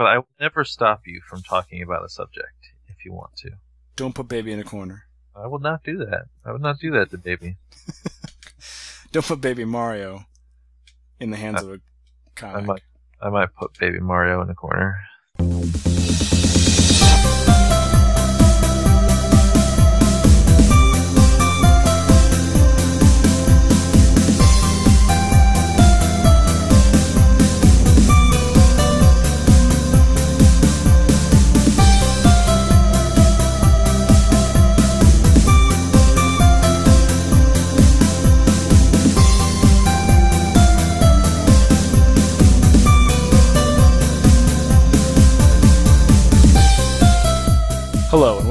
But I will never stop you from talking about a subject if you want to. Don't put baby in a corner. I will not do that. I would not do that to baby. Don't put baby Mario in the hands I- of a I comic. might, I might put baby Mario in a corner.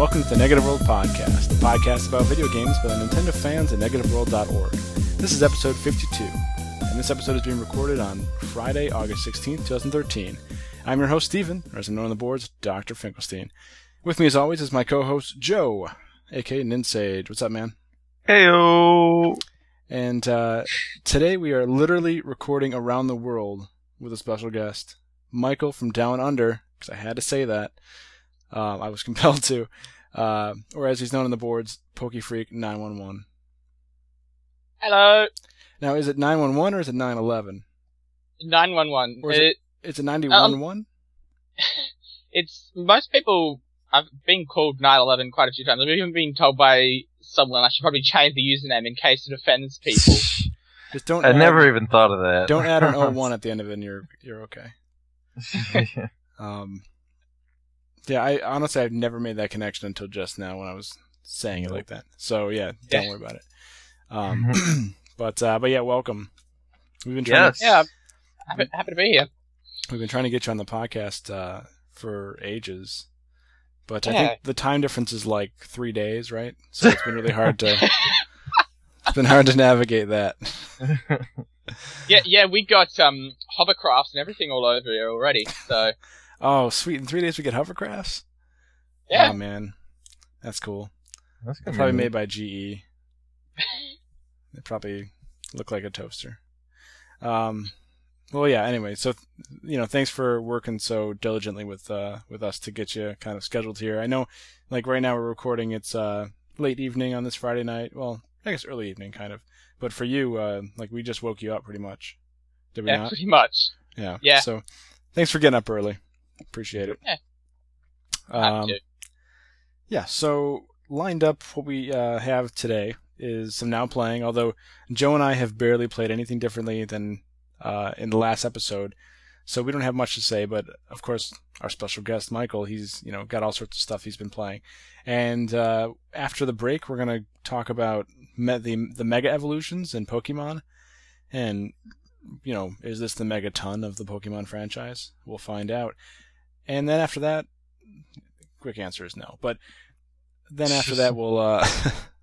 Welcome to the Negative World Podcast, the podcast about video games by the Nintendo fans at negativeworld.org. This is episode 52, and this episode is being recorded on Friday, August 16th, 2013. I'm your host, Steven, or as I'm known on the boards, Dr. Finkelstein. With me, as always, is my co host, Joe, aka Ninsage. What's up, man? Heyo! And uh, today we are literally recording around the world with a special guest, Michael from Down Under, because I had to say that. Um, I was compelled to. Uh, or as he's known on the boards, Pokefreak 911. Hello, Now, is it 911 or is it 911? nine one one. Or is It, It's a 91 one? it's most people. I've been called nine eleven quite a few times. I've even been told by someone I should probably change the username in case it offends people. Just don't I add, never even thought of that. don't add an 01 at the end of it and you're, you're okay. Um, yeah, I honestly I've never made that connection until just now when I was saying it like that. So yeah, don't Yeah. worry about it. Um, but uh, but yeah, welcome. We've been trying yes. to, Yeah. happy, happy to be here. we've been trying to get you on the podcast uh, for ages, but I think the time difference is like three days, right? So it's been really hard to it's been hard to navigate that. Yeah, yeah, we got um hovercrafts and everything all over here already. So Oh, sweet! In three days we get hovercrafts. yeah, Oh man, that's cool. That's gonna be Probably neat. made by GE. They probably look like a toaster. Um, well, yeah. Anyway, so you know, thanks for working so diligently with uh with us to get you kind of scheduled here. I know, like right now we're recording. It's uh late evening on this Friday night. Well, I guess early evening, kind of. But for you, uh, like we just woke you up pretty much. Did we yeah, not? pretty much. Yeah. Yeah. So, thanks for getting up early. Appreciate it. Yeah. Um, yeah, so lined up what we uh, have today is some now playing, although Joe and I have barely played anything differently than uh, in the last episode. So we don't have much to say, but of course our special guest Michael, he's you know got all sorts of stuff he's been playing. And uh, after the break, we're gonna talk about me- the the mega evolutions in Pokemon, and you know is this the megaton of the Pokemon franchise? We'll find out. And then after that, quick answer is no. But then after that, we'll uh,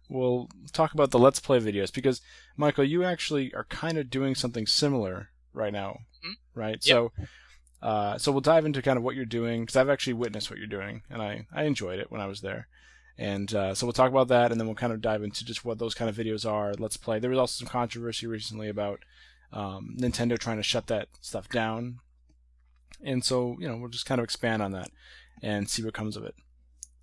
we'll talk about the Let's Play videos because Michael, you actually are kind of doing something similar right now, Mhm. right? Yep. So. Uh, so we'll dive into kind of what you're doing because I've actually witnessed what you're doing and I, I enjoyed it when I was there. And uh, so we'll talk about that and then we'll kind of dive into just what those kind of videos are. Let's play. There was also some controversy recently about um, Nintendo trying to shut that stuff down. And so, you know, we'll just kind of expand on that and see what comes of it.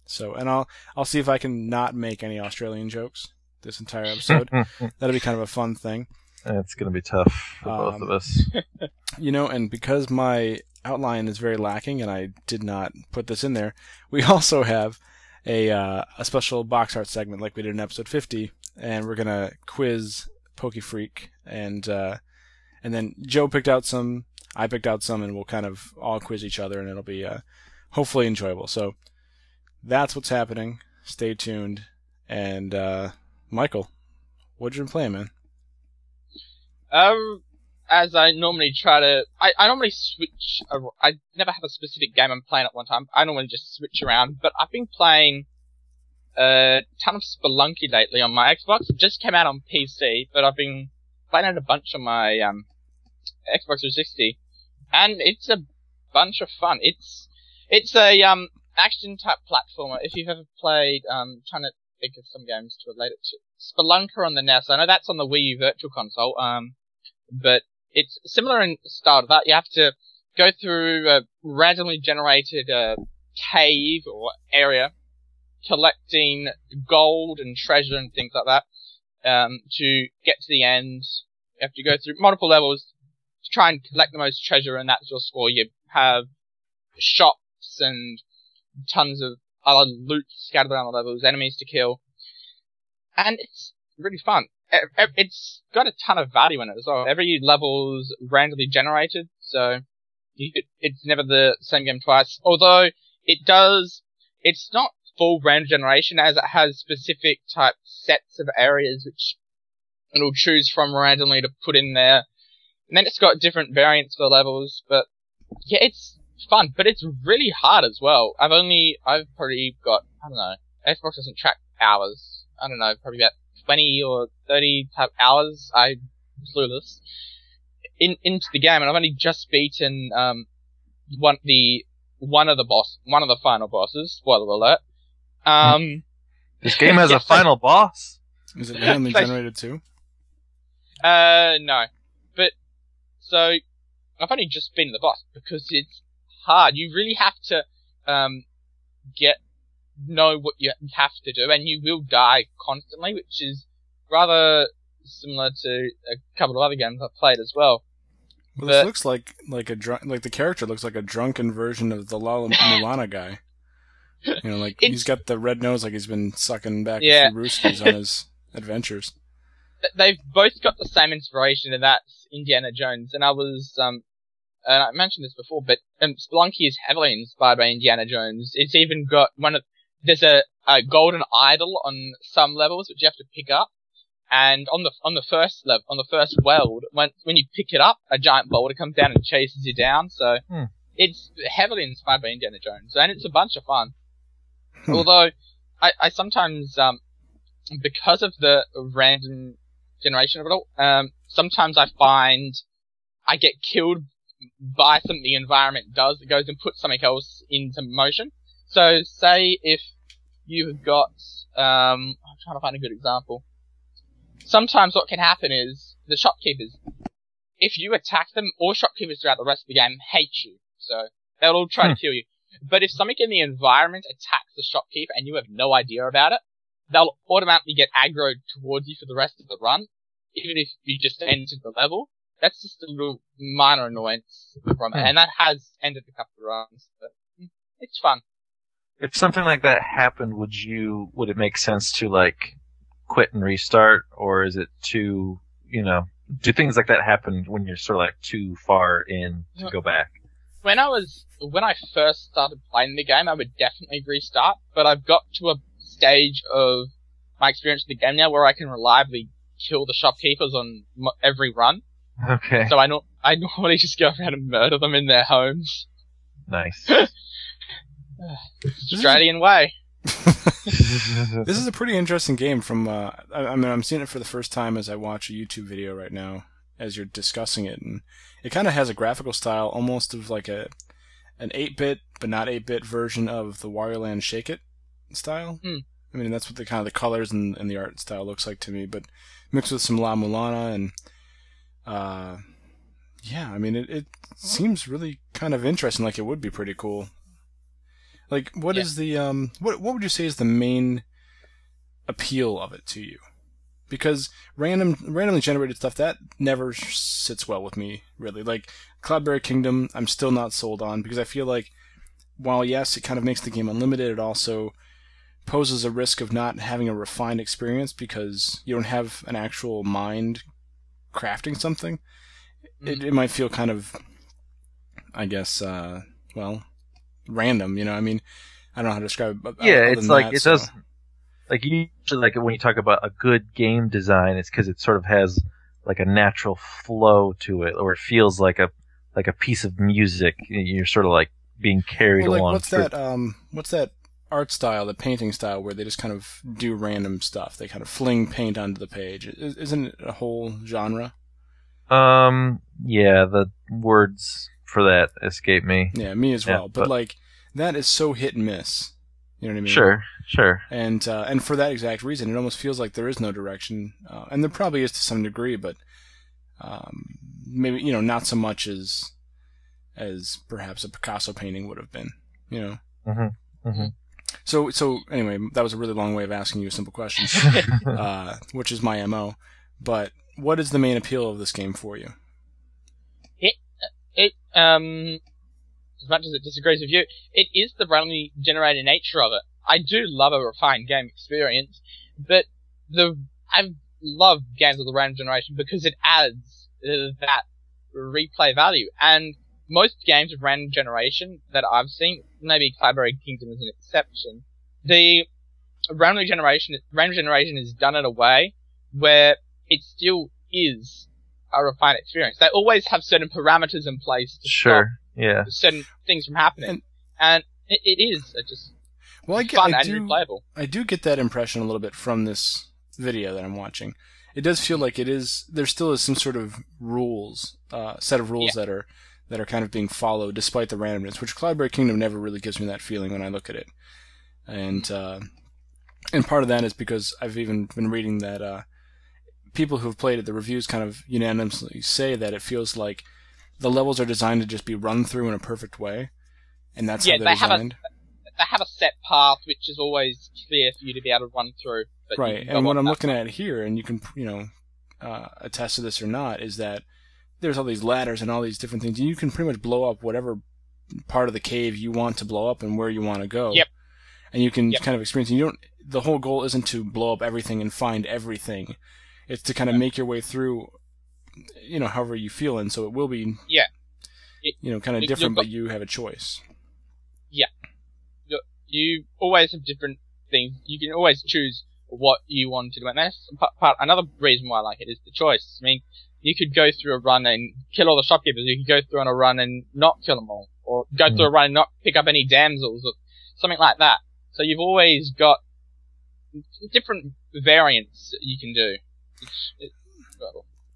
So, and I'll I'll see if I can not make any Australian jokes this entire episode. That'll be kind of a fun thing. It's gonna be tough for both Um, of us. You know, and because my outline is very lacking and I did not put this in there, we also have a uh, a special box art segment like we did in episode 50 and we're going to quiz Pokefreak and uh, and then Joe picked out some, I picked out some and we'll kind of all quiz each other and it'll be uh, hopefully enjoyable. So that's what's happening. Stay tuned and uh, Michael, what you been playing, man? Um, as I normally try to, I, I normally switch. ar- I never have a specific game I'm playing at one time. I normally just switch around. But I've been playing a ton of Spelunky lately on my Xbox. It just came out on PC, but I've been playing it a bunch on my um Xbox 360, and it's a bunch of fun. It's it's a um action type platformer. If you've ever played, um, trying to think of some games to relate it to. Spelunker on the NES. I know that's on the Wii U Virtual Console. Um, but it's similar in style to that. You have to go through a randomly generated uh, cave or area, collecting gold and treasure and things like that um, to get to the end. You have to go through multiple levels to try and collect the most treasure, and that's your score. You have shops and tons of other loot scattered around the levels, enemies to kill, and it's really fun. It's got a ton of value in it as well. Every level's randomly generated, so it's never the same game twice. Although it does, it's not full random generation as it has specific type sets of areas which it'll choose from randomly to put in there. And then it's got different variants for levels, but yeah, it's fun, but it's really hard as well. I've only, I've probably got, I don't know, Xbox doesn't track hours. I don't know, probably about 20 or 30 type hours. I clueless in into the game, and I've only just beaten um one the one of the boss, one of the final bosses. Spoiler alert. Um, this game has a final boss. Is it randomly generated too? Uh, no. But so I've only just been the boss because it's hard. You really have to um get know what you have to do, and you will die constantly, which is rather similar to a couple of other games I've played as well. Well, this looks like like a drunk, like the character looks like a drunken version of the Lala Mulana guy. You know, like he's got the red nose, like he's been sucking back yeah. few on his adventures. They've both got the same inspiration, and that's Indiana Jones. And I was, um, and I mentioned this before, but um, Spelunky is heavily inspired by Indiana Jones. It's even got one of there's a, a golden idol on some levels which you have to pick up, and on the on the first level, on the first world, when when you pick it up, a giant boulder comes down and chases you down. So hmm. it's heavily inspired by Indiana Jones, and it's a bunch of fun. Hmm. Although I, I sometimes um because of the random generation of it all, um sometimes I find I get killed by something the environment does. It goes and puts something else into motion. So say if you've got um I'm trying to find a good example sometimes what can happen is the shopkeepers, if you attack them, all shopkeepers throughout the rest of the game hate you. So they'll all try hmm. to kill you. But if something in the environment attacks the shopkeeper and you have no idea about it, they'll automatically get aggroed towards you for the rest of the run, even if you just entered the level. That's just a little minor annoyance from it, hmm. and that has ended a couple of runs, but hmm, it's fun. If something like that happened, would you, would it make sense to like quit and restart, or is it too, you know, do things like that happen when you're sort of like too far in to go back? When I was, when I first started playing the game, I would definitely restart, but I've got to a stage of my experience with the game now where I can reliably kill the shopkeepers on every run. Okay. So I know I normally just go around and murder them in their homes. Nice. Australian way. this is a pretty interesting game. From uh, I, I, mean, I'm seeing it for the first time as I watch a YouTube video right now as you're discussing it, and it kind of has a graphical style almost of like a an 8-bit but not 8-bit version of the Wario Land Shake It style. Mm. I mean, that's what the kind of the colors and, and the art style looks like to me. But mixed with some La Mulana and uh, yeah, I mean, it, it seems really kind of interesting. Like it would be pretty cool. Like, what yeah. is the um, what what would you say is the main appeal of it to you? Because random randomly generated stuff that never sits well with me really. Like Cloudberry Kingdom, I'm still not sold on because I feel like while yes, it kind of makes the game unlimited, it also poses a risk of not having a refined experience because you don't have an actual mind crafting something. Mm-hmm. It, it might feel kind of, I guess, uh, well, random. You know, I mean, I don't know how to describe it. yeah, it's like that, it so. does. Like usually, like when you talk about a good game design, it's because it sort of has like a natural flow to it, or it feels like a like a piece of music. You're sort of like being carried well, like, along. What's through. that? Um, what's that art style, the painting style, where they just kind of do random stuff? They kind of fling paint onto the page. Isn't it a whole genre? Um, yeah, the words for that escape me. Yeah, me as well. Yeah, but, but, like that is so hit and miss. You know what I mean? Sure, sure. And uh, and for that exact reason, it almost feels like there is no direction, uh, and there probably is to some degree, but um, maybe you know not so much as as perhaps a Picasso painting would have been. You know. Mm-hmm. Mm-hmm. So so anyway, that was a really long way of asking you a simple question, uh, which is my mo. But what is the main appeal of this game for you? It it um, as much as it disagrees with you, it is the randomly generated nature of it. I do love a refined game experience, but the I love games with the random generation because it adds uh, that replay value. And most games of random generation that I've seen, maybe Cloudberry Kingdom is an exception. The random generation, random generation is done in a way where it still is a refined experience. They always have certain parameters in place to Sure. Yeah. stop certain things from happening, And- and, it, it is just Well, I, get, fun I and do replayable. I do get that impression a little bit from this video that I'm watching. It does feel like it is there still is some sort of rules, uh, set of rules that are that are kind of being followed despite the randomness, which Cloudberry Kingdom never really gives me that feeling when I look at it. And uh, and part of that is because I've even been reading that uh, people who've played it, the reviews kind of unanimously say that it feels like the levels are designed to just be run through in a perfect way, and that's Yeah, how they're they have a- They have a set path which is always clear for you to be able to run through. But right and what i'm looking at here and you can you know uh, attest to this or not is that there's all these ladders and all these different things and you can pretty much blow up whatever part of the cave you want to blow up and where you want to go Yep. and you can Yep. kind of experience you don't the whole goal isn't to blow up everything and find everything it's to kind of make your way through you know however you feel and so it will be Yeah. It- you know kind of you- different but you have a choice Yeah. you always have different things. You can always choose what you want to do, and that's part, part. Another reason why I like it is the choice. I mean, you could go through a run and kill all the shopkeepers. You could go through on a run and not kill them all, or go Hmm. through a run and not pick up any damsels, or something like that. So you've always got different variants that you can do. It's, it's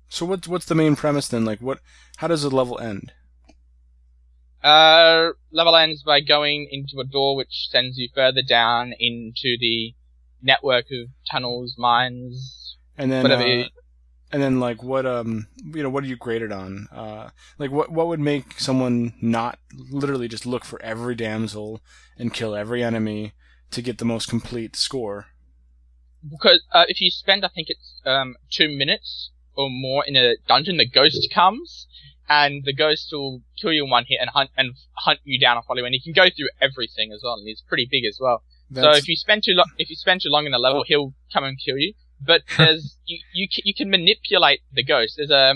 so what's what's the main premise then like what how does the level end Uh, level ends by going into a door which sends you further down into the network of tunnels, mines, And then, Whatever uh, you- and then like what um you know what are you graded on? Uh, like what what would make someone not literally just look for every damsel and kill every enemy to get the most complete score? because uh, if you spend, I think it's um, two minutes or more in a dungeon, the ghost comes, and the ghost will kill you in one hit and hunt and hunt you down and follow you, and he can go through everything as well, and he's pretty big as well. so if you spend too long, if you spend too long in a level, he'll come and kill you. But there's you you ca- you can manipulate the ghost. There's a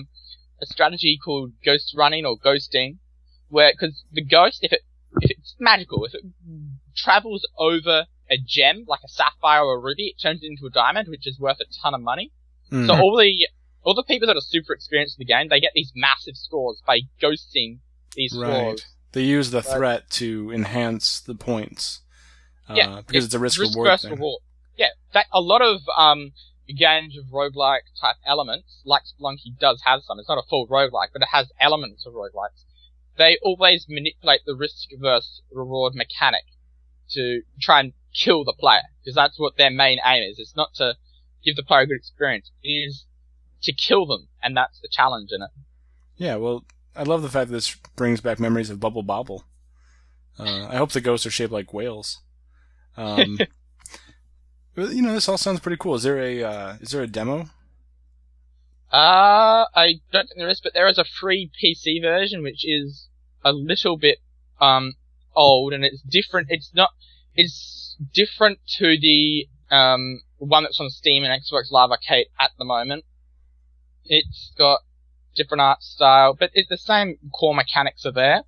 a strategy called ghost running or ghosting, where because the ghost, if it if it's magical, if it travels over a gem like a sapphire or a ruby, it turns it into a diamond, which is worth a ton of money. Mm. So all the all the people that are super experienced in the game, they get these massive scores by ghosting these Right. scores. they use the threat to enhance the points. Uh, Yeah, because it's, a risk, risk reward thing. reward. Yeah, that, a lot of um games of roguelike type elements, like Spelunky does have some. It's not a full roguelike, but it has elements of roguelikes. They always manipulate the risk versus reward mechanic to try and kill the player, because that's what their main aim is. It's not to give the player a good experience. It is to kill them, and that's the challenge in it. Yeah, well, I love the fact that this brings back memories of Bubble Bobble. Uh, I hope the ghosts are shaped like whales. Um, you know, this all sounds pretty cool. Is there a uh, is there a demo? Uh, I don't think there is, but there is a free PC version which is a little bit um old and it's different. It's not. It's different to the um one that's on Steam and Xbox Live Arcade at the moment. It's got different art style, but the same core mechanics are there.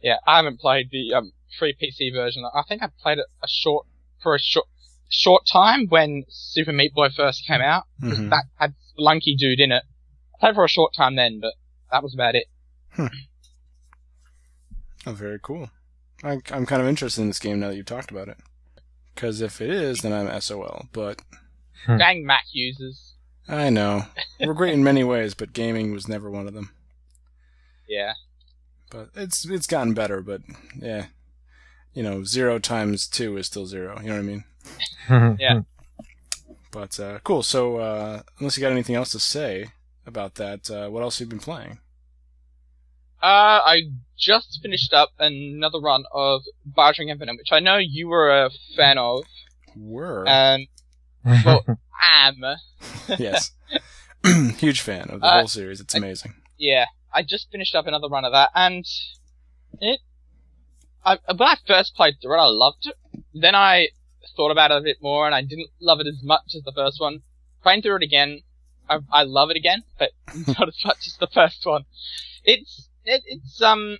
Yeah, I haven't played the um free PC version. I think I played it a short for a short short time when Super Meat Boy first came out. 'cause Mhm. That had Spelunky dude in it. I played for a short time then, but that was about it. Oh, very cool. I, I'm kind of interested in this game now that you've talked about it. Because if it is, then I'm SOL. But Hmm. Dang Mac users. I know we're great in many ways, but gaming was never one of them. Yeah. But it's it's gotten better. But yeah, you know, zero times two is still zero. You know what I mean? Yeah. But uh, cool. So uh, unless you got anything else to say about that, uh, what else have you been playing? Uh, I just finished up another run of Bioshock Infinite, which I know you were a fan of, Were and well, am. yes, huge fan of the Uh, whole series. It's I- amazing. Yeah, I just finished up another run of that, and it. I, when I first played through it, I loved it. Then I thought about it a bit more, and I didn't love it as much as the first one. Playing through it again, I, I love it again, but not as much as the first one. It's it, it's um,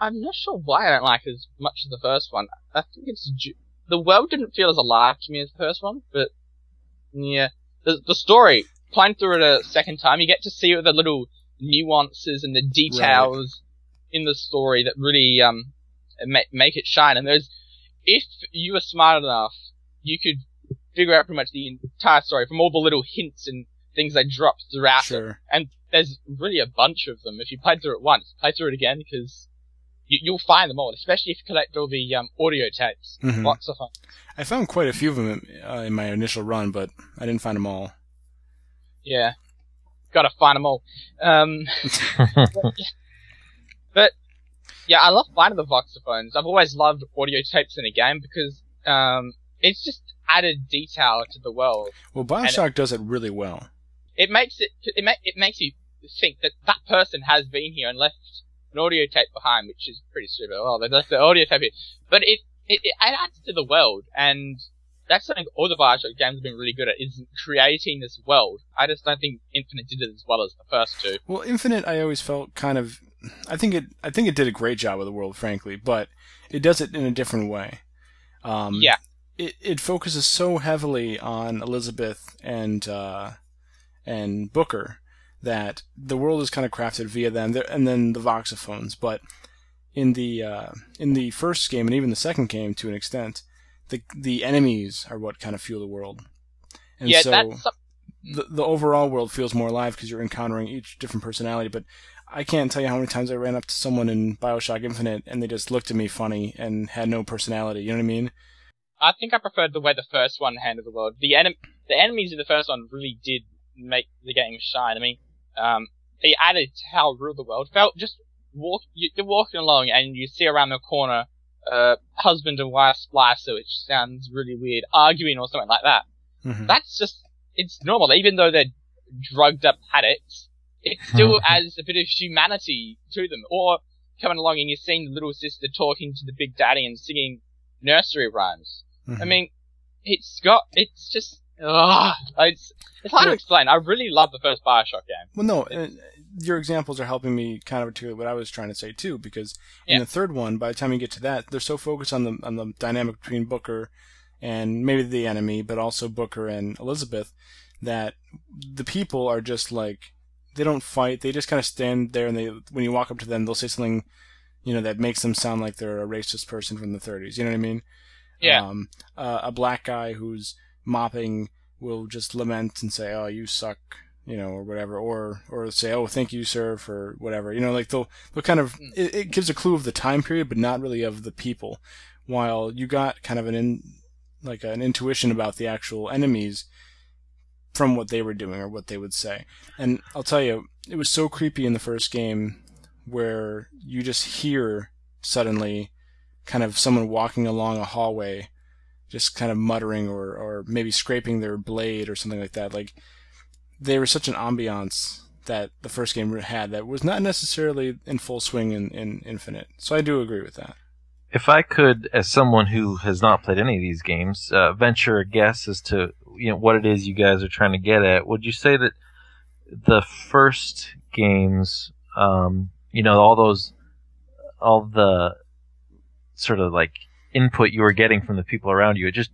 I'm not sure why I don't like it as much as the first one. I think it's ju- the world didn't feel as alive to me as the first one, but yeah, the the story. Playing through it a second time, you get to see the little nuances and the details in the story that really um make, make it shine. And there's, if you were smart enough, you could figure out pretty much the entire story from all the little hints and things they dropped throughout it. Sure. And there's really a bunch of them. If you played through it once, play through it again because you, you'll find them all, especially if you collect all the um, audio tapes. Mhm. Lots of fun. I found quite a few of them uh, in my initial run, but I didn't find them all. Yeah. Gotta find them all. Um, but yeah, I love finding the voxophones. I've always loved audio tapes in a game because um, it's just added detail to the world. Well, Bioshock does it really well. It makes it it, ma- it makes you think that that person has been here and left an audio tape behind, which is pretty stupid. Oh, they left the audio tape here, but it it, it adds to the world, and that's something all the Bioshock games have been really good at is creating this world. I just don't think Infinite did it as well as the first two. Well, Infinite, I always felt kind of. I think it. I think it did a great job with the world, frankly, but it does it in a different way. Um, Yeah. It it focuses so heavily on Elizabeth and uh, and Booker that the world is kind of crafted via them, and then the voxophones. But in the uh, in the first game and even the second game, to an extent, the the enemies are what kind of fuel the world. And yeah, so, that's the, the overall world feels more alive because you're encountering each different personality. But I can't tell you how many times I ran up to someone in Bioshock Infinite and they just looked at me funny and had no personality. You know what I mean? I think I preferred the way the first one handled the world. The enem- the enemies in the first one really did make the game shine. I mean, um, they added to how real the world felt. Just walk, you, you're walking along and you see around the corner, uh, husband and wife splicer, which sounds really weird, arguing or something like that. Mhm. That's just, it's normal. Even though they're drugged up addicts, it still adds a bit of humanity to them. Or coming along and you're seeing the little sister talking to the big daddy and singing nursery rhymes. I Mhm. mean, it's got, it's just, ugh, it's, it's hard to explain. I really love the first Bioshock game. Well, no, uh, your examples are helping me kind of articulate what I was trying to say too. Because in Yeah. the third one, by the time you get to that, they're so focused on the on the dynamic between Booker and maybe the enemy, but also Booker and Elizabeth, that the people are just like they don't fight. They just kind of stand there, and they when you walk up to them, they'll say something, you know, that makes them sound like they're a racist person from the 30s. You know what I mean? Yeah. Um, uh, a black guy who's mopping will just lament and say, "Oh, you suck," you know, or whatever, or or say, "Oh, thank you, sir," for whatever. You know, like they'll they'll kind of it, it gives a clue of the time period, but not really of the people. While you got kind of an in like an intuition about the actual enemies from what they were doing or what they would say. And I'll tell you, it was so creepy in the first game where you just hear suddenly kind of someone walking along a hallway just kind of muttering or, or maybe scraping their blade or something like that. Like they were such an ambiance that the first game had that was not necessarily in full swing in, in Infinite. So I do agree with that. If I could, as someone who has not played any of these games, uh, venture a guess as to you know what it is you guys are trying to get at, would you say that the first games, um, you know, all those, all the sort of like input you were getting from the people around you, it just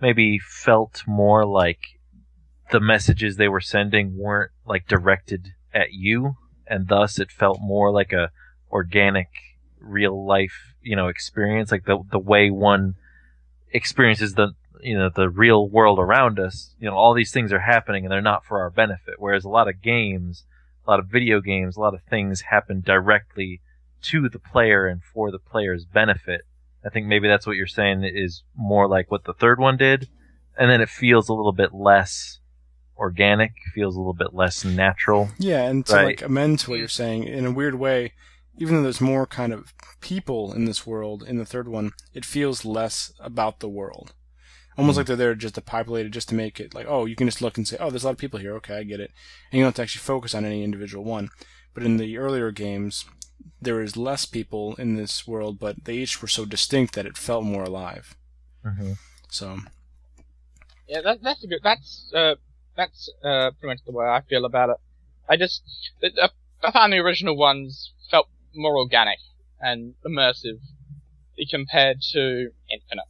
maybe felt more like the messages they were sending weren't like directed at you, and thus it felt more like a organic, real life, you know, experience, like the the way one experiences the you know the real world around us. You know, all these things are happening and they're not for our benefit. Whereas a lot of games, a lot of video games, a lot of things happen directly to the player and for the player's benefit. I think maybe that's what you're saying is more like what the third one did, and then it feels a little bit less organic, feels a little bit less natural. Yeah, and to Right. like amend to what you're saying, in a weird way, even though there's more kind of people in this world in the third one, it feels less about the world. Almost Mm. like they're there just to populate it, just to make it like, oh, you can just look and say, oh, there's a lot of people here. Okay, I get it. And you don't have to actually focus on any individual one. But in the earlier games, there is less people in this world, but they each were so distinct that it felt more alive. hmm So, Yeah, that, that's a good. That's uh, that's uh, pretty much the way I feel about it. I just, I I found the original ones felt more organic and immersive compared to Infinite.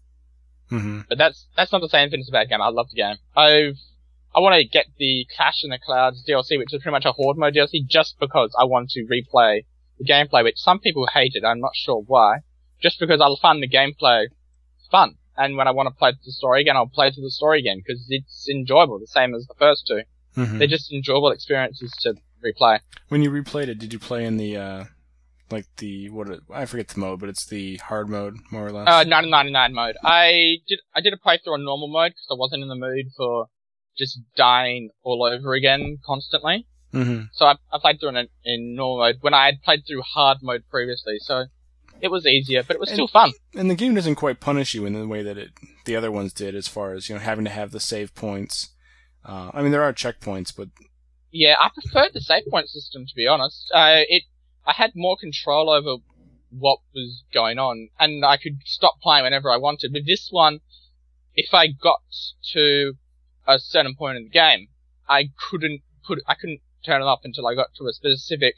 Hmm But that's that's not to say Infinite's a bad game. I love the game. I've I want to get the Clash in the Clouds DLC, which is pretty much a horde mode DLC, just because I want to replay the gameplay, which some people hated. I'm not sure why. Just because I'll find the gameplay fun, and when I want to play the story again, I'll play through the story again because it's enjoyable, the same as the first two. hmm They're just enjoyable experiences to replay. When you replayed it, did you play in the uh like the what I forget the mode, but it's the hard mode more or less. Uh, 1999 mode. I did I did a playthrough on normal mode because I wasn't in the mood for just dying all over again constantly. hmm So I, I played through it in, in normal mode when I had played through hard mode previously. So it was easier, but it was And- still fun. And the game doesn't quite punish you in the way that it the other ones did, as far as you know having to have the save points. Uh, I mean, there are checkpoints, but Yeah, I preferred the save point system to be honest. Uh, it I had more control over what was going on, and I could stop playing whenever I wanted. With this one, if I got to a certain point in the game, I couldn't put I couldn't turn it off until I got to a specific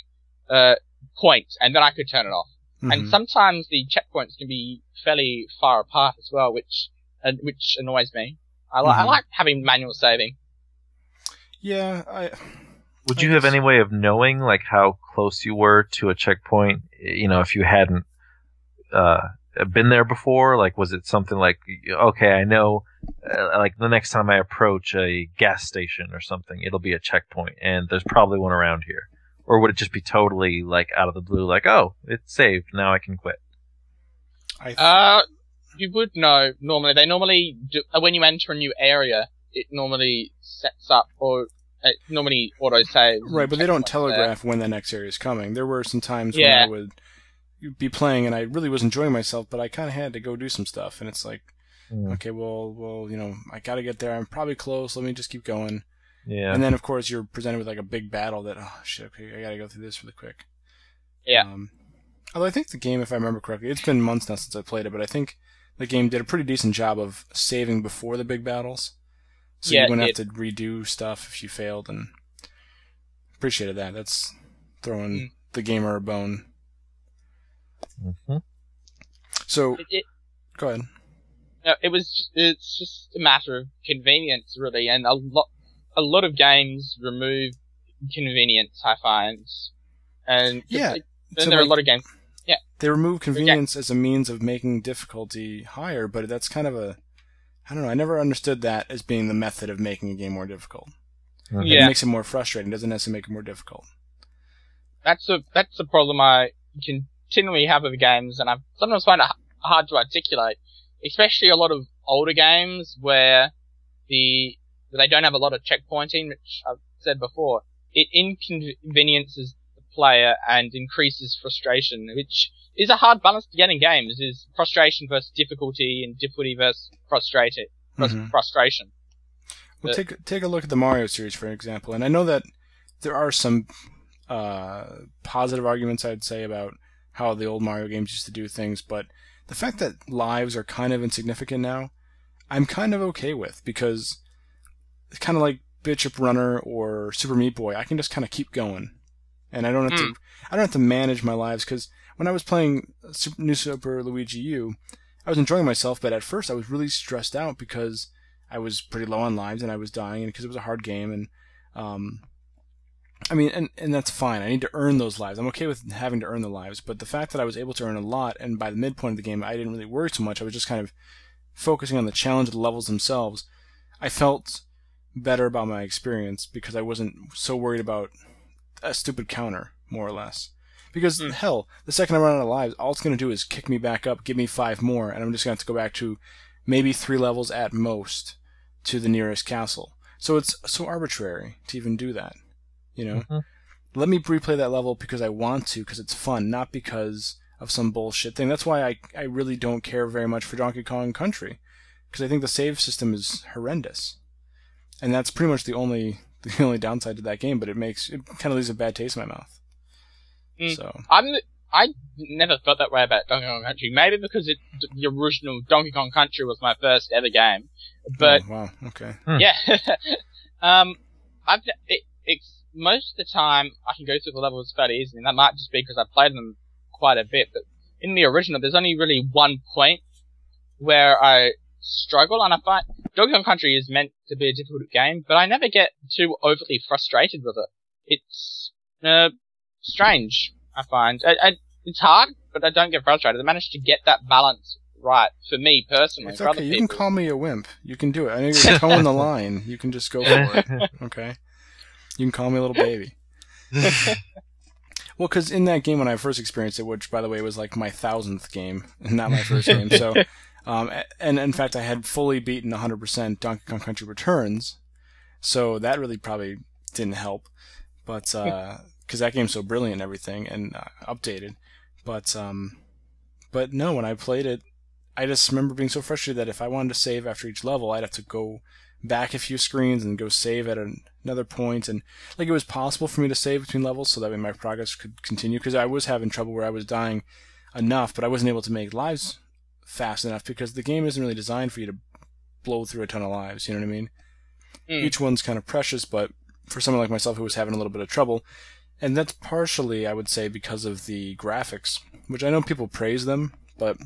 uh, point, and then I could turn it off. And mhm. sometimes the checkpoints can be fairly far apart as well, which uh, which annoys me. I, li- I Mhm. like having manual saving. yeah, I Would I you have any way of knowing like how close you were to a checkpoint? You know, if you hadn't uh, been there before, like was it something like okay, I know, uh, like the next time I approach a gas station or something, it'll be a checkpoint, and there's probably one around here. Or would it just be totally like out of the blue, like oh, it's saved, now I can quit? I Uh, you would know normally. They normally do, uh, when you enter a new area, it normally sets up or it normally auto saves. right, but they don't checkpoints there. telegraph when the next area is coming. There were some times Yeah. when I would be playing and I really was enjoying myself, but I kind of had to go do some stuff, and it's like, Hmm. okay, well, well, you know, I got to get there. I'm probably close. Let me just keep going. Yeah. And then, of course, you're presented with like a big battle that, oh shit, okay, I gotta go through this really quick. Yeah. Um, although I think the game, if I remember correctly, it's been months now since I played it, but I think the game did a pretty decent job of saving before the big battles, so Yeah, you it wouldn't have to redo stuff if you failed, and appreciated that. That's throwing Mm. the gamer a bone. hmm So It, it, go ahead. no, it was. Just, it's just a matter of convenience, really, and a lot, a lot of games remove convenience. I find, and Yeah, then so, there are a lot of games. Yeah, They remove convenience as a means of making difficulty higher, but that's kind of a I don't know. I never understood that as being the method of making a game more difficult. Mhm. It makes it more frustrating. Doesn't necessarily make it more difficult. that's a that's a problem I continually have with games, and I sometimes find it hard to articulate, especially a lot of older games where the they don't have a lot of checkpointing, which I've said before. It inconveniences the player and increases frustration, which is a hard balance to get in games. Is frustration versus difficulty, and difficulty versus frustrated frus- Mhm. frustration. Well, Uh, take take a look at the Mario series for example, and I know that there are some uh, positive arguments I'd say about how the old Mario games used to do things, but the fact that lives are kind of insignificant now, I'm kind of okay with because it's kind of like Bit.Trip Runner or Super Meat Boy. I can just kind of keep going, and I don't have to I don't have to manage my lives because when I was playing Super, New Super Luigi U, I was enjoying myself, but at first I was really stressed out because I was pretty low on lives and I was dying, and because it was a hard game, and um, I mean, and and that's fine. I need to earn those lives. I'm okay with having to earn the lives, but the fact that I was able to earn a lot, and by the midpoint of the game, I didn't really worry so much. I was just kind of focusing on the challenge of the levels themselves. I felt better about my experience because I wasn't so worried about a stupid counter, more or less. Because Hmm. hell, the second I run out of lives, all it's going to do is kick me back up, give me five more, and I'm just going to have to go back to maybe three levels at most to the nearest castle. So it's so arbitrary to even do that. You know, Mhm. let me replay that level because I want to, because it's fun, not because of some bullshit thing. That's why I I really don't care very much for Donkey Kong Country, because I think the save system is horrendous, and that's pretty much the only the only downside to that game. But it makes it kind of leaves a bad taste in my mouth. Mm. So I'm I never felt that way about Donkey Kong Country. Maybe because it the original Donkey Kong Country was my first ever game, but oh, wow, okay, Hmm. yeah, um, I've it, it's most of the time I can go through the levels fairly easily, and that might just be because I played them quite a bit. But in the original, there's only really one point where I struggle, and I find Donkey Kong Country is meant to be a difficult game, but I never get too overly frustrated with it. It's uh, strange. I find I, I, it's hard, but I don't get frustrated. I managed to get that balance right for me personally. it's for other okay. You can call me a wimp. You can do it. I know you're toeing the line. You can just go for it. Okay. You can call me a little baby. Well, because in that game when I first experienced it, which by the way was like my thousandth game, not my first game, so um, and in fact I had fully beaten 100% Donkey Kong Country Returns, so that really probably didn't help, but because that game's so brilliant and everything and uh, updated, but um, but no, when I played it, I just remember being so frustrated that if I wanted to save after each level, I'd have to go back a few screens and go save at an, another point and like it was possible for me to save between levels so that way my progress could continue because I was having trouble where I was dying enough, but I wasn't able to make lives fast enough because the game isn't really designed for you to blow through a ton of lives. You know what I mean? Mm. Each one's kind of precious, but for someone like myself who was having a little bit of trouble, and that's partially, I would say, because of the graphics, which I know people praise them, but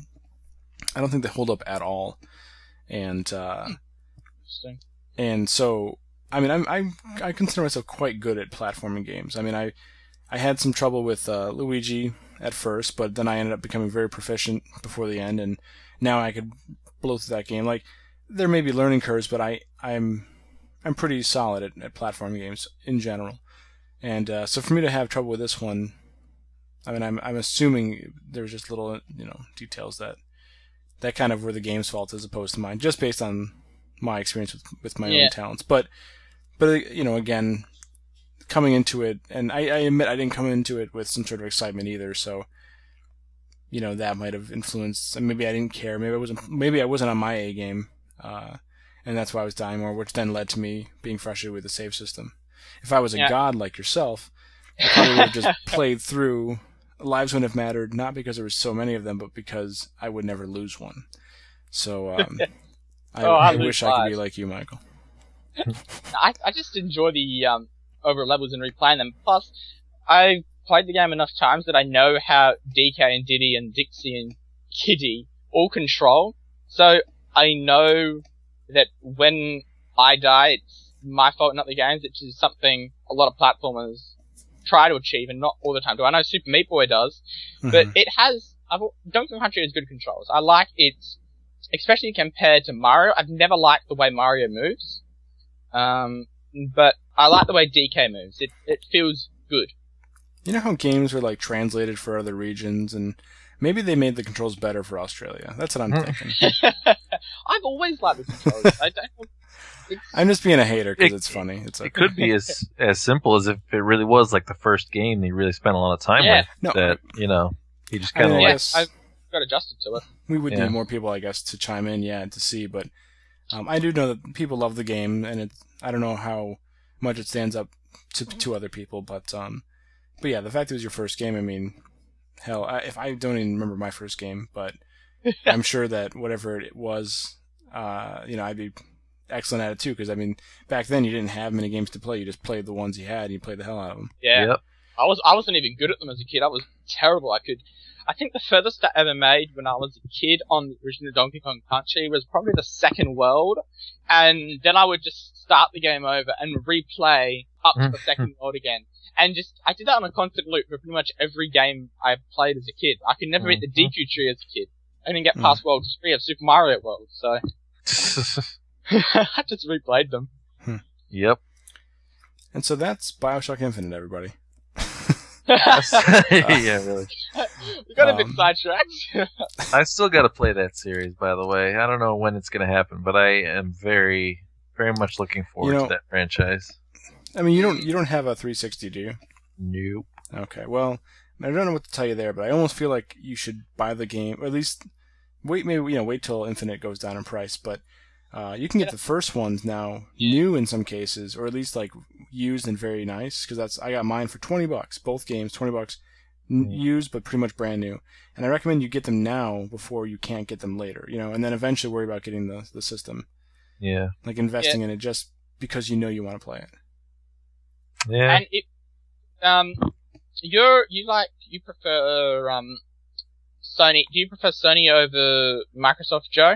I don't think they hold up at all. And uh, and so I mean I'm, I'm I consider myself quite good at platforming games. I mean I I had some trouble with uh, Luigi at first, but then I ended up becoming very proficient before the end, and now I could blow through that game. Like there may be learning curves, but I I'm I'm pretty solid at, at platform games in general. And uh, so for me to have trouble with this one, I mean I'm I'm assuming there's just little you know details that that kind of were the game's fault as opposed to mine, just based on my experience with, with my Yeah. own talents. But, but uh, you know, again, coming into it, and I, I admit I didn't come into it with some sort of excitement either. So, you know, that might have influenced. and Maybe I didn't care. Maybe I wasn't. Maybe I wasn't on my A game, uh, and that's why I was dying more, which then led to me being frustrated with the save system. If I was a Yeah. god like yourself, I probably would have just played through. Lives wouldn't have mattered, not because there was so many of them, but because I would never lose one. So, um, I, Oh, I I wish I could be like you, Michael. I, I just enjoy the um, over levels and replaying them. Plus, I've played the game enough times that I know how DK and Diddy and Dixie and Kiddy all control. So I know that when I die, it's my fault, not the game's. Which is something a lot of platformers try to achieve, and not all the time do. I know Super Meat Boy does, but Mhm. it has. I've, Donkey Kong Country has good controls. I like it, especially compared to Mario. I've never liked the way Mario moves, um, but I like the way DK moves. It it feels good. you know how games were like translated for other regions, and maybe they made the controls better for Australia. That's what I'm Hmm. thinking. I've always liked the controls. I don't. It's, I'm just being a hater because It- it's funny. It's It could be as as simple as if it really was like the first game they really spent a lot of time Yeah. with. no. That you know, he just kind of mean, like yes. I've got adjusted to it. we would Yeah. need more people, I guess, to chime in, yeah, to see. But um, I do know that people love the game, and it. I don't know how much it stands up to to other people, but um, but yeah, the fact it was your first game. I mean, hell, I, if I don't even remember my first game, but I'm sure that whatever it was, uh, you know, I'd be excellent at it too. Because I mean, back then you didn't have many games to play; you just played the ones you had, and you played the hell out of them. Yeah. Yep. I was I wasn't even good at them as a kid. I was terrible. I could I think the furthest I ever made when I was a kid on the original Donkey Kong Country was probably the second world, and then I would just start the game over and replay up to the second world again. And just I did that on a constant loop for pretty much every game I played as a kid. I could never beat the Mhm. DQ tree as a kid. I didn't get past World 3 of Super Mario World, so I just replayed them. yep. And so that's Bioshock Infinite, everybody. yeah, really. we got a bit Um, sidetracked. I still got to play that series, by the way. I don't know when it's going to happen, but I am very, very much looking forward You know- to that franchise. I mean, you don't you don't have a 360, do you? Nope. Okay, well, I don't know what to tell you there, but I almost feel like you should buy the game, or at least wait, maybe you know, wait till Infinite goes down in price. But uh, you can get Yeah. the first ones now, new in some cases, or at least like used and very nice. Because that's I got mine for twenty bucks, both games, twenty bucks, n- Mm. used but pretty much brand new. And I recommend you get them now before you can't get them later, you know, and then eventually worry about getting the the system, Yeah. like investing in it just because you know you want to play it. Yeah. And it, um, you're you like you prefer um, Sony? Do you prefer Sony over Microsoft, Joe?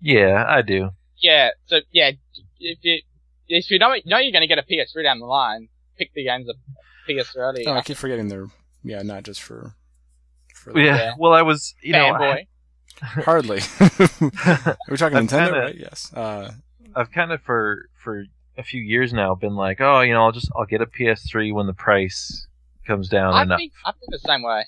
yeah, I do. Yeah. So yeah, if you if you know know you're going to get a PS3 down the line, pick the games of PS early. Oh, I keep forgetting they're yeah, not just for. for Yeah. Yeah. Well, I was, you know, Fanboy. Hardly. Are we talking I'm Nintendo, kinda- right? Yes. Uh, I've kind of for for a few years now been like, oh, you know, I'll just I'll get a PS3 when the price comes down I enough. think I think the same way.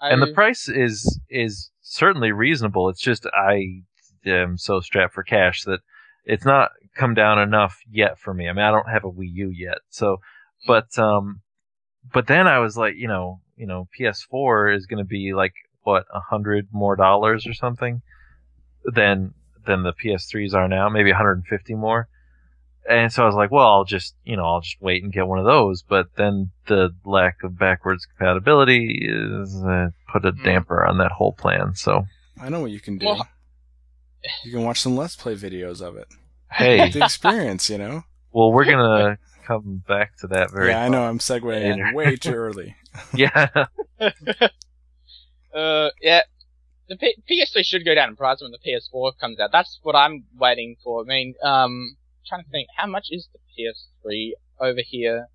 and the price is is certainly reasonable. It's just I am so strapped for cash that it's not come down enough yet for me. I mean, I don't have a Wii U yet, so but um, but then I was like, you know, you know, PS4 is going to be like what a hundred more dollars or something than than the PS3s are now, maybe 150 more. And so I was like, well, I'll just, you know, I'll just wait and get one of those. But then the lack of backwards compatibility is uh, put a Hmm. damper on that whole plan. So I know what you can do. Well- you can watch some Let's Play videos of it. hey, The experience, you know. well, we're gonna come back to that very. yeah, I know. I'm segueing Later. way too early. Yeah, Uh, yeah. The P- PS3 should go down in price when the PS4 comes out. That's what I'm waiting for. I mean, um, trying to think, how much is the PS3 over here?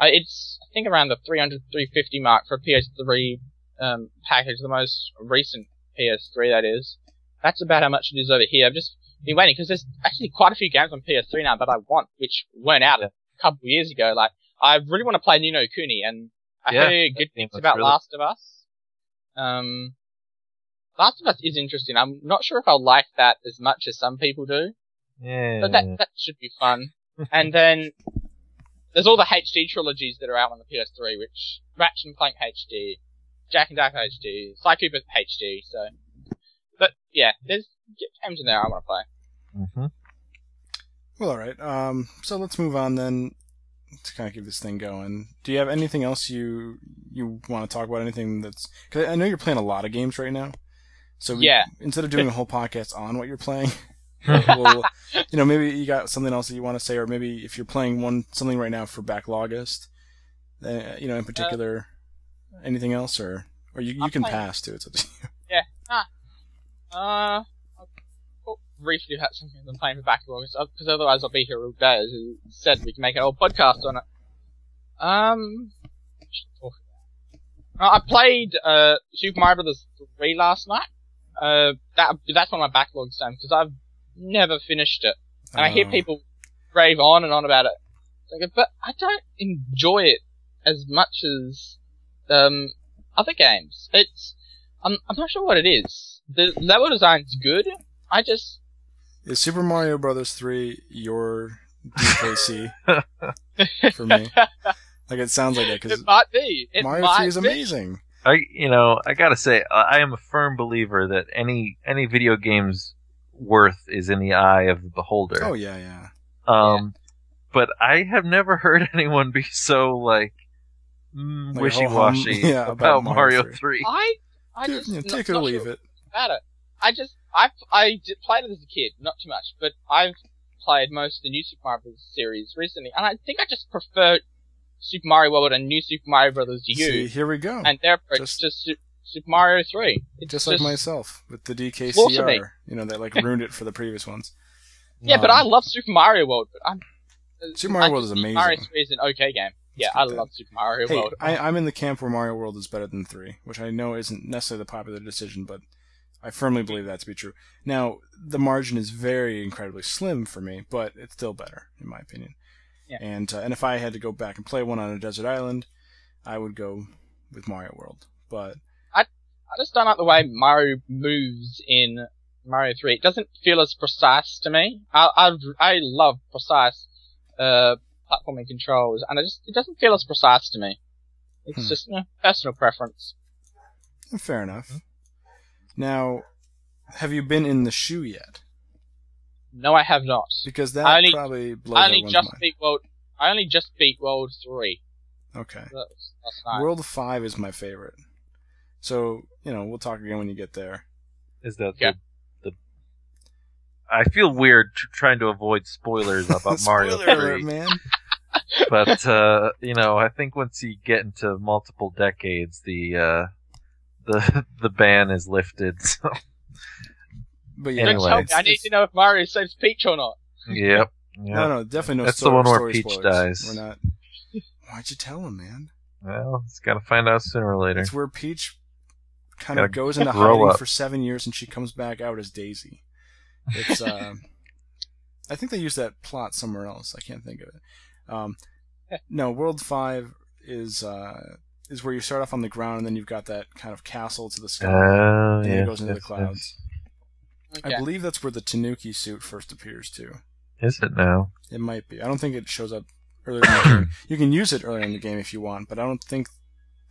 Uh, it's, I think around the 300, 350 mark for a PS3, um, package, the most recent PS3 that is. That's about how much it is over here. I've just been waiting, because there's actually quite a few games on PS3 now that I want, which weren't out a couple of years ago. Like, I really want to play Ni no Kuni, and I Yeah, heard good things about really- Last of Us. Um, Last of Us is interesting. I'm not sure if I'll like that as much as some people do, yeah. but that that should be fun. and then there's all the HD trilogies that are out on the PS3, which Ratchet and Clank HD, Jak and Daxter HD, Sly Cooper HD. So, but yeah, there's games in there I want to play. hmm Well, all right. Um, so let's move on then to kind of keep this thing going. Do you have anything else you you want to talk about? Anything that's because I know you're playing a lot of games right now. So we, Yeah. instead of doing a whole podcast on what you're playing, we'll, you know, maybe you got something else that you want to say, or maybe if you're playing one something right now for Backlogist, uh, you know, in particular, anything else, or or you you I'm can playing- pass too. It's up to you. Uh, I'll briefly about something I'm playing for backlog, because otherwise I'll be here all day. As you said, we can make an old podcast on it. Um, I talk about? Uh, I played uh Super Mario Bros. 3 last night. Uh, that that's one of my backlogs, Sam, because I've never finished it, and I hear Oh. people rave on and on about it. Like, but I don't enjoy it as much as um other games. It's I'm I'm not sure what it is. The level design's good. I just Is Super Mario Brothers 3 your DKC for me? Like it sounds like that because it might be. It Mario might 3 is be. amazing. I, you know, I gotta say, I I am a firm believer that any any video game's worth is in the eye of the beholder. Oh yeah, yeah. Um, but I have never heard anyone be so like mm, Like, wishy washy yeah, about, about Mario Mario 3. 3. I I Dude, just yeah, not- take it or leave sure it. It. I just I I did, played it as a kid, not too much, but I've played most of the new Super Mario Bros. series recently, and I think I just prefer Super Mario World and New Super Mario Bros. U See, here we go. and their approach Just- to Su- Super Mario 3. It's just like myself with the DKCR. You know, that like ruined it for the previous ones. Yeah, but Um, I love Super Mario World. But I'm, Super Mario I World is amazing. Mario 3 is an okay game. Yeah, I that. love Super Mario Hey, World. I, I'm in the camp where Mario World is better than 3, which I know isn't necessarily the popular decision, but I firmly believe that to be true. Now, the margin is very incredibly slim for me, but it's still better, in my opinion. Yeah. And uh, and if I had to go back and play one on a desert island, I would go with Mario World. But I I just don't like the way Mario moves in Mario 3. It doesn't feel as precise to me. I I, I love precise uh, platforming controls, and it just it doesn't feel as precise to me. It's Hmm. just you know, personal preference. Fair enough. Now, have you been in the shoe yet? No, I have not. Because that I only- probably blows I only just mind. beat World. I only just beat World 3. Okay. That's, that's nice. World 5 is my favorite. So, you know, we'll talk again when you get there. Is that Yeah. the, the? I feel weird tr- trying to avoid spoilers about Mario Spoiler 3, man. but uh, you know, I think once you get into multiple decades, the uh, the the ban is lifted. So, But yeah, Don't Anyway, me. I need to know if Mario saves Peach or not. yep. No, Yeah. no, definitely no That's the one where Peach spoilers. dies. We're not. Why'd you tell him, man? Well, it's got to find out sooner or later. It's where Peach kind of goes into grow hiding up. for seven years and she comes back out as Daisy. It's uh, I think they used that plot somewhere else. I can't think of it. Um, no, World Five is uh, is where you start off on the ground and then you've got that kind of castle to the sky. Oh, and yeah. it goes into the clouds. Okay. I believe that's where the Tanuki suit first appears too. Is it now? It might be. I don't think it shows up earlier in the game. You can use it earlier in the game if you want, but I don't think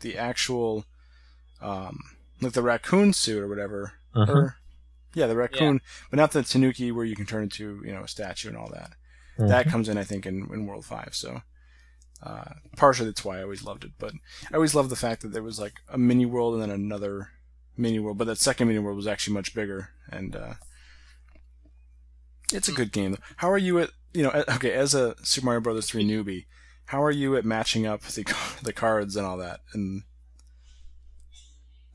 the actual, um, like the raccoon suit or whatever, Uh-huh. or yeah, the raccoon, but not the Tanuki where you can turn into you know a statue and all that. That comes in, I think, in, in World Five. So, uh, partially that's why I always loved it. But I always loved the fact that there was like a mini world and then another mini world. But that second mini world was actually much bigger, and uh, it's a good game. How are you at you know? Okay, as a Super Mario Brothers three newbie, how are you at matching up the the cards and all that, and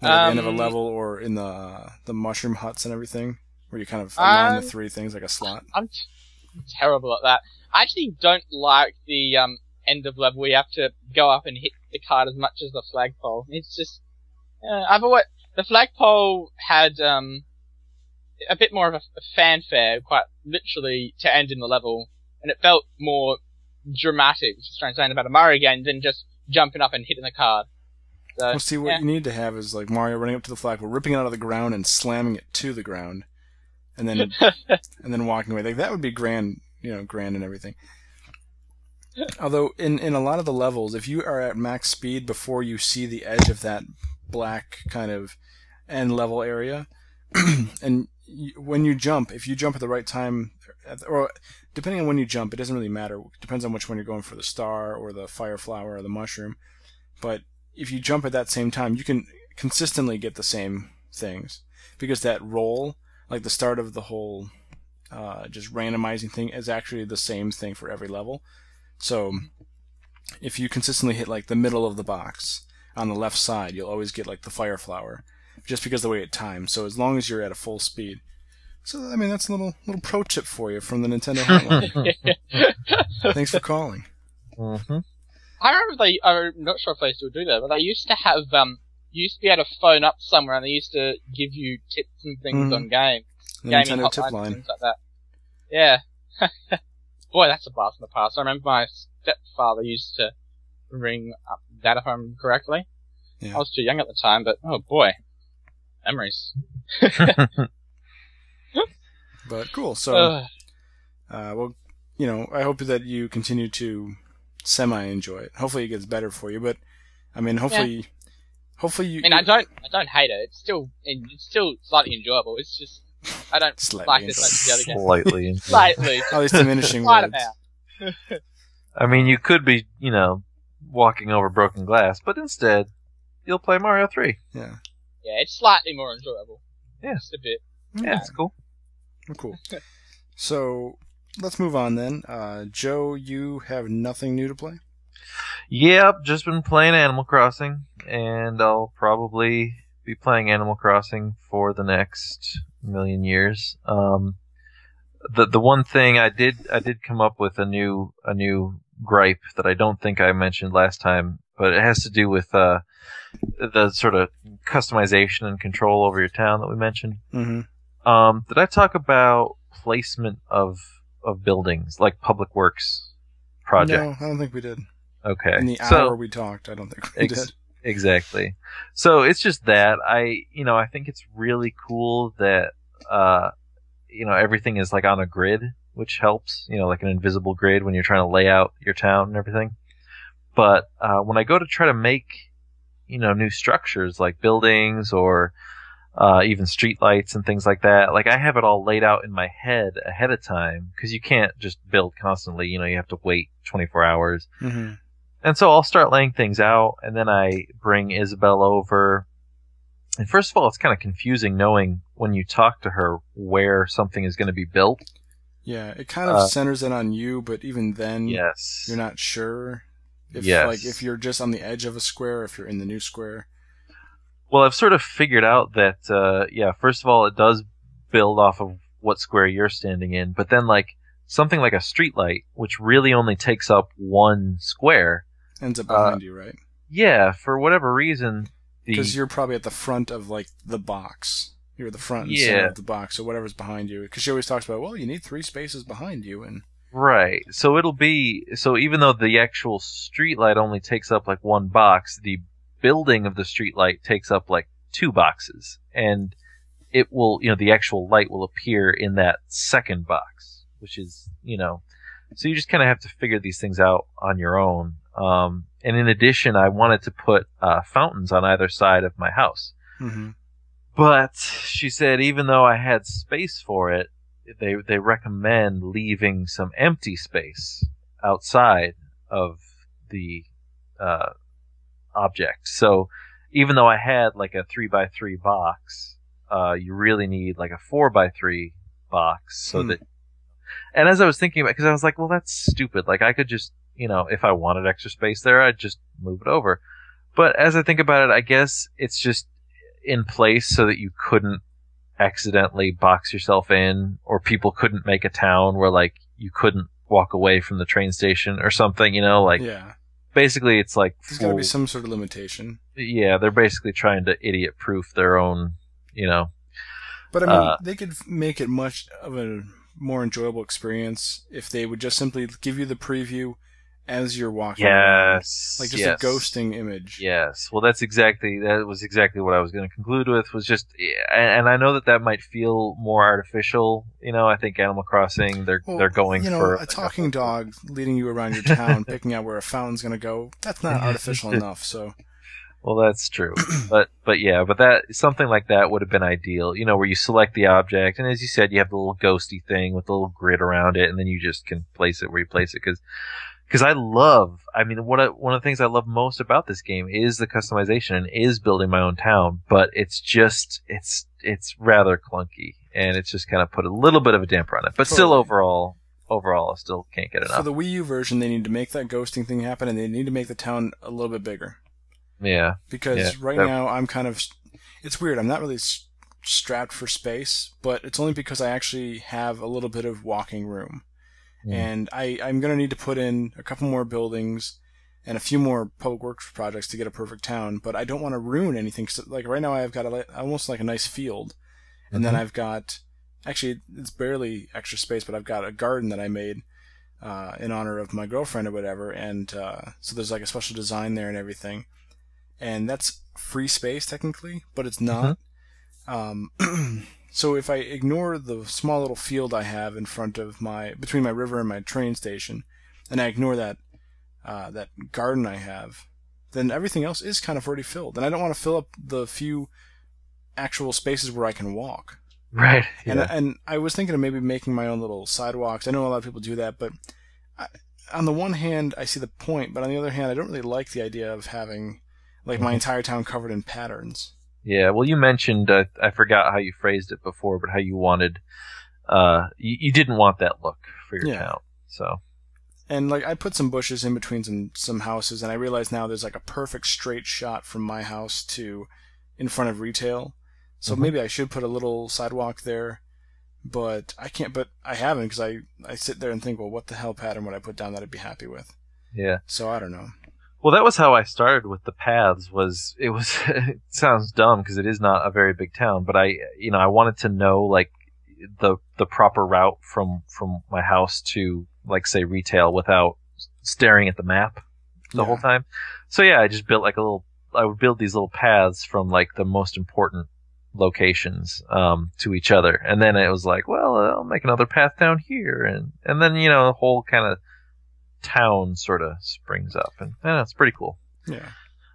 at the end of a Um, level or in the the mushroom huts and everything, where you kind of align Um, the three things like a slot? I'm, t- I'm terrible at that. I actually don't like the um, end of level where you have to go up and hit the card as much as the flagpole. It's just uh, I've always the flagpole had um, a bit more of a, a fanfare, quite literally, to end in the level, and it felt more dramatic, which is strange saying about a Mario game, than just jumping up and hitting the card. So, Well, see, what yeah. you need to have is like Mario running up to the flagpole, ripping it out of the ground, and slamming it to the ground, and then and then walking away. Like that would be grand, you know, grand and everything. Although in in a lot of the levels, if you are at max speed before you see the edge of that black kind of end level area, and you, when you jump, if you jump at the right time, or depending on when you jump, it doesn't really matter. It depends on which one you're going for, the star or the fire flower or the mushroom. But if you jump at that same time, you can consistently get the same things because that roll, like the start of the whole uh, just randomizing thing, is actually the same thing for every level. So if you consistently hit like the middle of the box on the left side, you'll always get like the fire flower, just because of the way it times. So as long as you're at a full speed. So I mean that's a little little pro tip for you from the Nintendo hotline. Thanks for calling. hmm I remember they. I'm not sure if they still do that, but they used to have um. You used to be able to phone up somewhere, and they used to give you tips and things Mhm. on game, The gaming Nintendo hotlines tip line. things like that. Yeah. Boy, that's a blast from the past. I remember my stepfather used to ring up that, if I remember correctly. Yeah. I was too young at the time, but oh boy, memories. But cool. So Ugh. Uh, well, you know, I hope that you continue to semi enjoy it. Hopefully, it gets better for you. But I mean, hopefully, hopefully you. I mean, I don't, I don't hate it. It's still, it's still slightly enjoyable. It's just, I don't Slightly like this much as the other game. Slightly. Slightly. All these diminishing Slight words. amount. I mean, you could be, you know, walking over broken glass, but instead, you'll play Mario 3. Yeah. Yeah, it's slightly more enjoyable. Yeah. Just a bit. Yeah, it's cool. Oh, cool. So let's move on then. Uh, Joe, you have nothing new to play. Yep, just been playing Animal Crossing, and I'll probably be playing Animal Crossing for the next million years. Um, the the one thing I did I did come up with a new a new gripe that I don't think I mentioned last time, but it has to do with uh, the sort of customization and control over your town that we mentioned. Mm-hmm. Um, did I talk about placement of of buildings like public works projects? No, I don't think we did. Okay, In the so hour we talked, I don't think we Ex- did. Exactly. So it's just that I, you know, I think it's really cool that uh, you know, everything is like on a grid, which helps. You know, like an invisible grid when you're trying to lay out your town and everything. But uh, when I go to try to make, you know, new structures like buildings or uh, even streetlights and things like that, like I have it all laid out in my head ahead of time because you can't just build constantly. You know, you have to wait 24 hours. Mm-hmm. And so I'll start laying things out, and then I bring Isabelle over. And first of all, it's kind of confusing knowing when you talk to her where something is going to be built. Yeah, it kind of Uh, centers it on you, but even then, Yes. you're not sure if Yes. like if you're just on the edge of a square, if you're in the new square. Well, I've sort of figured out that, uh, yeah, first of all, it does build off of what square you're standing in, but then, like, something like a streetlight, which really only takes up one square, Ends up Uh, behind you, right? yeah, for whatever reason, the. Because you're probably at the front of like the box. You're at the front and Yeah. center of the box, so whatever's behind you. Because she always talks about, well, you need three spaces behind you, and Right. So it'll be so even though the actual streetlight only takes up like one box, the building of the streetlight takes up like two boxes, and it will, you know, the actual light will appear in that second box, which is, you know, so you just kind of have to figure these things out on your own. Um, and in addition, I wanted to put uh, fountains on either side of my house. mm-hmm. But she said even though I had space for it, they they recommend leaving some empty space outside of the uh, object. So even though I had like a three by three box, uh, you really need like a four by three box so Hmm. that. And as I was thinking about, because I was like, well, that's stupid. Like I could just, you know, if I wanted extra space there, I'd just move it over. But as I think about it, I guess it's just in place so that you couldn't accidentally box yourself in or people couldn't make a town where like you couldn't walk away from the train station or something, you know, like yeah, basically it's like there's got to be some sort of limitation. yeah, they're basically trying to idiot proof their own, you know. But I mean, Uh, they could make it much of a more enjoyable experience if they would just simply give you the preview as you're walking. around. Yes. like just yes. a ghosting image. Yes. Well, that's exactly that was exactly what I was going to conclude with was just, and, and I know that that might feel more artificial. You know, I think Animal Crossing they're Well, they're going you know, for a talking dog leading you around your town, picking out where a fountain's going to go. That's not artificial enough. So Well, that's true, but but yeah, but that something like that would have been ideal. You know, where you select the object, and as you said, you have the little ghosty thing with the little grid around it, and then you just can place it where you place it. Because because I love, I mean, one of one of the things I love most about this game is the customization and is building my own town, but it's just it's it's rather clunky, and it's just kind of put a little bit of a damper on it. But still, overall, overall, I still can't get enough. for the Wii U version, they need to make that ghosting thing happen, and they need to make the town a little bit bigger. Yeah, because Yeah, right that- now I'm kind of it's weird. I'm not really strapped for space, but it's only because I actually have a little bit of walking room, Mm. and I I'm gonna need to put in a couple more buildings and a few more public works projects to get a perfect town. But I don't want to ruin anything. 'cause, like right now, I've got a, almost like a nice field, and then Mhm. I've got actually it's barely extra space, but I've got a garden that I made. Uh, in honor of my girlfriend or whatever, and uh, so there's like a special design there and everything and that's free space technically, but it's not. Um, so if I ignore the small little field I have in front of my between my river and my train station, and I ignore that uh, that garden I have, then everything else is kind of already filled, and I don't want to fill up the few actual spaces where I can walk. right. And and I was thinking of maybe making my own little sidewalks. I know a lot of people do that, but I, on the one hand, I see the point, but on the other hand, I don't really like the idea of having like my entire town covered in patterns. Yeah, well, you mentioned uh, I forgot how you phrased it before, but how you wanted, uh, you, you didn't want that look for your Yeah. town. So And like I put some bushes in between some some houses, and I realize now there's like a perfect straight shot from my house to in front of retail. So Mhm. maybe I should put a little sidewalk there, but I can't. But I haven't because I I sit there and think, well, what the hell pattern would I put down that I'd be happy with? yeah. So I don't know. Well, that was how I started with the paths. Was it was it sounds dumb because it is not a very big town, but I you know I wanted to know like the the proper route from from my house to like say retail without staring at the map the Yeah. whole time. So yeah, I just built like a little. I would build these little paths from like the most important locations um, to each other, and then it was like, well, I'll make another path down here, and and then you know the whole kind of town sort of springs up, and eh, it's pretty cool. Yeah.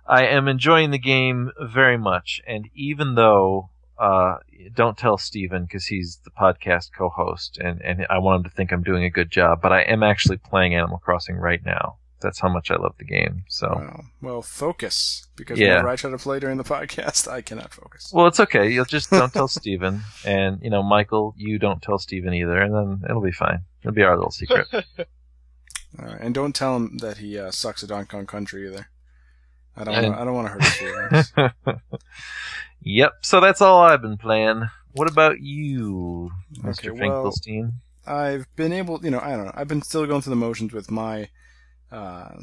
I am enjoying the game very much, and even though uh, don't tell Steven because he's the podcast co-host, and and I want him to think I'm doing a good job, but I am actually playing Animal Crossing right now. That's how much I love the game. So Wow. Well, focus because Yeah. whenever I try to play during the podcast, I cannot focus. Well, it's okay. You'll just don't tell Steven. And, you know, Michael, you don't tell Steven either, and then it'll be fine. It'll be our little secret. All right. And don't tell him that he uh, sucks at Donkey Kong Country either. I don't. Wanna, I don't want to hurt his feelings. yep, so that's all I've been playing. What about you, Mr. Okay, well- Finkelstein? I've been able, you know, I don't know. I've been still going through the motions with my uh,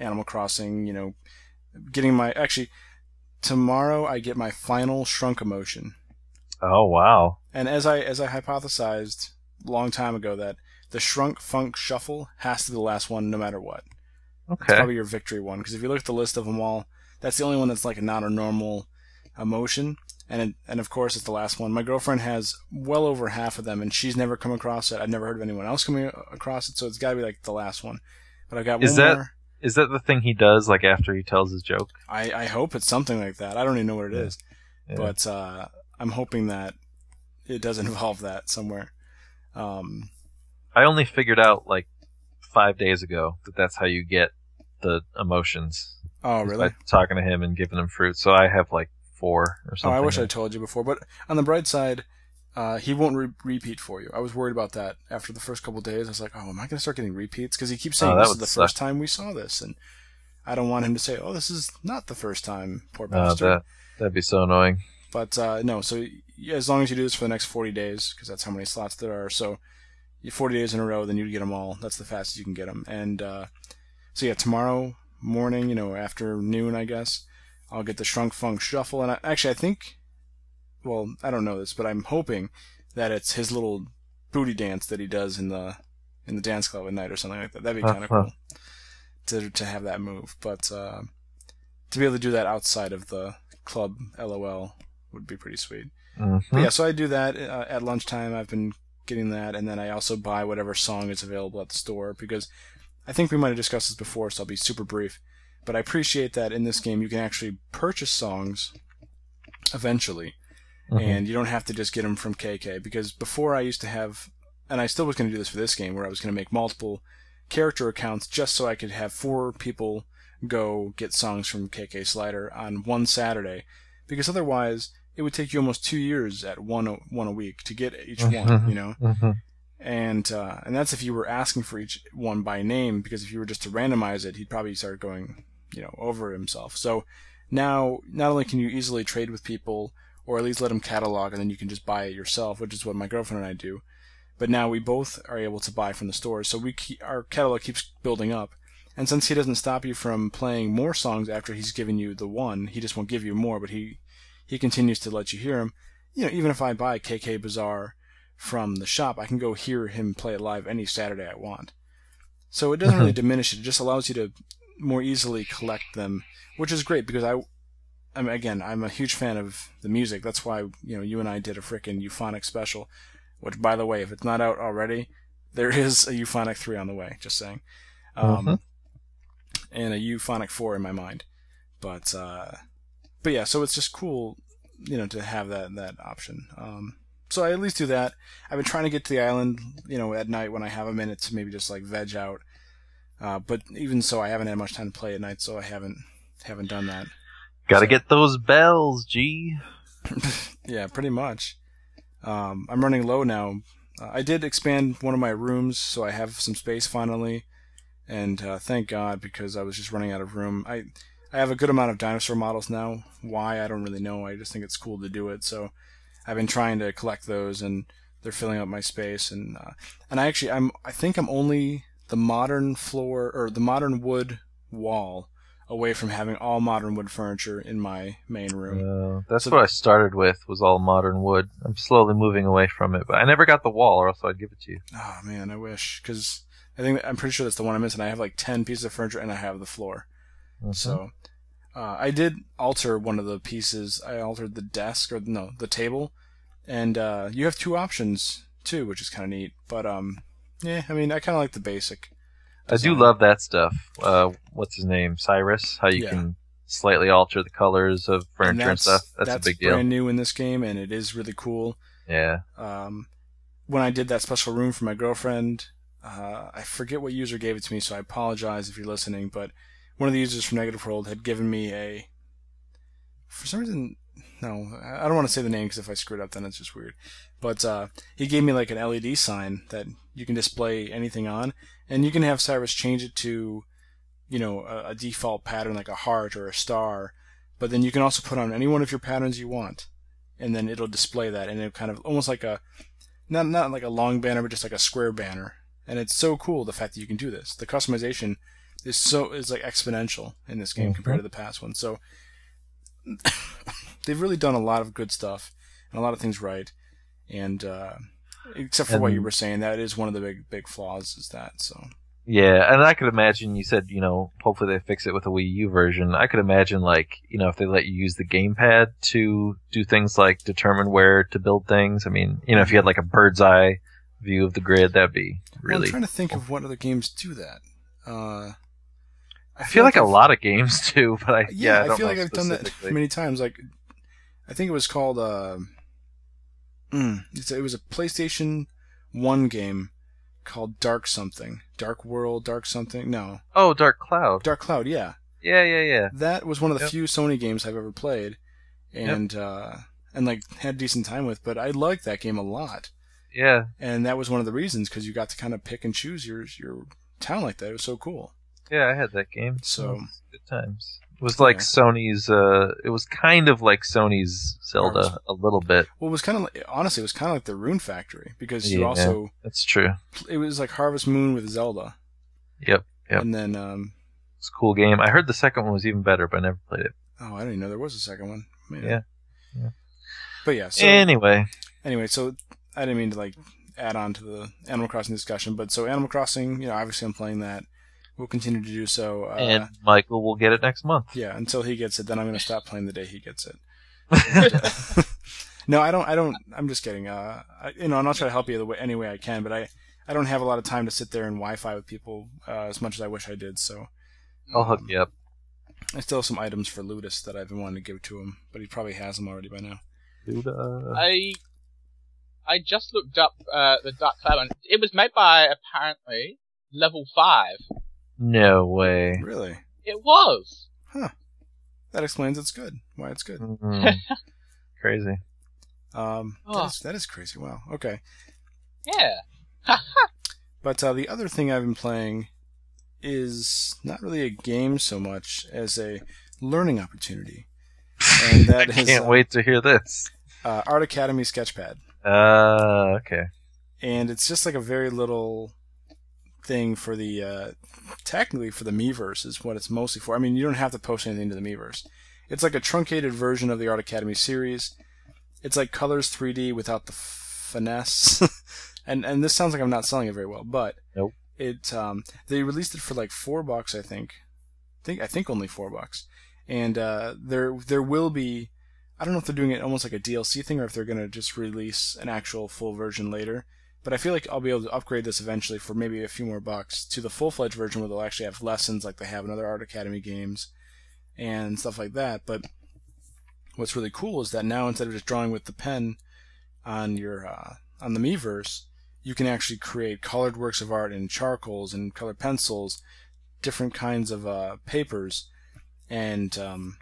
Animal Crossing. You know, getting my actually tomorrow I get my final shrunk emotion. Oh, wow. And as I as I hypothesized a long time ago that the shrunk funk shuffle has to be the last one no matter what. Okay. It's probably your victory one because if you look at the list of them all, that's the only one that's like not a normal emotion. And it, and of course it's the last one. My girlfriend has well over half of them, and she's never come across it. I've never heard of anyone else coming across it, so it's got to be like the last one. But I've got Is one that- more. Is that the thing he does, like, after he tells his joke? I, I hope it's something like that. I don't even know what it is, Yeah. but uh, I'm hoping that it does involve that somewhere. Um, I only figured out, like, five days ago that that's how you get the emotions. oh really? By talking to him and giving him fruit. So I have, like, four or something. Oh. I wish I told you before. But on the bright side, uh, he won't re- repeat for you. I was worried about that after the first couple of days. I was like, oh, am I going to start getting repeats? Because he keeps saying Oh, this is the suck. first time we saw this, and I don't want him to say, oh, this is not the first time. Poor Oh, bastard. that, that'd be so annoying. But uh, no, so yeah, as long as you do this for the next 40 days, because that's how many slots there are. So 40 days in a row, then you'd get them all. That's the fastest you can get them. And uh, so yeah, tomorrow morning, you know, after noon, I guess, I'll get the Shrunk Funk Shuffle. And I, actually, I think, well, I don't know this, but I'm hoping that it's his little booty dance that he does in the in the dance club at night or something like that. That'd be kind of Uh-huh. cool to to have that move. But uh, to be able to do that outside of the club, LOL, would be pretty sweet. But yeah, so I do that uh, at lunchtime. I've been getting that, and then I also buy whatever song is available at the store because I think we might have discussed this before, so I'll be super brief. But I appreciate that in this game you can actually purchase songs eventually, Mhm. and you don't have to just get them from KK. Because before I used to have, and I still was going to do this for this game, where I was going to make multiple character accounts just so I could have four people go get songs from KK Slider on one Saturday, because otherwise it would take you almost two years at one a, one a week to get each one, you know. Mhm. And uh, and that's if you were asking for each one by name, because if you were just to randomize it, he'd probably start going, you know, over himself. So now, not only can you easily trade with people, or at least let them catalog, and then you can just buy it yourself, which is what my girlfriend and I do. But now we both are able to buy from the stores, so we keep, our catalog keeps building up. And since he doesn't stop you from playing more songs after he's given you the one, he just won't give you more, but he he continues to let you hear him. You know, even if I buy KK Bazaar from the shop, I can go hear him play it live any Saturday I want. So it doesn't really diminish it. It just allows you to more easily collect them, which is great because I, I mean, again, I'm a huge fan of the music. That's why you know you and I did a frickin' euphonic special. Which, by the way, if it's not out already, there is a euphonic three on the way. Just saying, um, Mhm. and a euphonic four in my mind. But uh, but yeah, so it's just cool, you know, to have that that option. Um, so I at least do that. I've been trying to get to the island, you know, at night when I have a minute to maybe just like veg out. Uh, but even so, I haven't had much time to play at night, so I haven't haven't done that. Gotta So- get those bells, G. Yeah, pretty much. Um, I'm running low now. Uh, I did expand one of my rooms, so I have some space finally, and uh, thank God because I was just running out of room. I I have a good amount of dinosaur models now. Why I don't really know. I just think it's cool to do it. So I've been trying to collect those, and they're filling up my space. And uh, and I actually I'm I think I'm only the modern floor or the modern wood wall away from having all modern wood furniture in my main room. Uh, that's So- what I started with. Was all modern wood. I'm slowly moving away from it, but I never got the wall, or else I'd give it to you. Oh man, I wish because I think I'm pretty sure that's the one I'm missing. I have like ten pieces of furniture and I have the floor. Mhm. So Uh, I did alter one of the pieces. I altered the desk or no, the table, and uh, you have two options too, which is kind of neat. But um, yeah, I mean, I kind of like the basic. I do love that stuff. Uh, what's his name? Cyrus. How you Yeah. can slightly alter the colors of furniture and, stuff. That's, a big deal. brand new in this game, and it is really cool. Yeah. Um, when I did that special room for my girlfriend, uh, I forget what user gave it to me, so I apologize if you're listening. But one of the users from Negative World had given me a, for some reason, no, I don't want to say the name because if I screw it up, then it's just weird. But uh, he gave me like an LED sign that you can display anything on, and you can have Cyrus change it to, you know, a, a default pattern like a heart or a star. But then you can also put on any one of your patterns you want, and then it'll display that, and it kind of almost like a not not like a long banner, but just like a square banner. And it's so cool the fact that you can do this. The customization is so is like exponential in this game Mhm. compared to the past one. So they've really done a lot of good stuff and a lot of things right. And uh, except for what you were saying, that is one of the big big flaws. Is that so? Yeah, and I could imagine you said, you know, hopefully they fix it with a Wii U version. I could imagine like, you know, if they let you use the gamepad to do things like determine where to build things. I mean, you know, if you had like a bird's eye view of the grid, that'd be Well, I'm really trying to think of what other games do that. Uh, I feel like a I've- lot of games do, but I Yeah, yeah, I, I, feel like I've done that many times. Like, I think it was called. Uh, mm, it's, it was a PlayStation One game called Dark something, Dark World, Dark something. No, Oh, Dark Cloud. Dark Cloud. Yeah, Yeah, yeah, yeah. that was one of the Yep. few Sony games I've ever played, and uh, and like had decent time with. But I liked that game a lot, Yeah. and that was one of the reasons because you got to kind of pick and choose your your town like that. It was so cool. Yeah, I had that game. So- good times. It was like Yeah. Sony's uh it was kind of like Sony's Zelda a little bit. Well, it was kind of like, honestly, it was kind of like the Rune Factory because you Yeah. also That's true. it was like Harvest Moon with Zelda. Yep. Yep. And then, um, It's a cool game. I heard the second one was even better, but I never played it. oh, I didn't even know there was a second one. Man. Yeah. Yeah. But yeah, so anyway, anyway, so I didn't mean to like add on to the Animal Crossing discussion, but so Animal Crossing, you know, obviously I'm playing that. We'll continue to do so. Uh, and Michael will get it next month. yeah, until he gets it, then I'm going to stop playing the day he gets it. no, I don't. I don't. I'm just kidding. Uh, I, you know, and I'll try to help you the way, any way I can, but I, I don't have a lot of time to sit there and Wi-Fi with people uh, as much as I wish I did. So I'll hook you up. I still have some items for Ludus that I've been wanting to give to him, but he probably has them already by now. Dude, uh, I I just looked up uh, the Dark Cloud, and it was made by apparently Level Five. No way. Really? It was. Huh. That explains it's good. Why it's good. Mhm. Crazy. Um, Oh. that, is, that is crazy. Wow. Okay. Yeah. But uh, the other thing I've been playing is not really a game so much as a learning opportunity, and that I can't uh, wait to hear this. uh, Art Academy Sketchpad. Uh, okay. and it's just like a very little thing for the uh, technically for the Miiverse is what it's mostly for. I mean, you don't have to post anything to the Miiverse. It's like a truncated version of the Art Academy series. It's like Colors 3D without the finesse. and and this sounds like I'm not selling it very well, but Nope. It um they released it for like four bucks, I think. I think I think only four bucks. And uh, there there will be I don't know if they're doing it almost like a DLC thing or if they're going to just release an actual full version later. But I feel like I'll be able to upgrade this eventually for maybe a few more bucks to the full fledged version where they'll actually have lessons like they have in other Art Academy games and stuff like that. But what's really cool is that now instead of just drawing with the pen on your uh, on the Miiverse, you can actually create colored works of art in charcoals and colored pencils, different kinds of uh, papers, and um,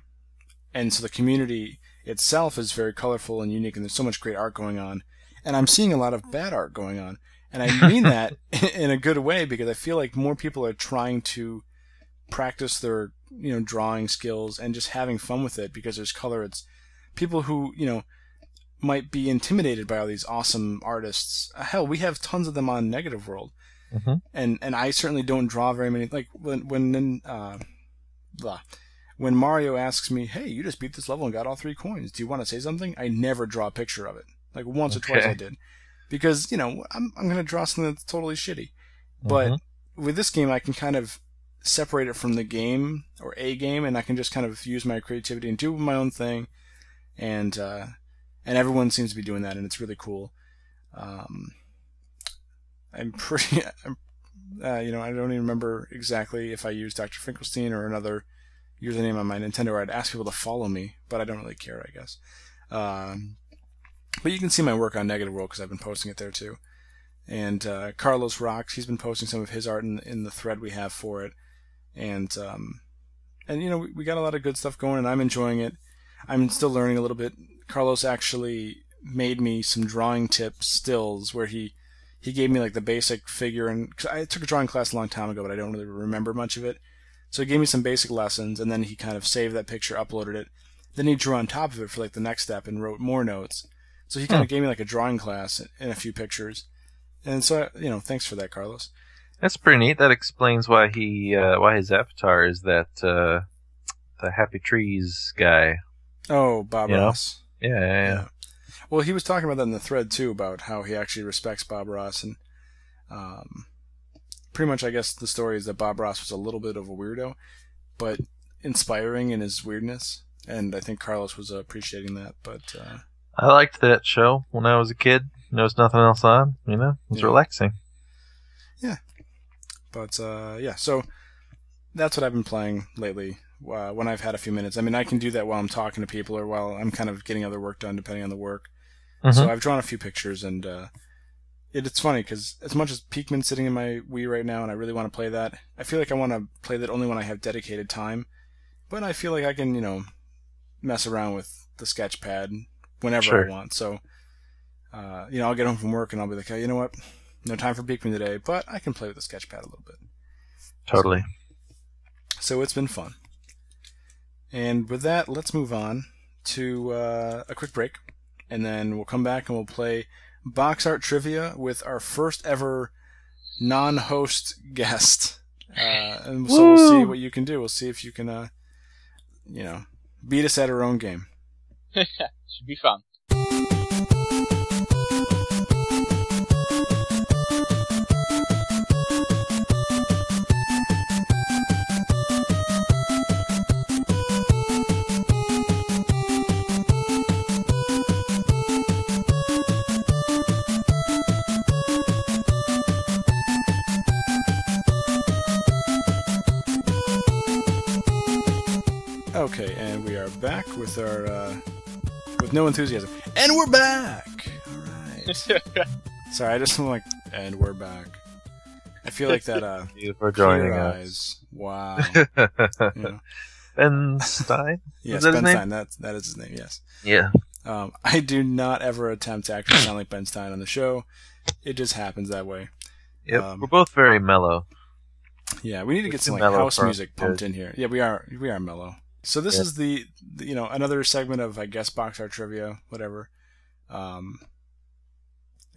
and so the community itself is very colorful and unique, and there's so much great art going on. And I'm seeing a lot of bad art going on, and I mean that in a good way because I feel like more people are trying to practice their you know drawing skills and just having fun with it because there's color. It's people who you know might be intimidated by all these awesome artists. Hell, we have tons of them on Negative World, Mhm. and and I certainly don't draw very many. Like when when uh, blah, when Mario asks me, "Hey, you just beat this level and got all three coins. Do you want to say something?" I never draw a picture of it. Like once or twice I did, because you know I'm I'm gonna draw something that's totally shitty. But Mhm. with this game, I can kind of separate it from the game or a game, and I can just kind of use my creativity and do my own thing. And uh, and everyone seems to be doing that, and it's really cool. Um, I'm pretty, I'm, uh, you know, I don't even remember exactly if I used Dr. Finkelstein or another username on my Nintendo. Or I'd ask people to follow me, but I don't really care, I guess. Um, but you can see my work on Negative World because I've been posting it there too. And uh, Carlos Rocks, he's been posting some of his art in, in the thread we have for it. And um, and you know we, we got a lot of good stuff going, and I'm enjoying it. I'm still learning a little bit. Carlos actually made me some drawing tips, stills, where he he gave me like the basic figure, and cause I took a drawing class a long time ago, but I don't really remember much of it. So he gave me some basic lessons, and then he kind of saved that picture, uploaded it. Then he drew on top of it for like the next step and wrote more notes. So he kind of gave me like a drawing class and a few pictures. And so, I, you know, thanks for that, Carlos. That's pretty neat. That explains why he uh, why his avatar is that uh, the Happy Trees guy. Oh, Bob You? Ross. Yeah, yeah, yeah. Yeah. Well, he was talking about that in the thread too, about how he actually respects Bob Ross, and um, pretty much, I guess the story is that Bob Ross was a little bit of a weirdo, but inspiring in his weirdness, and I think Carlos was appreciating that. But uh, I liked that show when I was a kid. There was nothing else on. You know, it was Yeah. relaxing. but uh, yeah, so that's what I've been playing lately. Uh, when I've had a few minutes, I mean, I can do that while I'm talking to people or while I'm kind of getting other work done, depending on the work. Mhm. So I've drawn a few pictures, and uh, it, it's funny because as much as Pikmin's sitting in my Wii right now, and I really want to play that, I feel like I want to play that only when I have dedicated time. But I feel like I can, you know, mess around with the sketch Sketchpad whenever Sure. I want. So, uh, you know, I'll get home from work and I'll be like, hey, you know what? No time for Pikmin today, but I can play with the Sketchpad a little bit. Totally. So it's been fun. And with that, let's move on to uh, a quick break, and then we'll come back and we'll play box art trivia with our first ever non-host guest. Uh, and so we'll see what you can do. We'll see if you can, uh, you know, beat us at our own game. Should be fun. Okay, and we are back with our uh, with no enthusiasm, and we're back. All right. Sorry, I just am like, and we're back. I feel like that. Uh, Thank you for joining us. Eyes. Wow. You know. ben Stein? Yes, that Ben? Stein. That that is his name. Yes. Yeah. Um, I do not ever attempt to actually sound like Ben Stein on the show. It just happens that way. Yep. Um, We're both very mellow. Yeah, we need to get some like house music pumped in here. Yeah, we are we are mellow. So this Yeah. is the, the you know another segment of I guess box art trivia, whatever. Um,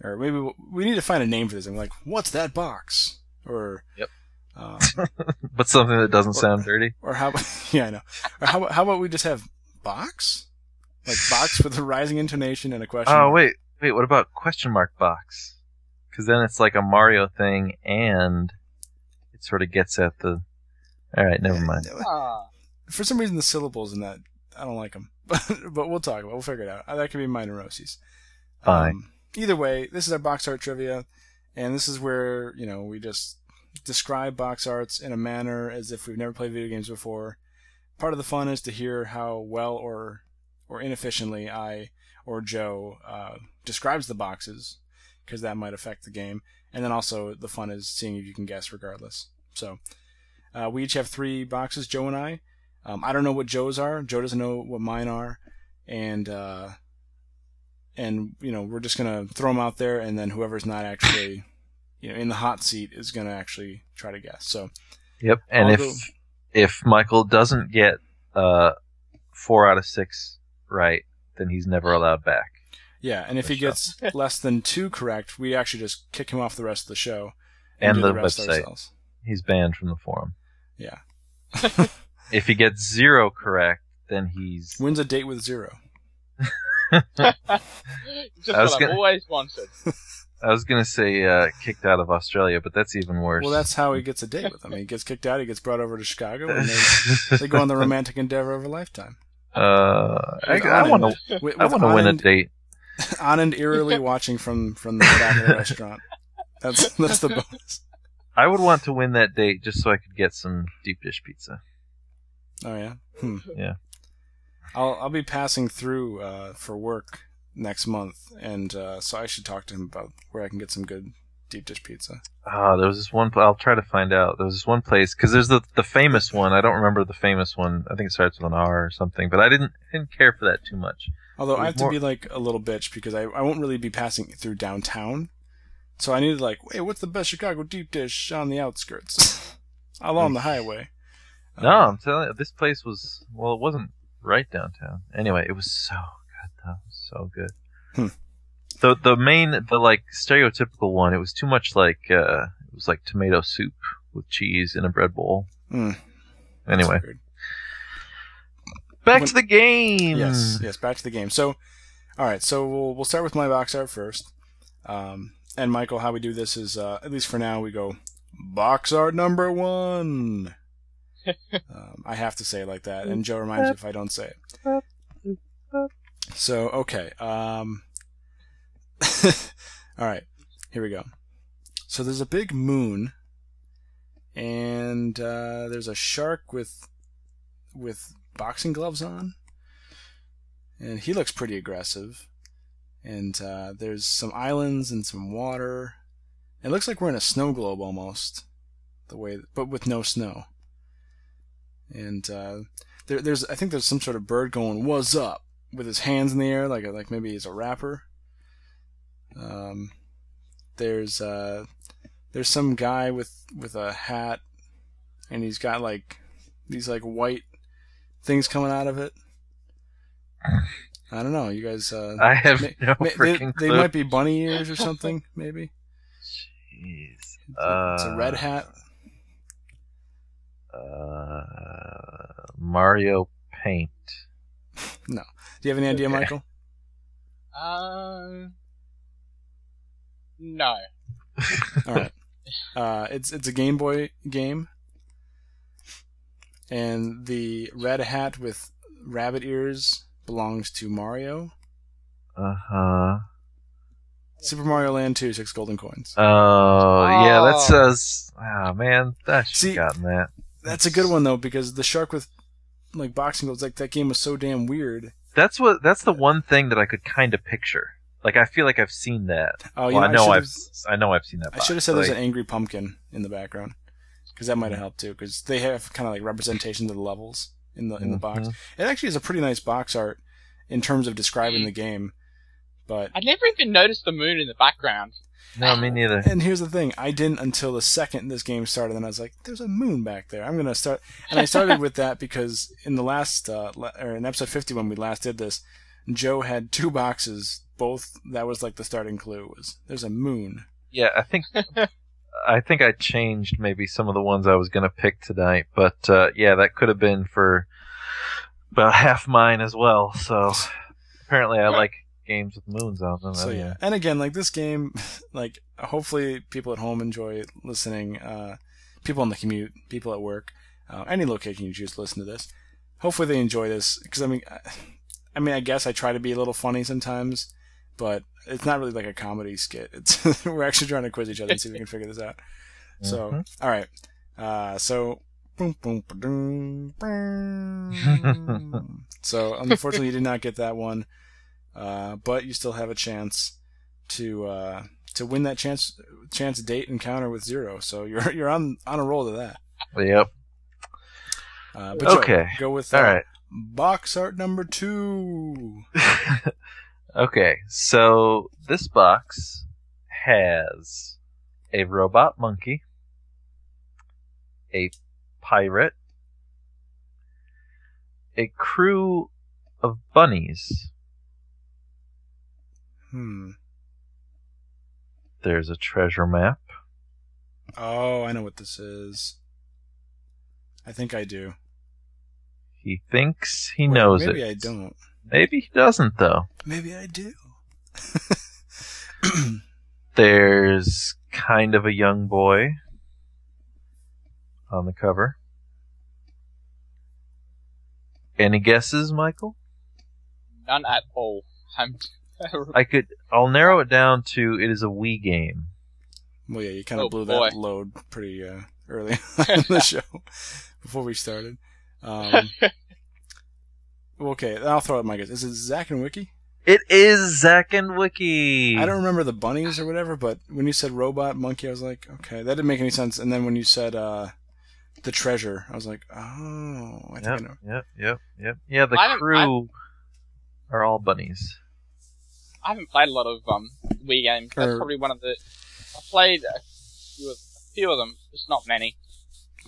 or maybe we- we need to find a name for this. I'm like, what's that box? Or Yep. Um, But something that doesn't Or- sound dirty. or how? Yeah, I know. Or how how about we just have box? Like box with a rising intonation and a question. Oh mark. wait, wait. What about question mark box? Because then it's like a Mario thing, and it sort of gets at the. All right, never mind. Ah, For some reason, the syllables in that I don't like them, but but we'll talk about. it. We'll figure it out. Uh, That could be my neuroses. Fine. Um, either way, this is our box art trivia, and this is where you know we just describe box arts in a manner as if we've never played video games before. Part of the fun is to hear how well or or inefficiently I or Joe uh, describes the boxes, because that might affect the game. And then also the fun is seeing if you can guess regardless. So uh, we each have three boxes, Joe and I. Um, I don't know what Joe's are. Joe doesn't know what mine are, and uh, and you know we're just gonna throw them out there, and then whoever's not actually you know in the hot seat is gonna actually try to guess. So Yep. And I'll if go- if Michael doesn't get uh four out of six right, then he's never allowed back. yeah, and if he For sure. gets less than two correct, we actually just kick him off the rest of the show And do the rest website. ourselves. He's banned from the forum. Yeah, If he gets zero correct, then he's wins a date with zero. just I was what I've gonna- always wanted. I was gonna say uh, kicked out of Australia, but that's even worse. Well, that's how he gets a date with them. He gets kicked out. He gets brought over to Chicago, and they, they go on the romantic endeavor of a lifetime. uh, I, With I want to. I want to win a Anand- date. Anand eerily watching from from the back of the restaurant. That's that's the bonus. I would want to win that date just so I could get some deep dish pizza. Oh yeah. Hmm. Yeah. I'll I'll be passing through uh, for work next month, and uh, so I should talk to him about where I can get some good deep dish pizza. Ah, there was this one. I'll try to find out. There was this one place because there's the the famous one. I don't remember the famous one. I think it starts with an R or something. But I didn't didn't care for that too much. Although I have to be like a little bitch because I, I won't really be passing through downtown. So I need to like, wait, what's the best Chicago deep dish on the outskirts? Along the highway. No, Um, I'm telling you, this place was well. It wasn't right downtown. Anyway, it was so good though. So good. Hmm. The the main the like stereotypical one. It was too much like uh, it was like tomato soup with cheese in a bread bowl. Mm, Anyway, back When- to the game. Yes, yes, back to the game. So, all right, so we'll, we'll start with my box art first. Um, and Michael, how we do this is, uh, at least for now, we go box art number one. Um, I have to say it like that, and Joe reminds me if I don't say it. So, okay. Um, all right, here we go. So there's a big moon, and uh, there's a shark with with boxing gloves on, and he looks pretty aggressive. And uh, there's some islands and some water. It looks like we're in a snow globe almost, the way, but with no snow. And uh, there, there's, I think there's some sort of bird going "What's up?" with his hands in the air, like a, like maybe he's a rapper. Um, there's uh, there's some guy with with a hat, and he's got like these like white things coming out of it. I don't know. You guys, uh, I have Ma- no ma- they, freaking they clue. might be bunny ears or something. Maybe Jeez. it's a red Uh, hat. Uh, Mario Paint. No. Do you have any idea, okay. Michael? Um, no. All right. Uh, it's it's a Game Boy game, and the red hat with rabbit ears belongs to Mario. Uh huh. Super Mario Land 2, six golden coins. Oh, yeah, that Oh. says. Oh man, I should See- have gotten that. That's a good one though because the shark with like boxing gloves, like that game was so damn weird. That's what. That's the one thing that I could kind of picture. Like I feel like I've seen that. Oh, you well, I know, I I've. should've- I know I've seen that. I should have said there's like- an angry pumpkin in the background because that might have helped too. Because they have kind of like representation of the levels in the in the box. Mhm. It actually is a pretty nice box art in terms of describing the game. But I never even noticed the moon in the background. No, me neither. and here's the thing, I didn't until the second this game started, and I was like, "There's a moon back there. I'm gonna start." And I started with that because in the last uh, or in episode 50 when we last did this, Joe had two boxes. Both that was like the starting clue was there's a moon. Yeah, I think. I think I changed maybe some of the ones I was gonna pick tonight, but uh, yeah, that could have been for about half mine as well. So apparently, I like games with moons on them. So yeah, know. and again, like this game, like hopefully people at home enjoy listening. Uh, people on the commute, people at work, uh, any location you choose to listen to this. Hopefully they enjoy this because I mean, I, I mean, I guess I try to be a little funny sometimes, but it's not really like a comedy skit. It's we're actually trying to quiz each other and see if we can figure this out. So Mhm. all right, uh, so. boom, boom, ba-dum, bam. so unfortunately, you did not get that one uh, but you still have a chance to uh, to win that chance chance date encounter with zero. So you're you're on on a roll to that. Yep. Uh, but Joe, Okay. go with uh, All right. box art number two. okay, so this box has a robot monkey, a pirate, a crew of bunnies. Hmm. There's a treasure map. Oh, I know what this is. I think I do. He thinks he Wait, knows maybe it. Maybe I don't. Maybe he doesn't, though. Maybe I do. There's kind of a young boy on the cover. Any guesses, Michael? None at all. I'm I could. I'll narrow it down to it is a Wii game. Well, yeah, you kind of Oh, blew boy. that load pretty uh, early in the show before we started. Um, okay, I'll throw out my guess. Is it Zack and Wiki? It is Zack and Wiki. I don't remember the bunnies or whatever, but when you said robot monkey, I was like, okay, that didn't make any sense. And then when you said uh, the treasure, I was like, oh, I think I Yep, know. yep, yep, yep. Yeah, the I don't- crew are all bunnies. I haven't played a lot of um Wii games. That's Or- probably one of the. I played a few of, a few of them, just not many.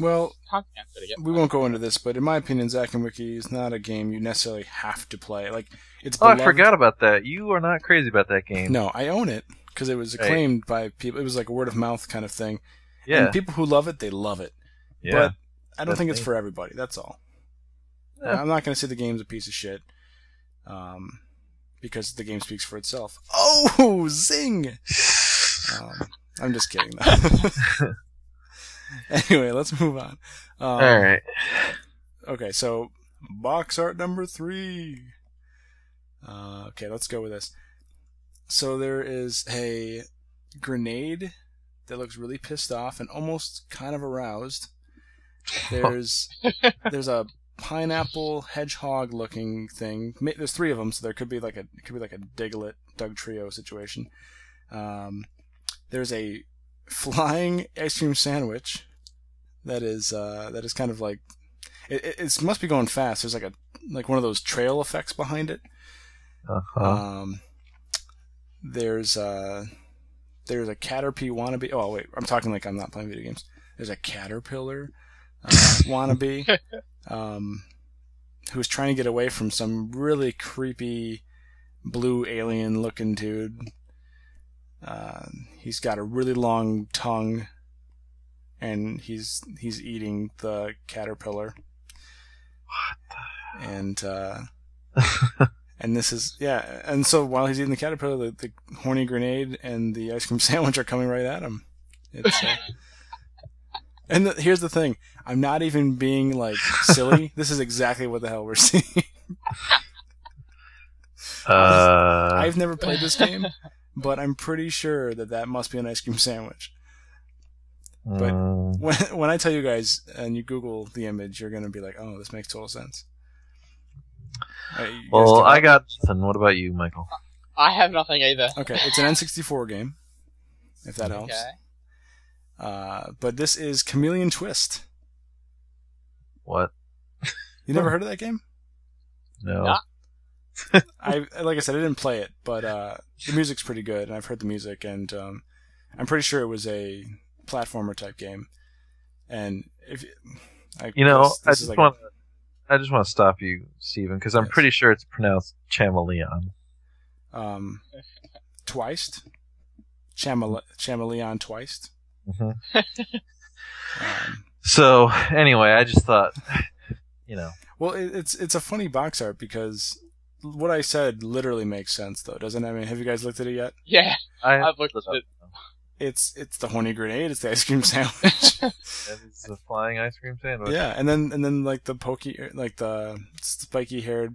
Well, Can't answer it again. we won't go into this, but in my opinion, Zack and Wiki is not a game you necessarily have to play. Like, it's Oh, I forgot about that. You are not crazy about that game. No, I own it because it was Right. acclaimed by people. It was like a word of mouth kind of thing. Yeah, And people who love it, they love it. yeah. But I don't That's think it's me. for everybody. That's all. Yeah. I'm not going to say the game's a piece of shit, um, because the game speaks for itself. Oh, zing! Um, I'm just kidding. Anyway, let's move on. Um, all right. Okay, so box art number three. Uh, okay, let's go with this. So there is a grenade that looks really pissed off and almost kind of aroused. There's there's a pineapple hedgehog looking thing. There's three of them, so there could be like a it could be like a Diglett Dugtrio situation. Um, there's a flying ice cream sandwich that is uh, that is kind of like it, it it's, must be going fast. There's like a like one of those trail effects behind it. Uh-huh. Um, there's uh, there's a Caterpie wannabe. Oh wait, I'm talking like I'm not playing video games. There's a caterpillar uh, wannabe um, who's trying to get away from some really creepy blue alien looking dude. Uh, he's got a really long tongue, and he's he's eating the caterpillar. And uh, and this is yeah, and so while he's eating the caterpillar, the, the horny grenade and the ice cream sandwich are coming right at him. It's, uh, and the, here's the thing: I'm not even being like silly. this is exactly what the hell we're seeing. uh, I've never played this game, but I'm pretty sure that that must be an ice cream sandwich. but- mm, When when I tell you guys and you Google the image, you're gonna be like, "Oh, this makes total sense." Uh, well, I got nothing. What about you, Michael? I have nothing either. okay. It's an N64 game, if that helps. Okay. Uh, but this is Chameleon Twist. What? You never heard of that game? No. Nah. I like I said, I didn't play it, but uh, the music's pretty good, and I've heard the music, and um, I'm pretty sure it was a platformer type game. And if I You know, guess I this is just like want. I just want to stop you, Stephen, because I'm Yes. pretty sure it's pronounced chameleon. um, twice, Chamele- chameleon twiced. hmm Um, So anyway, I just thought, you know, well, it's it's a funny box art because what I said literally makes sense, though, doesn't it? I mean, have you guys looked at it yet? Yeah, I I've looked at it. It's it's the horny grenade. It's the ice cream sandwich. it's the flying ice cream sandwich. yeah, and then and then like the pokey, like the spiky haired,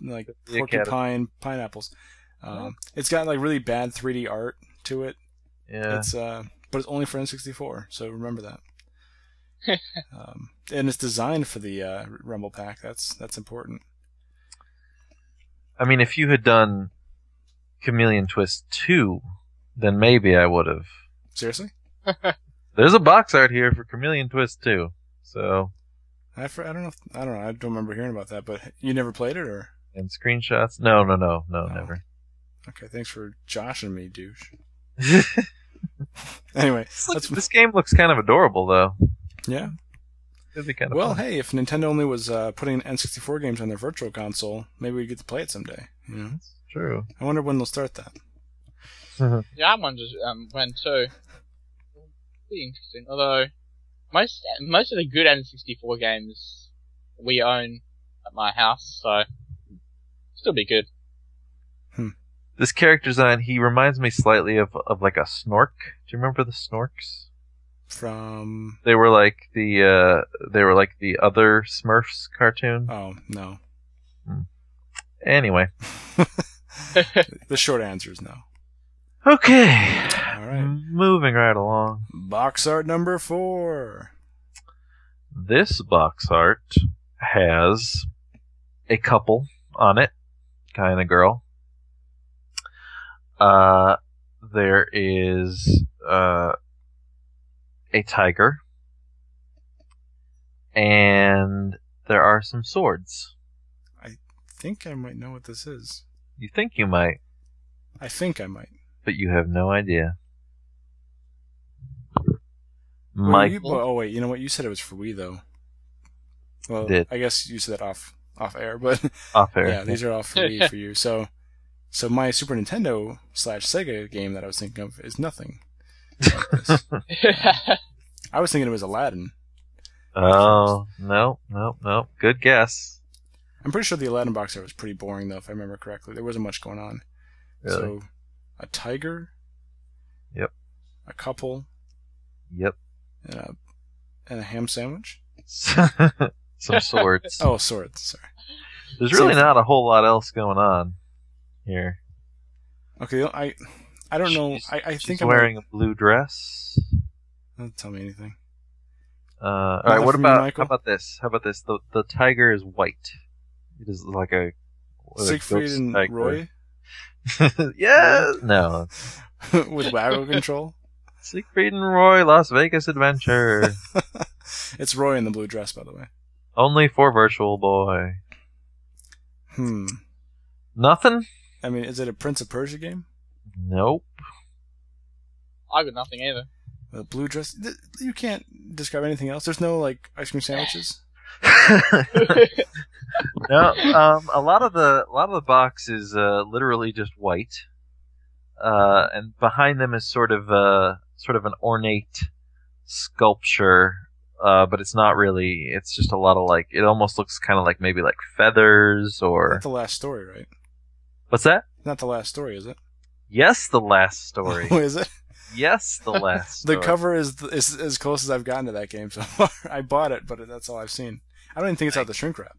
like The porcupine pineapples. Um, it's got like really bad 3D art to it. Yeah. It's uh, but it's only for N64, so remember that. Um, and it's designed for the uh, Rumble Pack. That's that's important. I mean, if you had done Chameleon Twist 2, then maybe I would have. Seriously, There's a box art here for Chameleon Twist 2. So, I, fr- I don't know. If, I don't know. I don't remember hearing about that. But you never played it, or and screenshots? No, no, no, no, Oh. never. okay? Thanks for joshing me, douche. this, Anyway, looks- let's this game looks kind of adorable, though. Yeah. Be kind of Well, fun. hey, if Nintendo only was uh, putting N64 games on their virtual console, maybe we'd get to play it someday. You know, That's true. I wonder when they'll start that. Yeah, I wonder um, when too. Be interesting. Although most most of the good N64 games we own at my house, so still be good. Hmm. this character design, he reminds me slightly of of like a snork. Do you remember the snorks? From They were like the uh they were like the other Smurfs cartoon. oh no. Anyway. The short answer is no. Okay. All right. Moving right along. Box art number four. This box art has a couple on it, guy and a girl. Uh, there is uh, a tiger, and there are some swords. I think I might know what this is. You think you might, I think I might. but you have no idea. Well, you- Michael, oh wait, you know what? You said it was for Wii though. Well, Did. I guess you said that off off air, but off air. yeah, these are all for Wii for you. So, so my Super Nintendo slash Sega game that I was thinking of is nothing. I was thinking it was Aladdin. Oh no, no, no! Good guess. I'm pretty sure the Aladdin box art was pretty boring though, if I remember correctly. There wasn't much going on. Really? So, a tiger. Yep. A couple Yep. and a and a ham sandwich. Some swords. Oh, swords. Sorry. There's really not a whole lot else going on here. Okay, I I don't know. She's- I, I She's think I'm wearing a blue dress. Don't tell me anything. Uh, all right. What about Michael? how about this? How about this? The the tiger is white. It is like a Siegfried and tiger. Roy yeah. No. with Waggle control. Siegfried and Roy Las Vegas Adventure. it's Roy in the blue dress, by the way. Only for Virtual Boy. Hmm. Nothing. I mean, is it a Prince of Persia game? Nope. I got nothing either. A blue dress? Th- You can't describe anything else. There's no like ice cream sandwiches. no, um, a lot of the a lot of the box is uh, literally just white, uh, and behind them is sort of uh, sort of an ornate sculpture, uh, but it's not really. It's just a lot of like. It almost looks kind of like maybe like feathers or Not the last story, right? what's that? Not the last story, is it? Yes, the last story. Oh, is it? yes, the last. The Story. cover is, is as close as I've gotten to that game so far. I bought it, but that's all I've seen. I don't even think it's out the shrink wrap.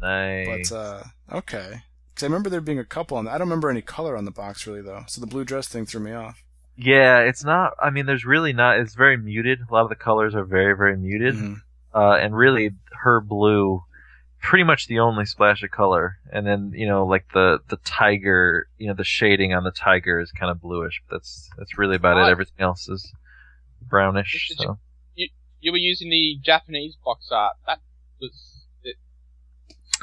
Nice. But uh, okay, because I remember there being a couple on. The, I don't remember any color on the box really though. So the blue dress thing threw me off. yeah, it's not. I mean, there's really not. It's very muted. A lot of the colors are very, very muted. Mhm. uh, and really her blue, pretty much the only splash of color. And then you know, like the the tiger, you know, the shading on the tiger is kind of bluish. But that's that's really about it. Everything else is brownish. You- So You were using the Japanese box art. That was it.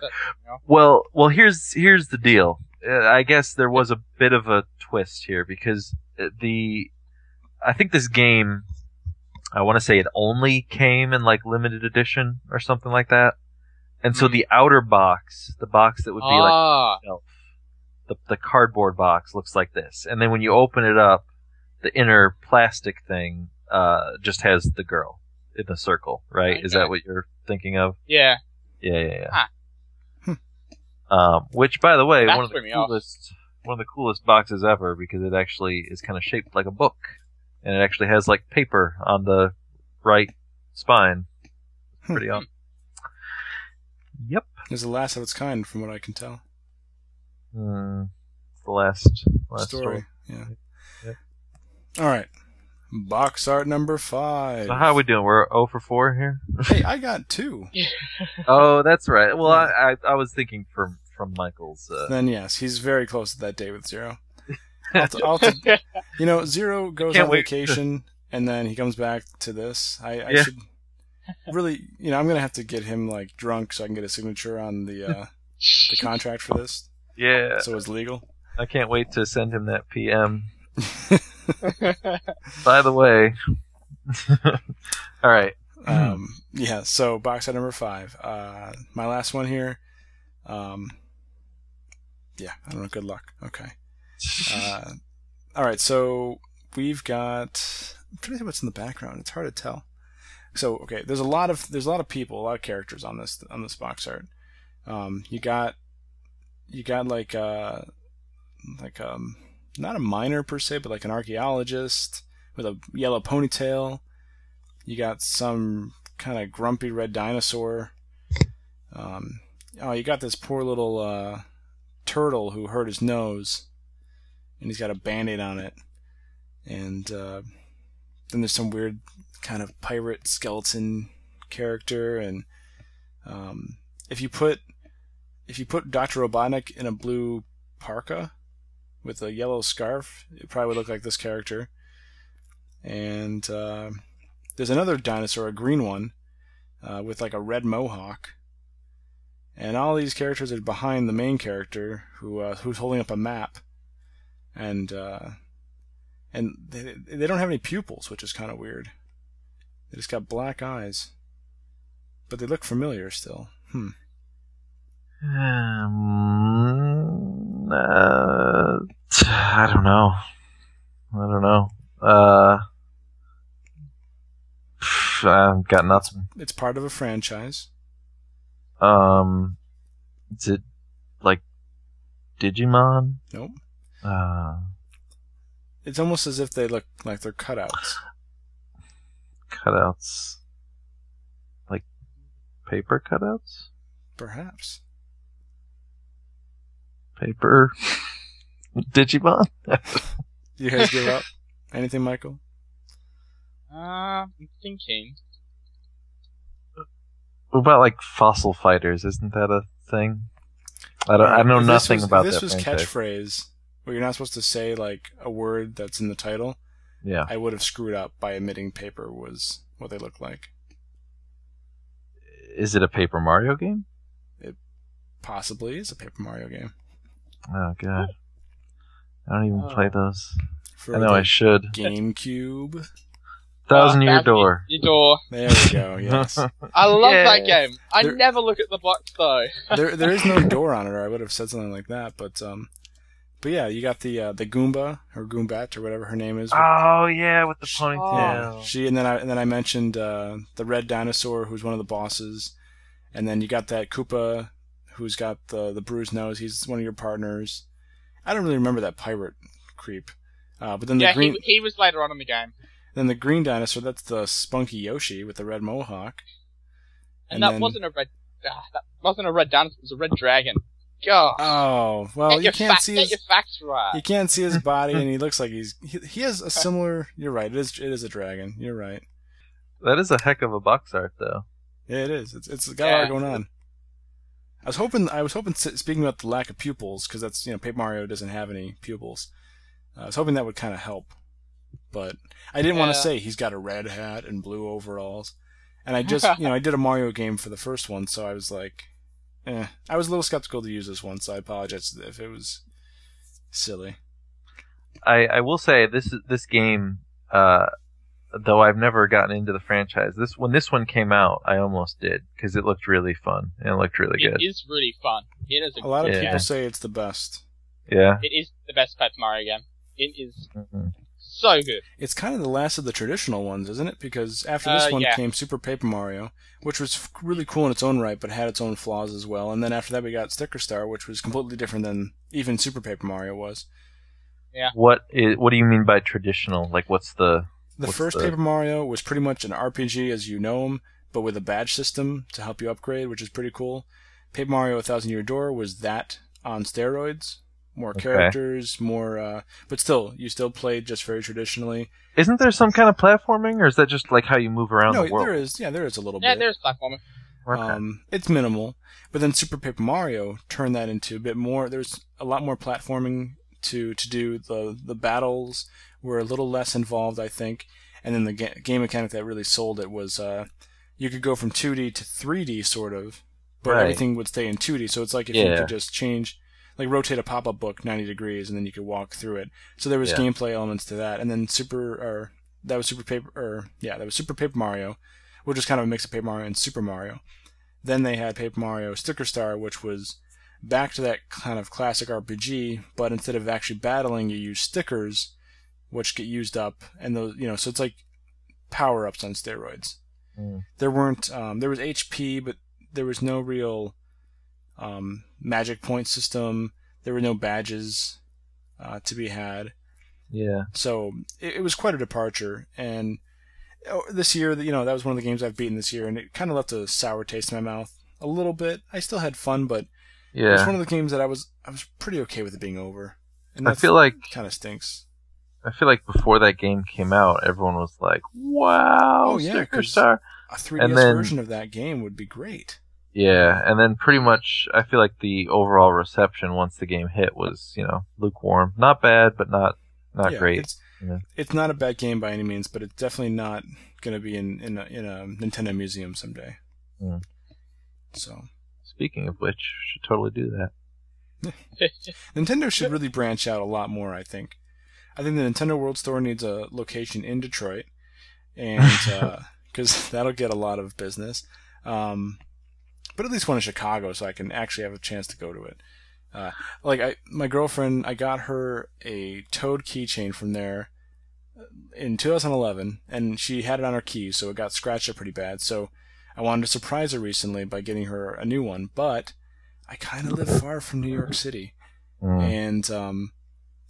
That, you know. well, well, here's here's the deal. Uh, I guess there was a bit of a twist here because uh, the I think this game. I want to say it only came in like limited edition or something like that. And so Hmm. the outer box, the box that would be like ah, itself. The, the cardboard box looks like this, and then when you open it up, the inner plastic thing uh, just has the girl in the circle, right? Is that what you're thinking of? yeah. Yeah, yeah, yeah. Ah. Um, which, by the way, That one of the threw me off. coolest, one of the coolest boxes ever because it actually is kind of shaped like a book, and it actually has like paper on the right spine. Pretty awesome. Yep. It's the last of its kind, from what I can tell. It's the last last story. story. Yeah. Yep. All right. Box art number five. So how are we doing? We're 0 for 4 here? hey, I got two. Oh, that's right. Well, I, I, I was thinking from from Michael's. Uh, Then yes, he's very close to that day with zero. I'll t- I'll t- you know, zero goes Can't on wait. vacation and then he comes back to this. I, I Yeah. should really, you know, I'm gonna have to get him like drunk so I can get a signature on the uh, the contract for this, yeah, so it's legal. I can't wait to send him that PM. By the way, all right. um, yeah. So box art number five. Uh, my last one here. Um, yeah, I don't know. Good luck. Okay. Uh, all right, so we've got. I'm trying to see what's in the background. It's hard to tell. So okay, there's a lot of there's a lot of people, a lot of characters on this on this box art. Um, you got you got like uh, like um not a miner per se, but like an archaeologist with a yellow ponytail. You got some kind of grumpy red dinosaur. Um, oh, you got this poor little uh, turtle who hurt his nose, and he's got a band-aid on it. And uh, then there's some weird kind of pirate skeleton character, and um, if you put if you put Doctor Robotnik in a blue parka with a yellow scarf, it probably would look like this character. And uh, there's another dinosaur, a green one, uh, with like a red mohawk. And all these characters are behind the main character, who uh, who's holding up a map, and uh, and they they don't have any pupils, which is kind of weird. They just got black eyes, but they look familiar still. Hmm. Um, uh, I don't know. I don't know. Uh, I've got nothing. It's part of a franchise. Um, is it like Digimon? Nope. Uh, It's almost as if they look like they're cutouts. Cutouts. Like paper cutouts? Perhaps. Paper Digimon? You guys give up? Anything, Michael? Uh, I'm thinking. What about like fossil fighters? Isn't that a thing? I don't. I know nothing was- if about this that was franchise. catchphrase where you're not supposed to say like a word that's in the title. Yeah. I would have screwed up by omitting paper was what they look like. Is it a Paper Mario game? It possibly is a Paper Mario game. Oh god. I don't even play Oh. those. For I know the I should. GameCube. Thousand Uh, Year Door. Your door. There we go. Yes. I love Yeah. that game. I There- never look at the box though. there there is no door on it, or I would have said something like that. But um, but yeah, you got the uh, the Goomba or Goombat or whatever her name is. Oh yeah, with the Yeah, ponytail. she and then I and then I mentioned uh, the red dinosaur, who's one of the bosses, and then you got that Koopa, who's got the the bruised nose. He's one of your partners. I don't really remember that pirate creep, uh, but then the yeah, green he, he was later on in the game, then the green dinosaur. That's the spunky Yoshi with the red mohawk. and, And that then- wasn't a red. Ah, that wasn't a red dinosaur. It was a red dragon. God. Oh well, get you can't fa- see get his your facts right. you can't see his body, and he looks like he's he, he has a similar. You're right. It is it is a dragon. You're right. That is a heck of a box art, though. Yeah, it is. It's it's got a lot going on. I was hoping. I was hoping. Speaking about the lack of pupils, because that's you know, Paper Mario doesn't have any pupils. I was hoping that would kind of help, but I didn't want to say he's got a red hat and blue overalls. And I just, you know, I did a Mario game for the first one, so I was like, eh. I was a little skeptical to use this one, so I apologize if it was silly. I, I will say this this game, uh, though I've never gotten into the franchise. This when this one came out, I almost did because it looked really fun and it looked really It good. It is really fun. It is a, A lot of Yeah. people say it's the best. Yeah. It is the best Paper Mario game. It is Mhm. So good. It's kind of the last of the traditional ones, isn't it? Because after this Uh, one yeah. came Super Paper Mario, which was really cool in its own right, but had its own flaws as well. And then after that, we got Sticker Star, which was completely different than even Super Paper Mario was. What is what do you mean by traditional? Like what's the The What's first the- Paper Mario was pretty much an RPG as you know them, but with a badge system to help you upgrade, which is pretty cool. Paper Mario: A Thousand Year Door was that on steroids. More Okay. characters, more, uh, but still, you still played just very traditionally. Isn't there some kind of platforming, or is that just like how you move around no, the world? there is, yeah, there is a little Yeah, bit. Yeah, there's platforming. Okay. Um, it's minimal, but then Super Paper Mario turned that into a bit more. There's a lot more platforming to to do. The the battles were a little less involved, I think. And then the ga- game mechanic that really sold it was uh, you could go from 2D to 3D, sort of, but Right. everything would stay in 2D. So it's like if you could just change, like rotate a pop-up book 90 degrees, and then you could walk through it. So there was Yeah. gameplay elements to that. And then Super, or that was Super Paper, or yeah, that was Super Paper Mario, which was kind of a mix of Paper Mario and Super Mario. Then they had Paper Mario Sticker Star, which was back to that kind of classic RPG, but instead of actually battling, you use stickers, which get used up, and those, you know, so it's like power ups on steroids. Mm. There weren't, um, there was HP, but there was no real um, magic point system. There were no badges. uh, to be had. Yeah. So it, it was quite a departure. And oh, this year, you know, that was one of the games I've beaten this year, and it kind of left a sour taste in my mouth a little bit. I still had fun, but it was one of the games that I was I was pretty okay with it being over. And I feel like kind of stinks. I feel like before that game came out, everyone was like, "Wow, Oh, yeah, Sticker Star!" A 3DS then- version of that game would be great. Yeah, and then pretty much, I feel like the overall reception once the game hit was, you know, lukewarm. Not bad, but not not yeah, great. It's, Yeah. it's not a bad game by any means, but it's definitely not going to be in in a, in a Nintendo museum someday. Hmm. So Speaking of which, should totally do that. Nintendo should really branch out a lot more. I think. I think the Nintendo World Store needs a location in Detroit, and because that'll get a lot of business. Um, but at least one in Chicago, so I can actually have a chance to go to it. Uh, like I, my girlfriend, I got her a Toad keychain from there in 2011, and she had it on her keys, so it got scratched up pretty bad. So I wanted to surprise her recently by getting her a new one, but I kind of live far from New York City, Mm. and um,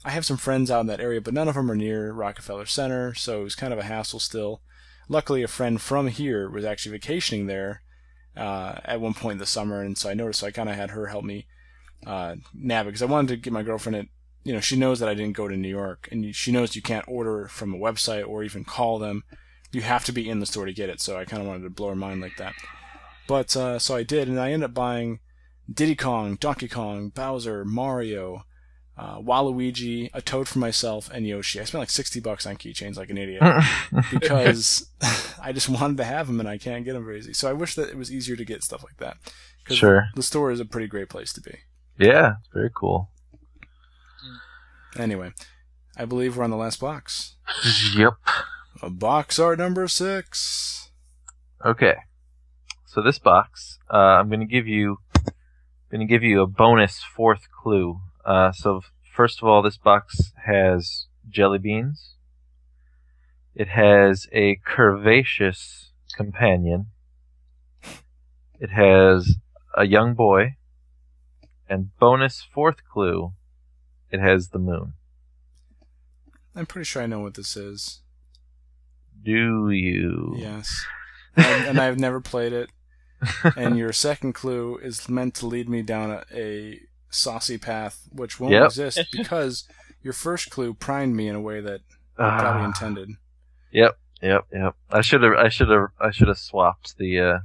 I have some friends out in that area, but none of them are near Rockefeller Center, so it was kind of a hassle still. Luckily, a friend from here was actually vacationing there uh, at one point in the summer, and so I noticed. So I kind of had her help me uh, it because I wanted to get my girlfriend. At, you know, she knows that I didn't go to New York, and she knows you can't order from a website or even call them. You have to be in the store to get it. So I kind of wanted to blow her mind like that. But uh, so I did, and I ended up buying Diddy Kong, Donkey Kong, Bowser, Mario, uh, Waluigi, a Toad for myself, and Yoshi. I spent like sixty bucks on keychains like an idiot because I just wanted to have them and I can't get them very easy. So I wish that it was easier to get stuff like that. Sure. The store is a pretty great place to be. yeah, very cool. Anyway, I believe we're on the last box. Yep. A box art number six. Okay. So this box, uh, I'm going to give you, going to give you a bonus fourth clue. Uh, so first of all, this box has jelly beans. It has a curvaceous companion. It has a young boy. And bonus fourth clue, it has the moon. I'm pretty sure I know what this is. Do you? Yes. and, and I've never played it. And your second clue is meant to lead me down a, a saucy path, which won't Yep. exist because your first clue primed me in a way that I probably Ah. intended. Yep, yep, yep. I should have, I should have, I should have swapped the, uh,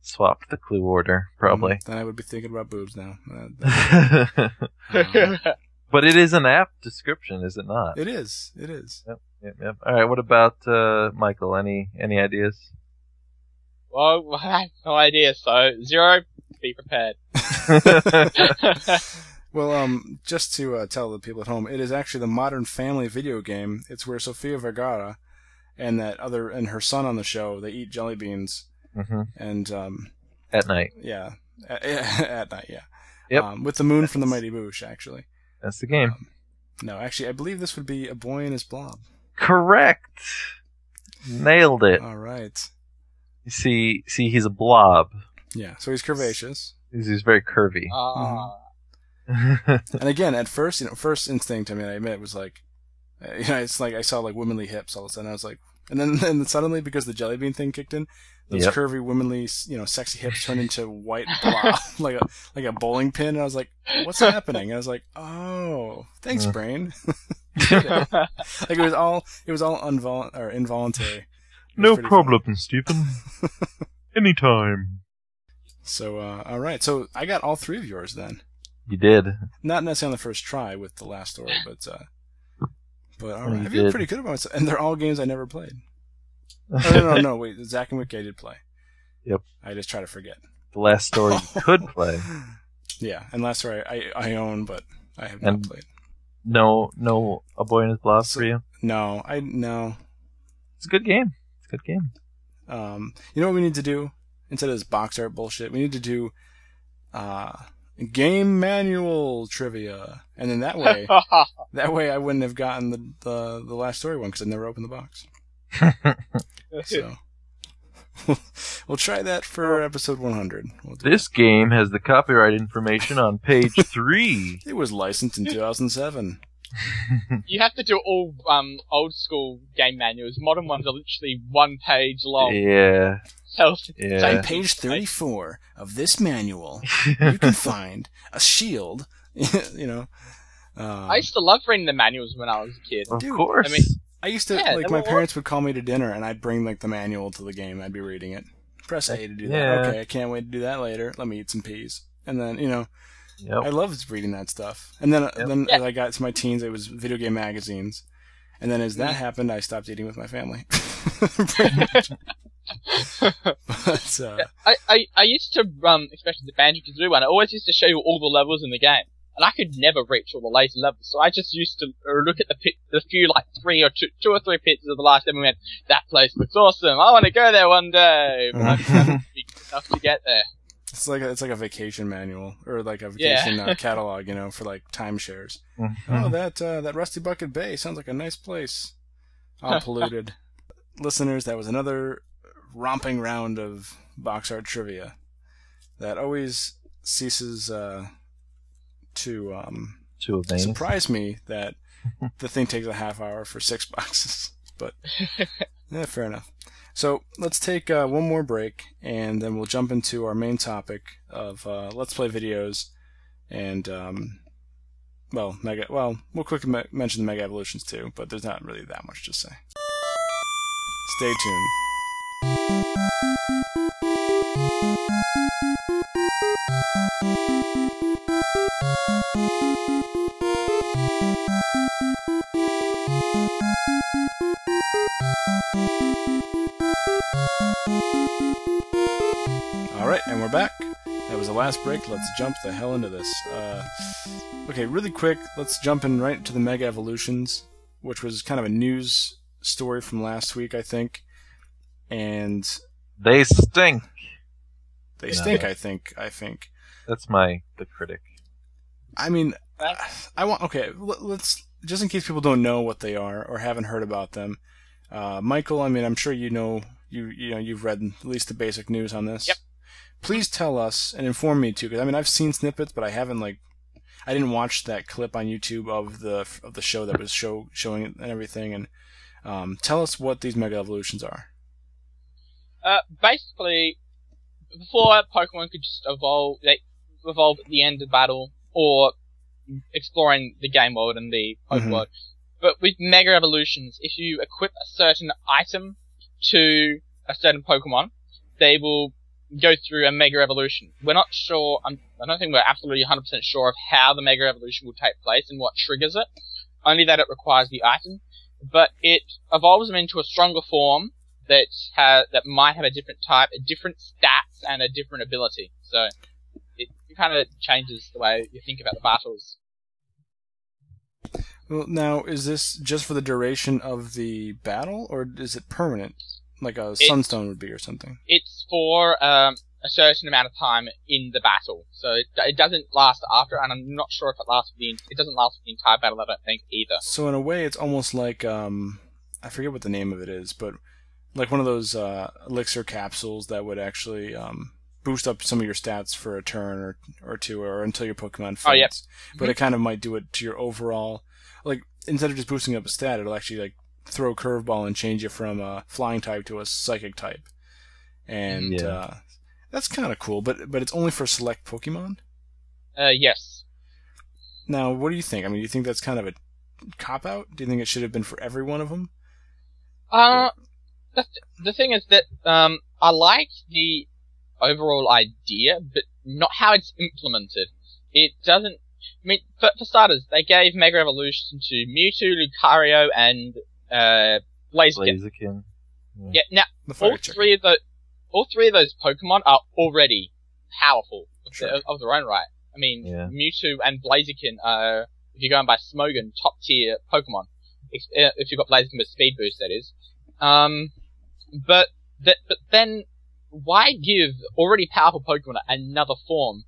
swapped the clue order probably. Then I would be thinking about boobs now. Uh, um, but it is an apt description, is it not? it is. It is. Yep, yep. All right. What about uh, Michael? Any any ideas? well, I have no idea. So zero, be prepared. Well, um, just to uh, tell the people at home, it is actually the Modern Family video game. It's where Sofia Vergara and that other and her son on the show they eat jelly beans hmm and um, At night. yeah, at, at night, yeah. Yep. Um, with the moon from the Mighty Boosh, actually. That's the game. No, actually, I believe this would be a boy and his blob. Correct. Nailed it. All right. You see, see, he's a blob. Yeah. So he's curvaceous. He's, he's very curvy. Ah, And again, at first, you know, first instinct, I mean, I admit, was like, uh, you know, it's like I saw like womanly hips all of a sudden. I was like, and then, then suddenly, because the jelly bean thing kicked in, those Yep. curvy, womanly, you know, sexy hips turned into white blob, like a like a bowling pin. And I was like, what's happening? And I was like, oh, thanks, Mm. brain. like it was all, it was all unvol- or involuntary. No pretty fun. problem, Stephen. Anytime. So, uh, all right. So I got all three of yours then. You did. Not necessarily on the first try with the last story, but uh, but all Oh, you I feel did. pretty good about myself, and they're all games I never played. Oh, no, no, no. Wait, Zack and Wick I did play. Yep. I just try to forget. the last story you could play. Yeah, and last story I I own, but I have not played. No, no, a boy in his blob So- for you. No, I no. It's a good game. It's a good game. Um, you know what we need to do instead of this box art bullshit? We need to do uh game manual trivia, and then that way that way I wouldn't have gotten the the, the last story one because I never opened the box. So we'll try that for episode 100. We'll do This game has the copyright information on page three. It was licensed in 2007. you have to do all um old school game manuals. Modern ones are literally one page long. yeah, Self yeah. On page 34 of this manual, you can find a shield, you know. Uh, I used to love reading the manuals when I was a kid. of Dude, course. I mean- I used to Yeah, like my were- parents would call me to dinner and I'd bring like the manual to the game. I'd be reading it. Press A to do that. Okay, I can't wait to do that later. Let me eat some peas. And then you know, I loved reading that stuff. And then Yep. then Yeah. as I got to my teens, it was video game magazines. And then as that Mhm. happened, I stopped eating with my family. Pretty much. but uh, I, I, I used to, um, especially the Banjo Kazooie one, I always used to show you all the levels in the game. And I could never reach all the later levels, so I just used to uh, look at the pit, the few like three or two, two or three pictures of the last level and went, that place looks awesome, I want to go there one day! But I just haven't enough to get there. it's like a, it's like a vacation manual or like a Yeah. vacation uh, catalog, you know, for like timeshares. Oh, Mhm. that uh, that Rusty Bucket Bay sounds like a nice place. All polluted. Listeners, that was another romping round of box art trivia that always ceases uh, to um, of surprise me that the thing takes a half hour for six boxes. But yeah, fair enough. So let's take uh, one more break, and then we'll jump into our main topic of uh, let's play videos, and um, well, mega. Well, we'll quickly me- mention the Mega Evolutions too, but there's not really that much to say. Stay tuned. All right, and we're back. That was the last break. Let's jump the hell into this. Uh, okay, really quick. Let's jump in right to the Mega Evolutions, which was kind of a news story from last week, I think. And They stink. they Yeah. stink. I think. I think. That's my the critic. I mean, I want okay. Let's just in case people don't know what they are or haven't heard about them. Uh, Michael, I mean, I'm sure you know you you know you've read at least the basic news on this. Yep. Please tell us and inform me too, because I mean I've seen snippets, but I haven't like I didn't watch that clip on YouTube of the of the show that was show showing it and everything. And um, tell us what these Mega Evolutions are. Uh, basically, before Pokemon could just evolve, they evolve at the end of battle or exploring the game world and the Poke Mhm. world. But with Mega Evolutions, if you equip a certain item to a certain Pokemon, they will go through a Mega Evolution. We're not sure, I'm, I don't think we're absolutely 100% sure of how the Mega Evolution will take place and what triggers it. Only that it requires the item. But it evolves them into a stronger form that ha- that might have a different type, a different stats, and a different ability. So it kind of changes the way you think about the battles. Well, now is this just for the duration of the battle, or is it permanent, like a Sunstone would be or something? It's for um, a certain amount of time in the battle, so it, it doesn't last after, and I'm not sure if it lasts for the it doesn't last for the entire battle. I don't think either. So in a way, it's almost like um, I forget what the name of it is, but like one of those uh, elixir capsules that would actually um, boost up some of your stats for a turn or or two, or until your Pokemon faints. Oh, yep. But it kind of might do it to your overall, like instead of just boosting up a stat, it'll actually like throw a curveball and change you from a flying type to a psychic type, and Yeah. uh, that's kind of cool. But but it's only for select Pokemon. Uh, yes. Now, what do you think? I mean, do you think that's kind of a cop out? Do you think it should have been for every one of them? Uh, the, the thing is that um, I like the overall idea, but not how it's implemented. It doesn't. I mean, for, for starters, they gave Mega Evolution to Mewtwo, Lucario, and uh, Blaziken. Blaziken. Yeah, now The all chicken. three of the all three of those Pokemon are already powerful of, Sure. their, of their own right. I mean, Yeah. Mewtwo and Blaziken are, if you're going by Smogon, top tier Pokemon. If, uh, if you've got Blaziken with Speed Boost, that is. Um, but that, but then why give already powerful Pokemon another form,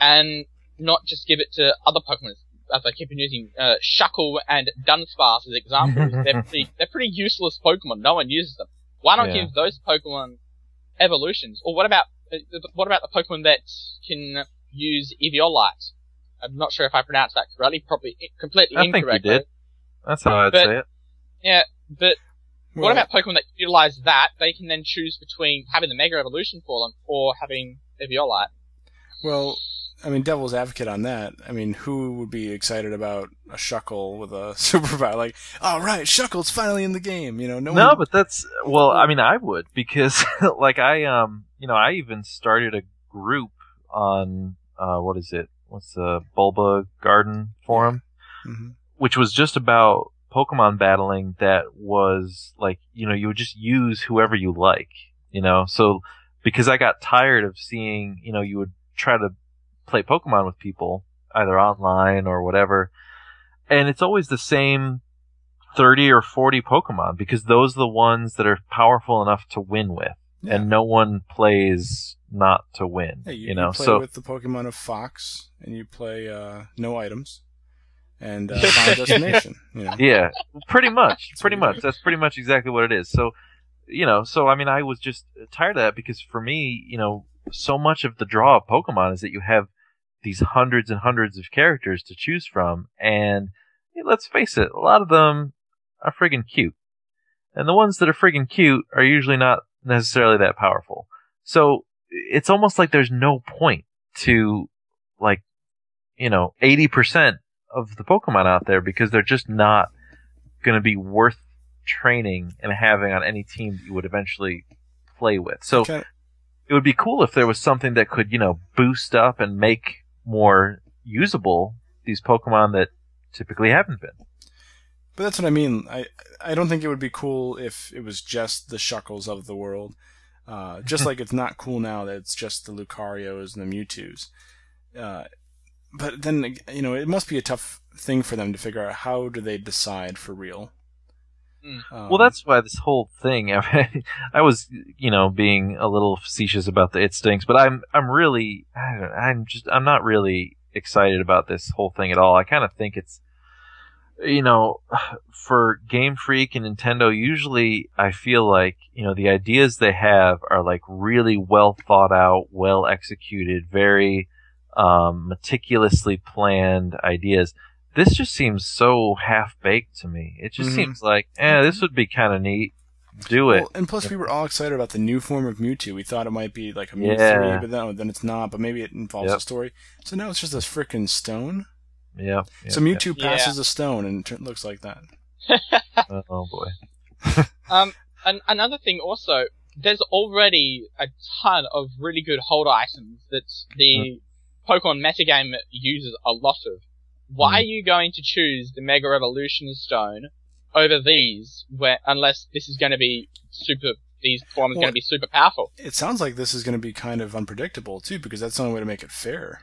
and not just give it to other Pokemon? As I keep on using uh, Shuckle and Dunsparce as examples, they're pretty they're pretty useless Pokemon. No one uses them. Why not Yeah. give those Pokemon evolutions? Or what about uh, what about the Pokemon that can use Eviolite? I'm not sure if I pronounced that correctly, probably i- completely I think you did. That's how I'd But- say it. Yeah, but what about Pokemon that utilize that? They can then choose between having the Mega Evolution for them or having Eviolite. Well, I mean, devil's advocate on that. I mean, who would be excited about a Shuckle with a superpower? Like, all right, Shuckle's finally in the game. You know, no, No, one. but that's well. I mean, I would because like I um you know I even started a group on uh what is it? What's the Bulba Garden forum, Mhm. which was just about Pokemon battling. That was like you know you would just use whoever you like. You know, so because I got tired of seeing you know you would try to play Pokemon with people either online or whatever, and it's always the same 30 or 40 Pokemon because those are the ones that are powerful enough to win with. Yeah. And no one plays not to win, you, you know. you play so with the Pokemon of Fox, and you play uh, no items, and uh, Final Destination. You know, yeah, pretty much, That's pretty much. That's pretty much exactly what it is. So, you know, so I mean, I was just tired of that because for me, you know, so much of the draw of Pokemon is that you have these hundreds and hundreds of characters to choose from, and hey, let's face it, a lot of them are friggin' cute, and the ones that are friggin' cute are usually not necessarily that powerful. So it's almost like there's no point to like, you know, eighty percent of the Pokemon out there because they're just not going to be worth training and having on any team that you would eventually play with. So Kinda- it would be cool if there was something that could, you know, boost up and make more usable these Pokemon that typically haven't been. But that's what I mean. I I don't think it would be cool if it was just the Shuckles of the world. Uh, just like it's not cool now that it's just the Lucarios and the Mewtwo's. Uh, but then you know it must be a tough thing for them to figure out how do they decide for real. Mm. Um, Well, that's why this whole thing. I, mean, I was, you know, being a little facetious about the it stinks, but I'm, I'm really, I don't, I'm just, I'm not really excited about this whole thing at all. I kind of think it's, you know, for Game Freak and Nintendo, usually I feel like, you know, the ideas they have are like really well thought out, well executed, very um, meticulously planned ideas. This just seems so half baked to me. It just Mhm. seems like, eh, this would be kind of neat. Do it. Well, and plus, we were all excited about the new form of Mewtwo. We thought it might be like a Mew Yeah. 3, but then, then it's not. But maybe it involves Yep. a story. So now it's just a freaking stone. yeah. yeah, so yeah. Mewtwo Yeah. passes a stone and it looks like that. Oh boy. Um, and another thing also, there's already a ton of really good hold items that the Pokemon metagame uses a lot of. Why Mm. are you going to choose the Mega Evolution Stone over these, where unless this is going to be super, these forms are Well- going to be super powerful? It sounds like this is going to be kind of unpredictable too, because that's the only way to make it fair.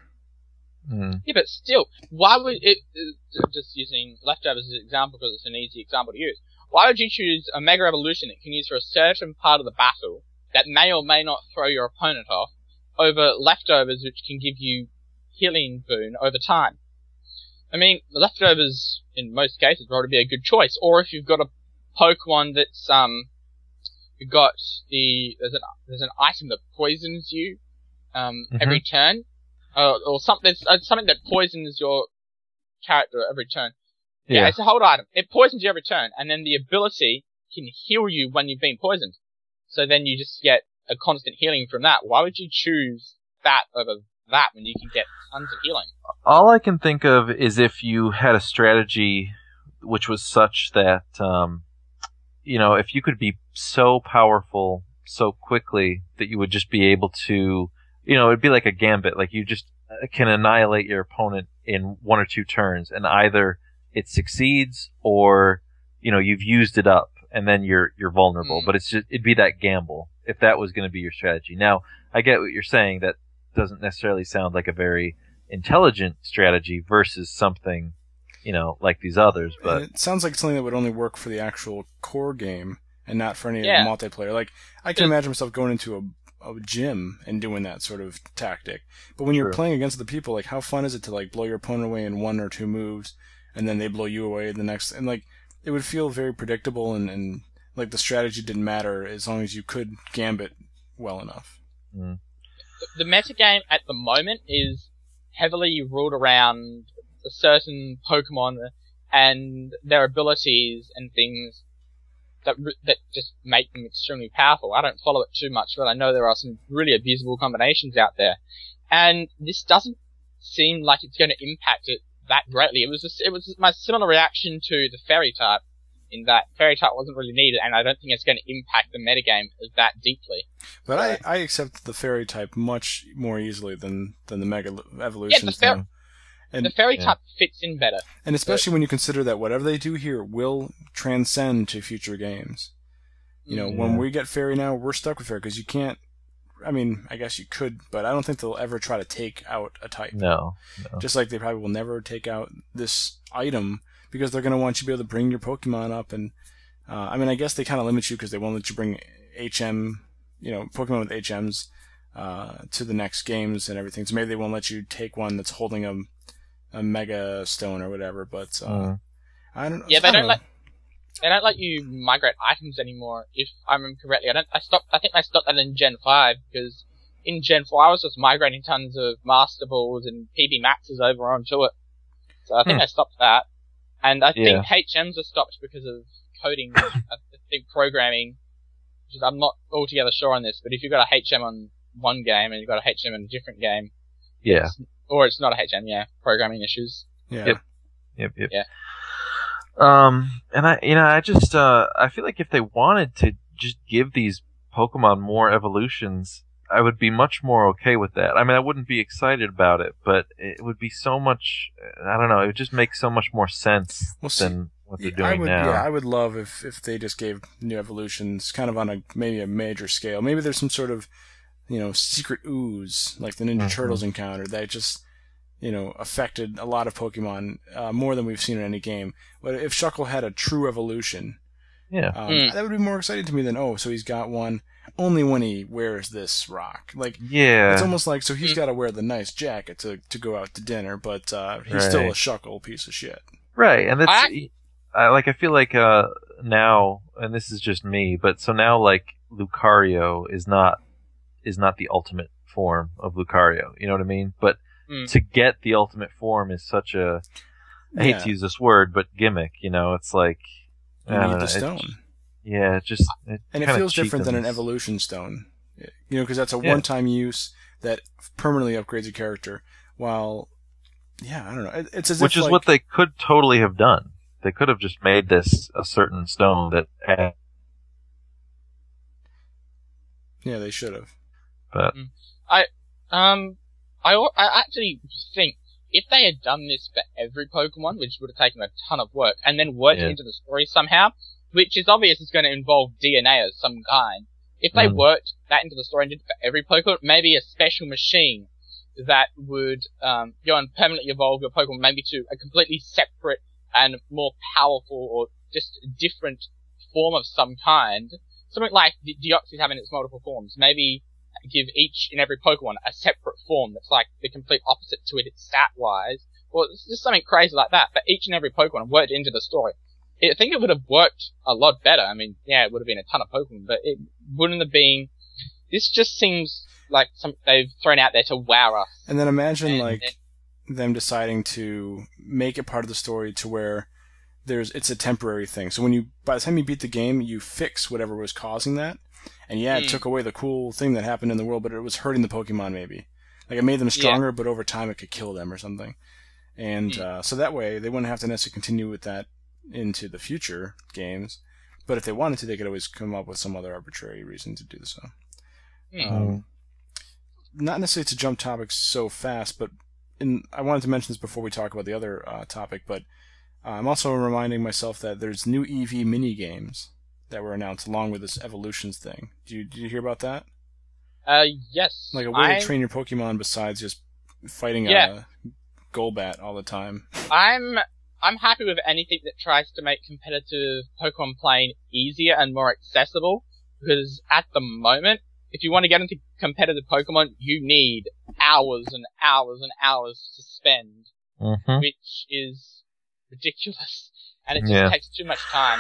Mm. Yeah, but still, why would it? uh, Just using leftovers as an example because it's an easy example to use. Why would you choose a Mega Evolution that can use for a certain part of the battle that may or may not throw your opponent off, over leftovers which can give you healing boon over time? I mean, the leftovers in most cases would probably be a good choice. Or if you've got a Pokemon that's um, you've got the there's an there's an item that poisons you um Mhm. every turn, uh, or something uh, something that poisons your character every turn. Yeah. Yeah. it's a hold item. It poisons you every turn, and then the ability can heal you when you've been poisoned. So then you just get a constant healing from that. Why would you choose that over that when you can get tons of healing? All I can think of is if you had a strategy which was such that, um, you know, if you could be so powerful so quickly that you would just be able to, you know, it'd be like a gambit. Like you just uh, can annihilate your opponent in one or two turns, and either it succeeds or, you know, you've used it up, and then you're you're vulnerable. Mm. But it's just it'd be that gamble if that was going to be your strategy. Now, I get what you're saying. That doesn't necessarily sound like a very intelligent strategy versus something, you know, like these others. But And it sounds like something that would only work for the actual core game and not for any Yeah. of the multiplayer. Like I can imagine myself going into a, a gym and doing that sort of tactic. But when you're True. playing against the people, like how fun is it to like blow your opponent away in one or two moves, and then they blow you away in the next? And like it would feel very predictable and and like the strategy didn't matter as long as you could gambit well enough. Mm-hmm. The, metagame at the moment is heavily ruled around a certain Pokemon and their abilities and things that that just make them extremely powerful. I don't follow it too much, but I know there are some really abusable combinations out there, and this doesn't seem like it's going to impact it that greatly. It was just, it was my similar reaction to the Fairy type, in that Fairy type wasn't really needed, and I don't think it's going to impact the metagame that deeply. But I, I accept the Fairy type much more easily than than the Mega Evolutions. Yeah, the, and, the Fairy yeah. type fits in better. And especially but, when you consider that whatever they do here will transcend to future games. You know, yeah. when we get Fairy now, we're stuck with Fairy because you can't. I mean, I guess you could, but I don't think they'll ever try to take out a type. No. no. Just like they probably will never take out this item because they're going to want you to be able to bring your Pokemon up. And uh, I mean, I guess they kind of limit you because they won't let you bring HM, you know, Pokemon with HMs uh, to the next games and everything. So maybe they won't let you take one that's holding a a mega stone or whatever. But uh, mm. I don't. Yeah, they I don't, don't let they don't let you migrate items anymore. If I remember correctly, I don't. I stopped. I think I stopped that in Gen five because in Gen four I was just migrating tons of Master Balls and PP Maxes over onto it. So I think hmm. I stopped that. And I yeah. think HMs are stopped because of coding. I think programming. Which is, I'm not altogether sure on this, but if you've got a HM on one game and you've got a HM in a different game, yeah, or it's not a HM, yeah, programming issues. Yeah. Yep. Yep. Yep. Yeah. Um, and I, you know, I just, uh, I feel like if they wanted to just give these Pokemon more evolutions, I would be much more okay with that. I mean, I wouldn't be excited about it, but it would be so much. I don't know. It would just make so much more sense well, than what they're doing I would, now. Yeah, I would love if if they just gave new evolutions, kind of on a maybe a major scale. Maybe there's some sort of you know, secret ooze like the Ninja mm-hmm. Turtles encounter that just, you know, affected a lot of Pokemon uh, more than we've seen in any game. But if Shuckle had a true evolution, yeah, um, mm. that would be more exciting to me than oh, so he's got one only when he wears this rock. Like, yeah, it's almost like so he's got to wear the nice jacket to to go out to dinner, but uh, he's right. still a Shuckle piece of shit. Right, and that's I, I like I feel like uh now, and this is just me, but so now like Lucario is not is not the ultimate form of Lucario. You know what I mean? But mm. to get the ultimate form is such a I hate to use this word, but gimmick. You know, it's like you need the know, stone. It, yeah, just it and it feels different than an evolution stone. You know, because that's a yeah. one-time use that permanently upgrades a character. While, yeah, I don't know. It, it's as which if, is like, what they could totally have done. They could have just made this a certain stone that. Had... Yeah, they should have. But mm. I um I I actually think if they had done this for every Pokemon, which would have taken a ton of work, and then worked yeah. into the story somehow, which is obvious is going to involve DNA of some kind. If they mm. worked that into the story and did for every Pokemon, maybe a special machine that would um, go and permanently evolve your Pokemon maybe to a completely separate and more powerful or just different form of some kind. Something like the Deoxys having its multiple forms. Maybe give each and every Pokemon a separate form that's like the complete opposite to it stat wise, or just something crazy like that. But each and every Pokemon worked into the story. I think it would have worked a lot better. I mean, yeah, it would have been a ton of Pokemon, but it wouldn't have been. This just seems like something they've thrown out there to wow us. And then imagine and, like and, them deciding to make it part of the story to where there's it's a temporary thing. So when you by the time you beat the game, you fix whatever was causing that, and yeah, it mm. took away the cool thing that happened in the world, but it was hurting the Pokemon maybe. Like it made them stronger, yeah. but over time it could kill them or something. And mm. uh, so that way they wouldn't have to necessarily continue with that into the future games. But if they wanted to, they could always come up with some other arbitrary reason to do so. Mm. Um, not necessarily to jump topics so fast, but in, I wanted to mention this before we talk about the other uh, topic. But uh, I'm also reminding myself that there's new EV mini games that were announced along with this evolutions thing. Did you, did you hear about that? Uh, yes. Like a way I'm... to train your Pokemon besides just fighting yeah. a Golbat all the time. I'm I'm happy with anything that tries to make competitive Pokemon playing easier and more accessible. Because at the moment, if you want to get into competitive Pokemon, you need hours and hours and hours to spend, mm-hmm. which is ridiculous and it just yeah. takes too much time.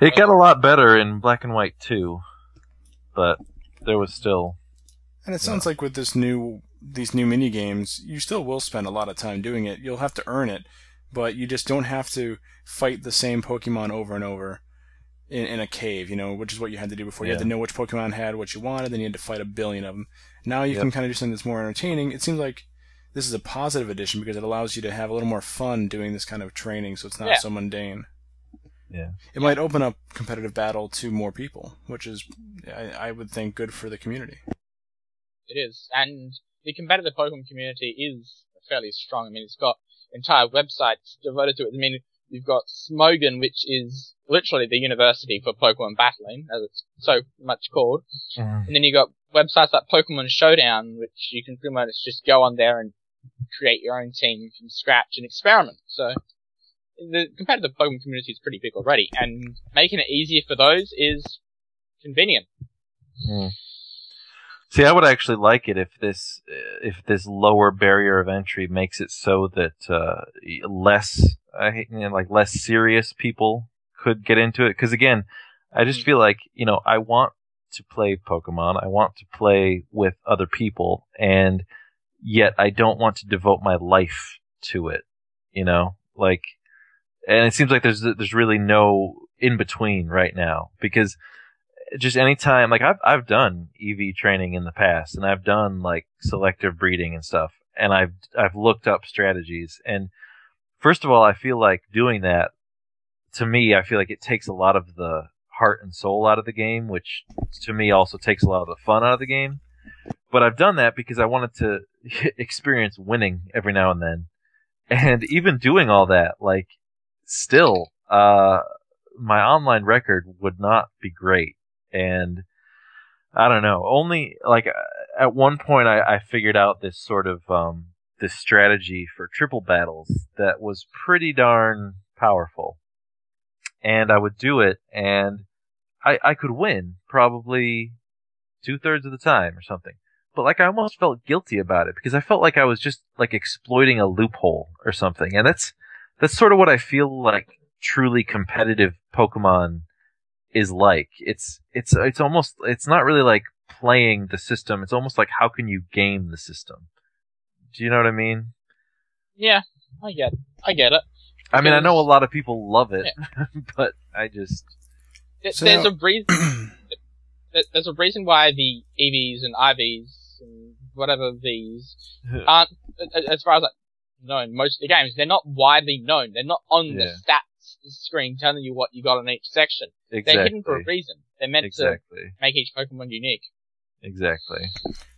It got a lot better in Black and White too, but there was still. And it sounds like with this new these new mini games, you still will spend a lot of time doing it. You'll have to earn it, but you just don't have to fight the same Pokemon over and over in, in a cave, you know, which is what you had to do before. You had to know which Pokemon had what you wanted, then you had to fight a billion of them. Now you Yep. can kind of do something that's more entertaining. It seems like this is a positive addition because it allows you to have a little more fun doing this kind of training, so it's not Yeah. so mundane. Yeah. It might open up competitive battle to more people, which is, I, I would think, good for the community. It is, and the competitive Pokemon community is fairly strong. I mean, it's got entire websites devoted to it. I mean, you've got Smogon, which is literally the university for Pokemon battling, as it's so much called. Mhm. And then you've got websites like Pokemon Showdown, which you can pretty much just go on there and create your own team from scratch and experiment. So the competitive Pokemon community is pretty big already, and making it easier for those is convenient. Mm. See, I would actually like it if this if this lower barrier of entry makes it so that uh, less you know, like less serious people could get into it. Because again, I just feel like you know I want to play Pokemon. I want to play with other people, and yet I don't want to devote my life to it. You know, like, and it seems like there's there's really no in between right now because just anytime like I've I've done EV training in the past and I've done like selective breeding and stuff and I've I've looked up strategies and first of all I feel like doing that to me I feel like it takes a lot of the heart and soul out of the game which to me also takes a lot of the fun out of the game. But I've done that because I wanted to experience winning every now and then. And even doing all that like still uh my online record would not be great and I don't know. Only like uh, at one point, I, I figured out this sort of um, this strategy for triple battles that was pretty darn powerful, and I would do it, and I I could win probably two thirds of the time or something. But like I almost felt guilty about it because I felt like I was just like exploiting a loophole or something, and that's that's sort of what I feel like truly competitive Pokemon is like. It's it's it's almost it's not really like playing the system. It's almost like how can you game the system? Do you know what I mean? Yeah, I get, it. I get it. I mean, I know a lot of people love it, but I just There- So there's a reason. there's a reason why the EVs and IVs and whatever these aren't, as far as I know, most of the games they're not widely known. They're not on the Yeah. Stats screen telling you what you got on each section. exactly They're hidden for a reason. They're meant to exactly make each Pokemon unique. exactly.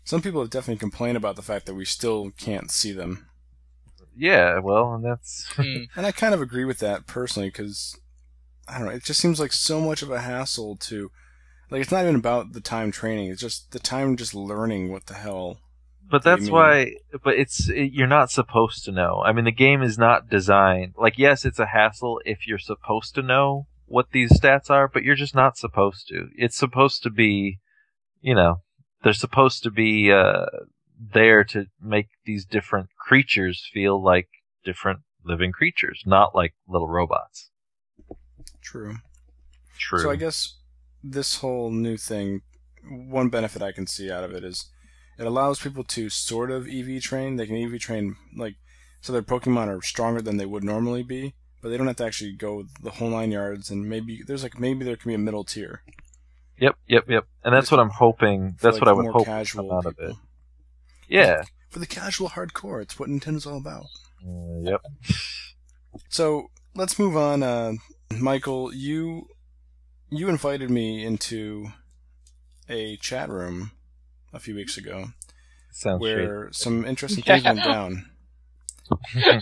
Some people have definitely complained about the fact that we still can't see them. Yeah, well, and that's Hmm. And I kind of agree with that personally because I don't know. It just seems like so much of a hassle to, like, it's not even about the time training. It's just the time just learning what the hell. But What do you that's why. But it's it, you're not supposed to know. I mean, the game is not designed like. Yes, it's a hassle if you're supposed to know what these stats are, but you're just not supposed to. It's supposed to be, you know, they're supposed to be uh, there to make these different creatures feel like different living creatures, not like little robots. True. True. So I guess this whole new thing, one benefit I can see out of it is it allows people to sort of EV train. They can EV train like so their Pokemon are stronger than they would normally be, but they don't have to actually go the whole nine yards. And maybe there's like maybe there can be a middle tier. Yep, yep, yep. And that's what I'm hoping. That's like, what I would hope casual out of it. Yeah. For the casual hardcore, it's what Nintendo's all about. Uh, yep. So let's move on. Uh, Michael, you you invited me into a chat room a few weeks ago Sounds where some interesting things went down.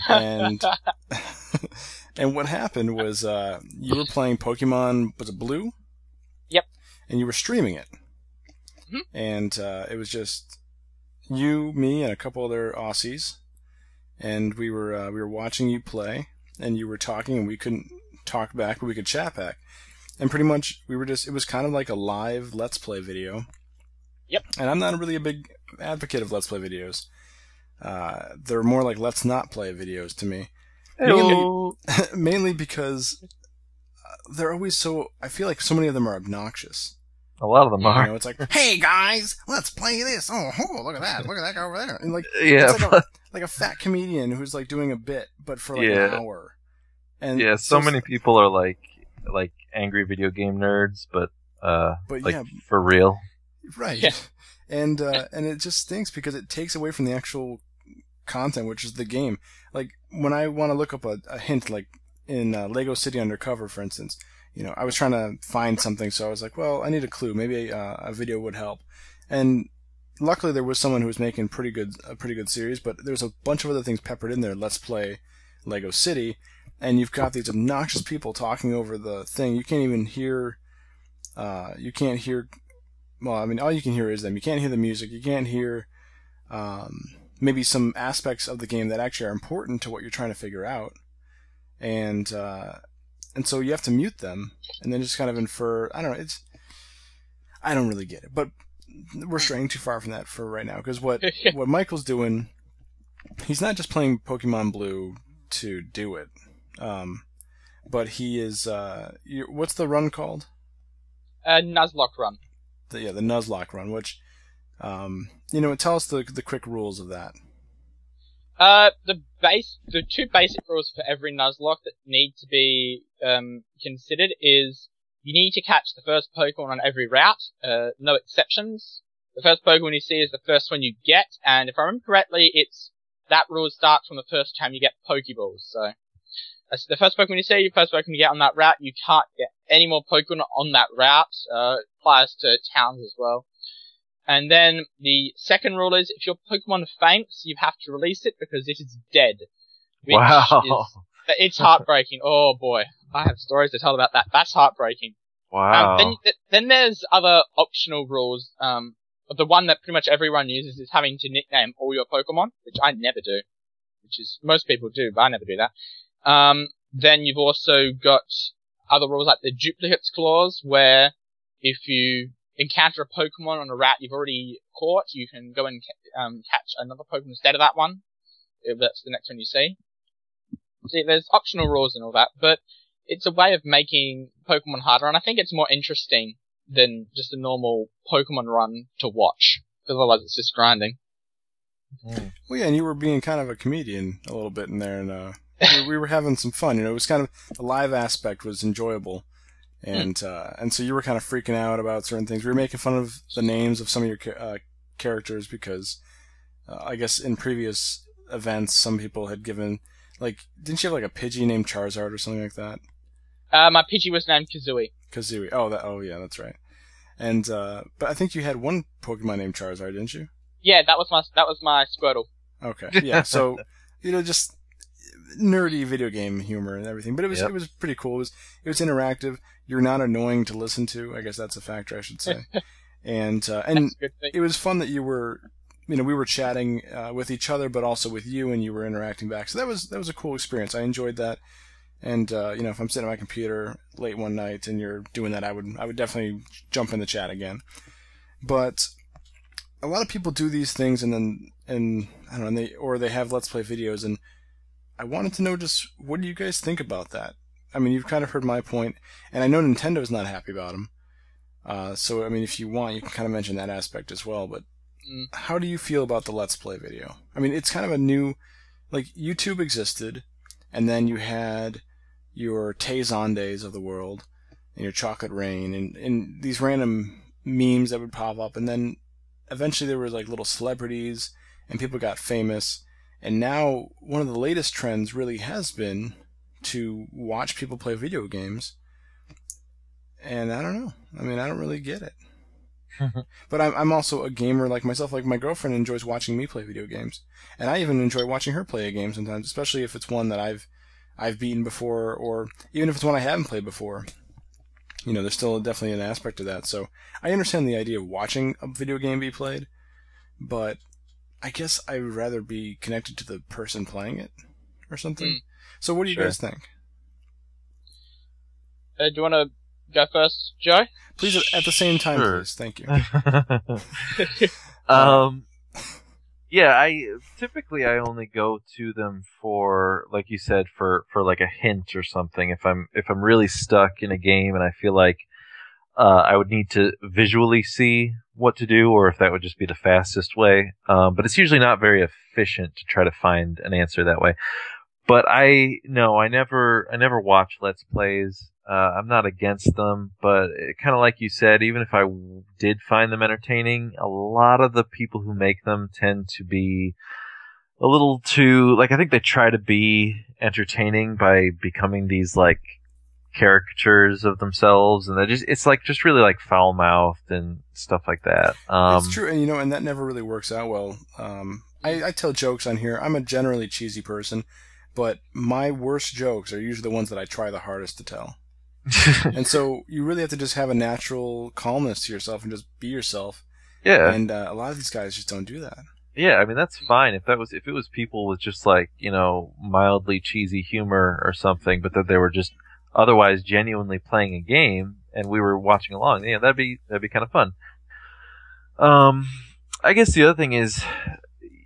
and and what happened was uh, you were playing Pokemon was it Blue? Yep. And you were streaming it. Mhm. And uh, it was just you, me, and a couple other Aussies, and we were uh, we were watching you play, and you were talking, and we couldn't talk back, but we could chat back. And pretty much we were just it was kind of like a live Let's Play video. Yep. And I'm not really a big advocate of Let's Play videos. Uh, they're more like let's not play videos to me. Hello. Mainly because uh, they're always so. I feel like so many of them are obnoxious. A lot of them You are. know, it's like, hey guys, let's play this. Oh, oh, look at that. Look at that guy over there. And like, yeah, it's like but, a, like a fat comedian who's like doing a bit, but for like Yeah. an hour. And yeah. So it's- many people are like like angry video game nerds, but uh, But like yeah, for real. Right. Yeah. And uh, and it just stinks because it takes away from the actual content, which is the game. Like when I want to look up a, a hint, like in uh, Lego City Undercover, for instance, you know, I was trying to find something, so I was like, well, I need a clue. Maybe uh, a video would help. And luckily, there was someone who was making pretty good a pretty good series, but there's a bunch of other things peppered in there. Let's play Lego City, and you've got these obnoxious people talking over the thing. You can't even hear. Uh, you can't hear. Well, I mean, all you can hear is them. You can't hear the music. You can't hear um, maybe some aspects of the game that actually are important to what you're trying to figure out, and uh, and so you have to mute them, and then just kind of infer. I don't know. It's I don't really get it, but we're straying too far from that for right now because what what Michael's doing, he's not just playing Pokemon Blue to do it, um, but he is. Uh, what's the run called? Uh, Nuzlocke run. The, yeah, the Nuzlocke run, which, um, you know, tell us the the quick rules of that. Uh, the base, the two basic rules for every Nuzlocke that need to be um, considered is you need to catch the first Pokemon on every route, uh, no exceptions. The first Pokemon you see is the first one you get, and if I remember correctly, it's that rule starts from the first time you get Pokeballs. So that's the first Pokemon you see, the first Pokemon you get on that route. You can't get any more Pokemon on that route. Uh, applies to towns as well. And then the second rule is if your Pokemon faints, you have to release it because it is dead. Which Wow. is- it's heartbreaking. oh boy, I have stories to tell about that. That's heartbreaking. Wow. Um, then, then there's other optional rules. Um, the one that pretty much everyone uses is having to nickname all your Pokemon, which I never do. Which is most people do, but I never do that. Um, then you've also got other rules like the duplicates clause, where if you encounter a Pokemon on a route you've already caught, you can go and um, catch another Pokemon instead of that one. If that's the next one you see. See, there's optional rules and all that, but it's a way of making Pokemon harder, and I think it's more interesting than just a normal Pokemon run to watch. Because otherwise it's just grinding. Well, yeah, and you were being kind of a comedian a little bit in there, and uh, we, we were having some fun. You know, it was kind of the live aspect was enjoyable, and uh, and so you were kind of freaking out about certain things. We were making fun of the names of some of your uh, characters because uh, I guess in previous events some people had given like didn't you have like a Pidgey named Charizard or something like that? Uh, my Pidgey was named Kazooie. Kazooie. Oh, that. Oh, yeah, that's right. And uh, but I think you had one Pokemon named Charizard, didn't you? Yeah, that was my that was my Squirtle. Okay. Yeah. So you know, just nerdy video game humor and everything, but it was Yep. it was pretty cool. It was it was interactive. You're not annoying to listen to. I guess that's a factor, I should say. and uh, and That's a good thing. it was fun that you were. You know, we were chatting uh, with each other, but also with you, and you were interacting back. So that was that was a cool experience. I enjoyed that. And uh, you know, if I'm sitting at my computer late one night and you're doing that, I would I would definitely jump in the chat again. But a lot of people do these things, and then and I don't know, and they or they have let's play videos, and I wanted to know just what do you guys think about that? I mean, you've kind of heard my point, and I know Nintendo's not happy about them. Uh, so I mean, if you want, you can kind of mention that aspect as well. But Mm. how do you feel about the let's play video? I mean, it's kind of a new, like YouTube existed, and then you had your Tay Zondays of the world, and your Chocolate Rain, and, and these random memes that would pop up, and then eventually there were like little celebrities, and people got famous, and now one of the latest trends really has been to watch people play video games. And I don't know. I mean, I don't really get it. but I'm, I'm also a gamer like myself. Like my girlfriend enjoys watching me play video games, and I even enjoy watching her play a game sometimes, especially if it's one that I've I've beaten before, or even if it's one I haven't played before. You know, there's still definitely an aspect to that. So I understand the idea of watching a video game be played, but I guess I would rather be connected to the person playing it or something. Mm. So what do you Sure. guys think? Uh, do you want to go first, Joe? Please, at the same time, Sure. please. Thank you. um, yeah, I typically I only go to them for, like you said, for for like a hint or something. If I'm if I'm really stuck in a game and I feel like uh, I would need to visually see what to do, or if that would just be the fastest way. Um, but it's usually not very efficient to try to find an answer that way. But I no, I never, I never watch Let's Plays. Uh, I'm not against them, but kind of like you said, even if I w- did find them entertaining, a lot of the people who make them tend to be a little too like I think they try to be entertaining by becoming these like caricatures of themselves and they just it's like just really like foul mouthed and stuff like that. Um it's true, and you know, and that never really works out well. Um, I, I tell jokes on here. I'm a generally cheesy person, but my worst jokes are usually the ones that I try the hardest to tell. and so you really have to just have a natural calmness to yourself and just be yourself. yeah. And uh, a lot of these guys just don't do that. Yeah, I mean that's fine if that was if it was people with just like you know mildly cheesy humor or something, but that they were just otherwise genuinely playing a game and we were watching along. Yeah, that'd be that'd be kind of fun. Um, I guess the other thing is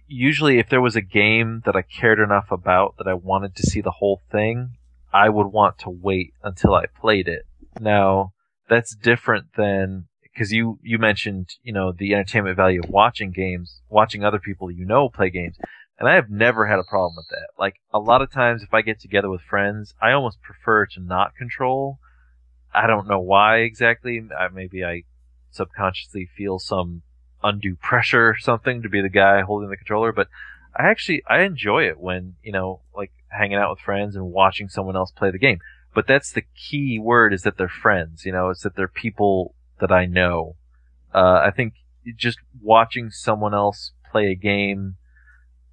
usually if there was a game that I cared enough about that I wanted to see the whole thing, I would want to wait until I played it. Now that's different than because you you mentioned you know the entertainment value of watching games, watching other people you know play games, and I have never had a problem with that. Like a lot of times, if I get together with friends, I almost prefer to not control. I don't know why exactly. I, maybe I subconsciously feel some undue pressure or something to be the guy holding the controller, but I actually I enjoy it when you know like hanging out with friends and watching someone else play the game. But that's the key word is that they're friends. You know, it's that they're people that I know. Uh, I think just watching someone else play a game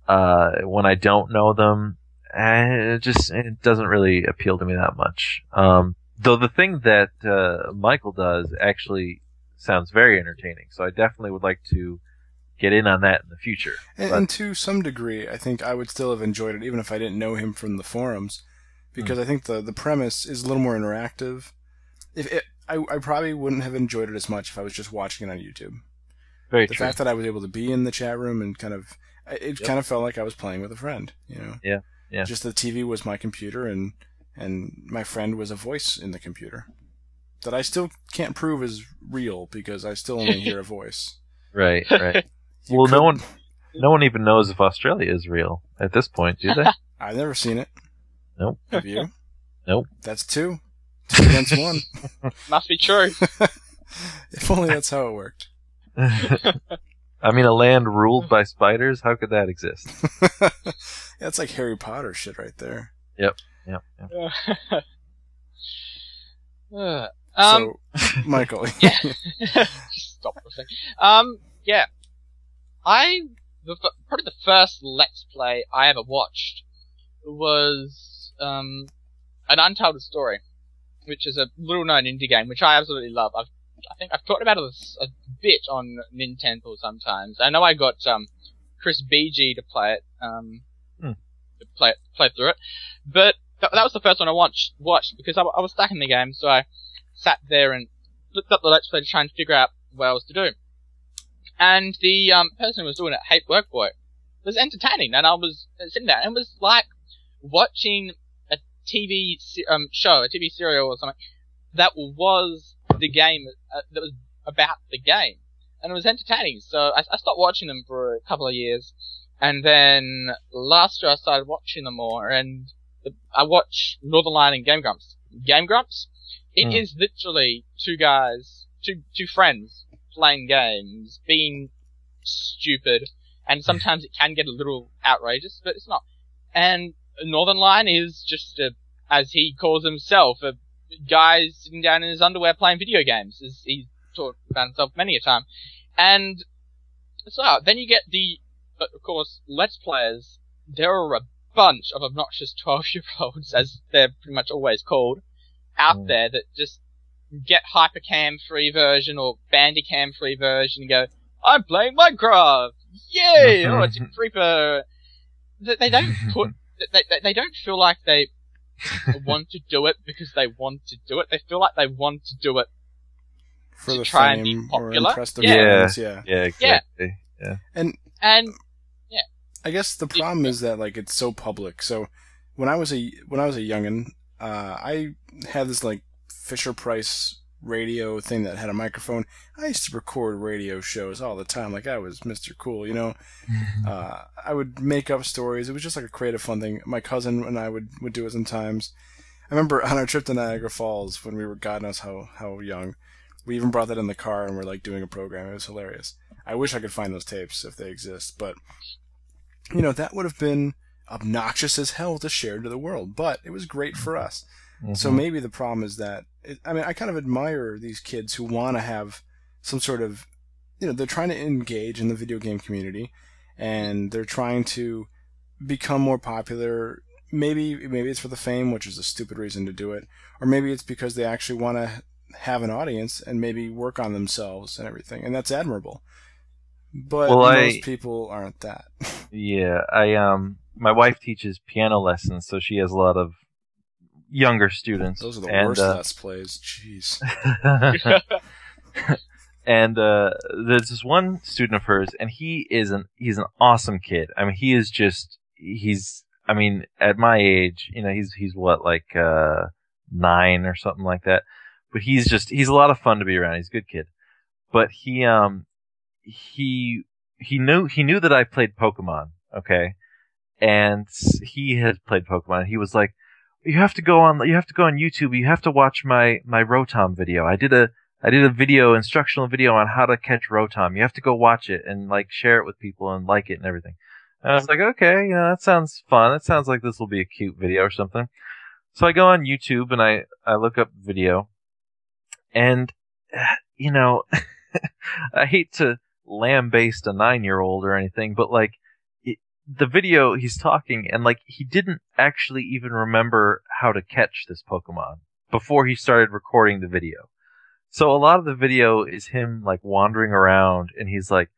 uh, when I don't know them, eh, it just it doesn't really appeal to me that much. Um, though the thing that uh, Michael does actually sounds very entertaining, so I definitely would like to get in on that in the future. And, But- and to some degree, I think I would still have enjoyed it even if I didn't know him from the forums, because Hmm. I think the the premise is a little more interactive. If it, I, I probably wouldn't have enjoyed it as much if I was just watching it on YouTube. Very the true. fact that I was able to be in the chat room and kind of it Yep. kind of felt like I was playing with a friend, you know. Yeah, yeah. Just the TV was my computer and and my friend was a voice in the computer that I still can't prove is real because I still only hear a voice. Right, right. You well, no one, no one even knows if Australia is real at this point, do they? I've never seen it. Nope. Have you? Nope. That's two. Two against one. Must be true. if only that's how it worked. I mean, a land ruled by spiders. How could that exist? That's like Harry Potter shit right there. Yep. yep. Uh, um, so, Michael. yeah. Stop for a second. Um, yeah. I, the, probably the first Let's Play I ever watched was, um, an Untold Story, which is a little known indie game, which I absolutely love. I've, I think I've talked about it a bit on Nintendo sometimes. I know I got, um, Chris BG to play it, um, Hmm. to play, play through it, but that, that was the first one I watched, watched because I, w- I was stuck in the game, so I sat there and looked up the Let's Play to try and figure out what I was to do. And the um, person who was doing it, Hate Workboy, was entertaining, and I was sitting there, and it was like watching a TV se- um, show, a TV serial or something that was the game, uh, that was about the game, and it was entertaining. So I, I stopped watching them for a couple of years, and then last year I started watching them more, and the, I watch Northern Lion and Game Grumps. Game Grumps, it Hmm. is literally two guys, two two friends playing games, being stupid, and sometimes it can get a little outrageous, but it's not. And Northern Lion is just a, as he calls himself, a guy sitting down in his underwear playing video games, as he's talked about himself many a time. And so then you get the, of course, Let's Players. There are a bunch of obnoxious 12 year olds, as they're pretty much always called, out Mm. there that just get Hypercam free version or Bandicam free version and go, I'm playing Minecraft! Yay! oh, it's a creeper! They, they don't put, they, they, they don't feel like they want to do it because they want to do it. They feel like they want to do it. For To the try and be or popular? impress the Yeah. fans, yeah. Yeah, exactly. Yeah. And and yeah. I guess the problem is that like it's so public. So when I was a when I was a youngin, uh, I had this like Fisher Price radio thing that had a microphone. I used to record radio shows all the time, like I was Mr. Cool, you know. uh, I would make up stories. It was just like a creative, fun thing. My cousin and I would would do it sometimes. I remember on our trip to Niagara Falls when we were God knows how how young. We even brought that in the car and we're like doing a program. It was hilarious. I wish I could find those tapes if they exist, but you know that would have been obnoxious as hell to share to the world, but it was great for us. Mm-hmm. So maybe the problem is that I mean I kind of admire these kids who want to have some sort of you know they're trying to engage in the video game community and they're trying to become more popular. Maybe maybe it's for the fame, which is a stupid reason to do it, or maybe it's because they actually want to have an audience and maybe work on themselves and everything, and that's admirable. But Well, I- most people aren't that. Yeah, I um, my wife teaches piano lessons, so she has a lot of younger students. Those are the and, worst uh, plays. Jeez. and uh, there's this one student of hers, and he is an he's an awesome kid. I mean, he is just he's. I mean, at my age, you know, he's he's what like uh, nine or something like that. But he's just he's a lot of fun to be around. He's a good kid. But he um he he knew he knew that I played Pokemon. Okay, and he had played Pokemon. He was like, "You have to go on. You have to go on YouTube. You have to watch my my Rotom video. I did a I did a video, instructional video on how to catch Rotom. You have to go watch it and like share it with people and like it and everything. And I was like, okay, you know, that sounds fun. That sounds like this will be a cute video or something. So I go on YouTube and I, I look up video and, you know, I hate to lambaste a nine year old or anything, but like the video he's talking and like he didn't actually even remember how to catch this Pokemon before he started recording the video. So a lot of the video is him like wandering around and he's like,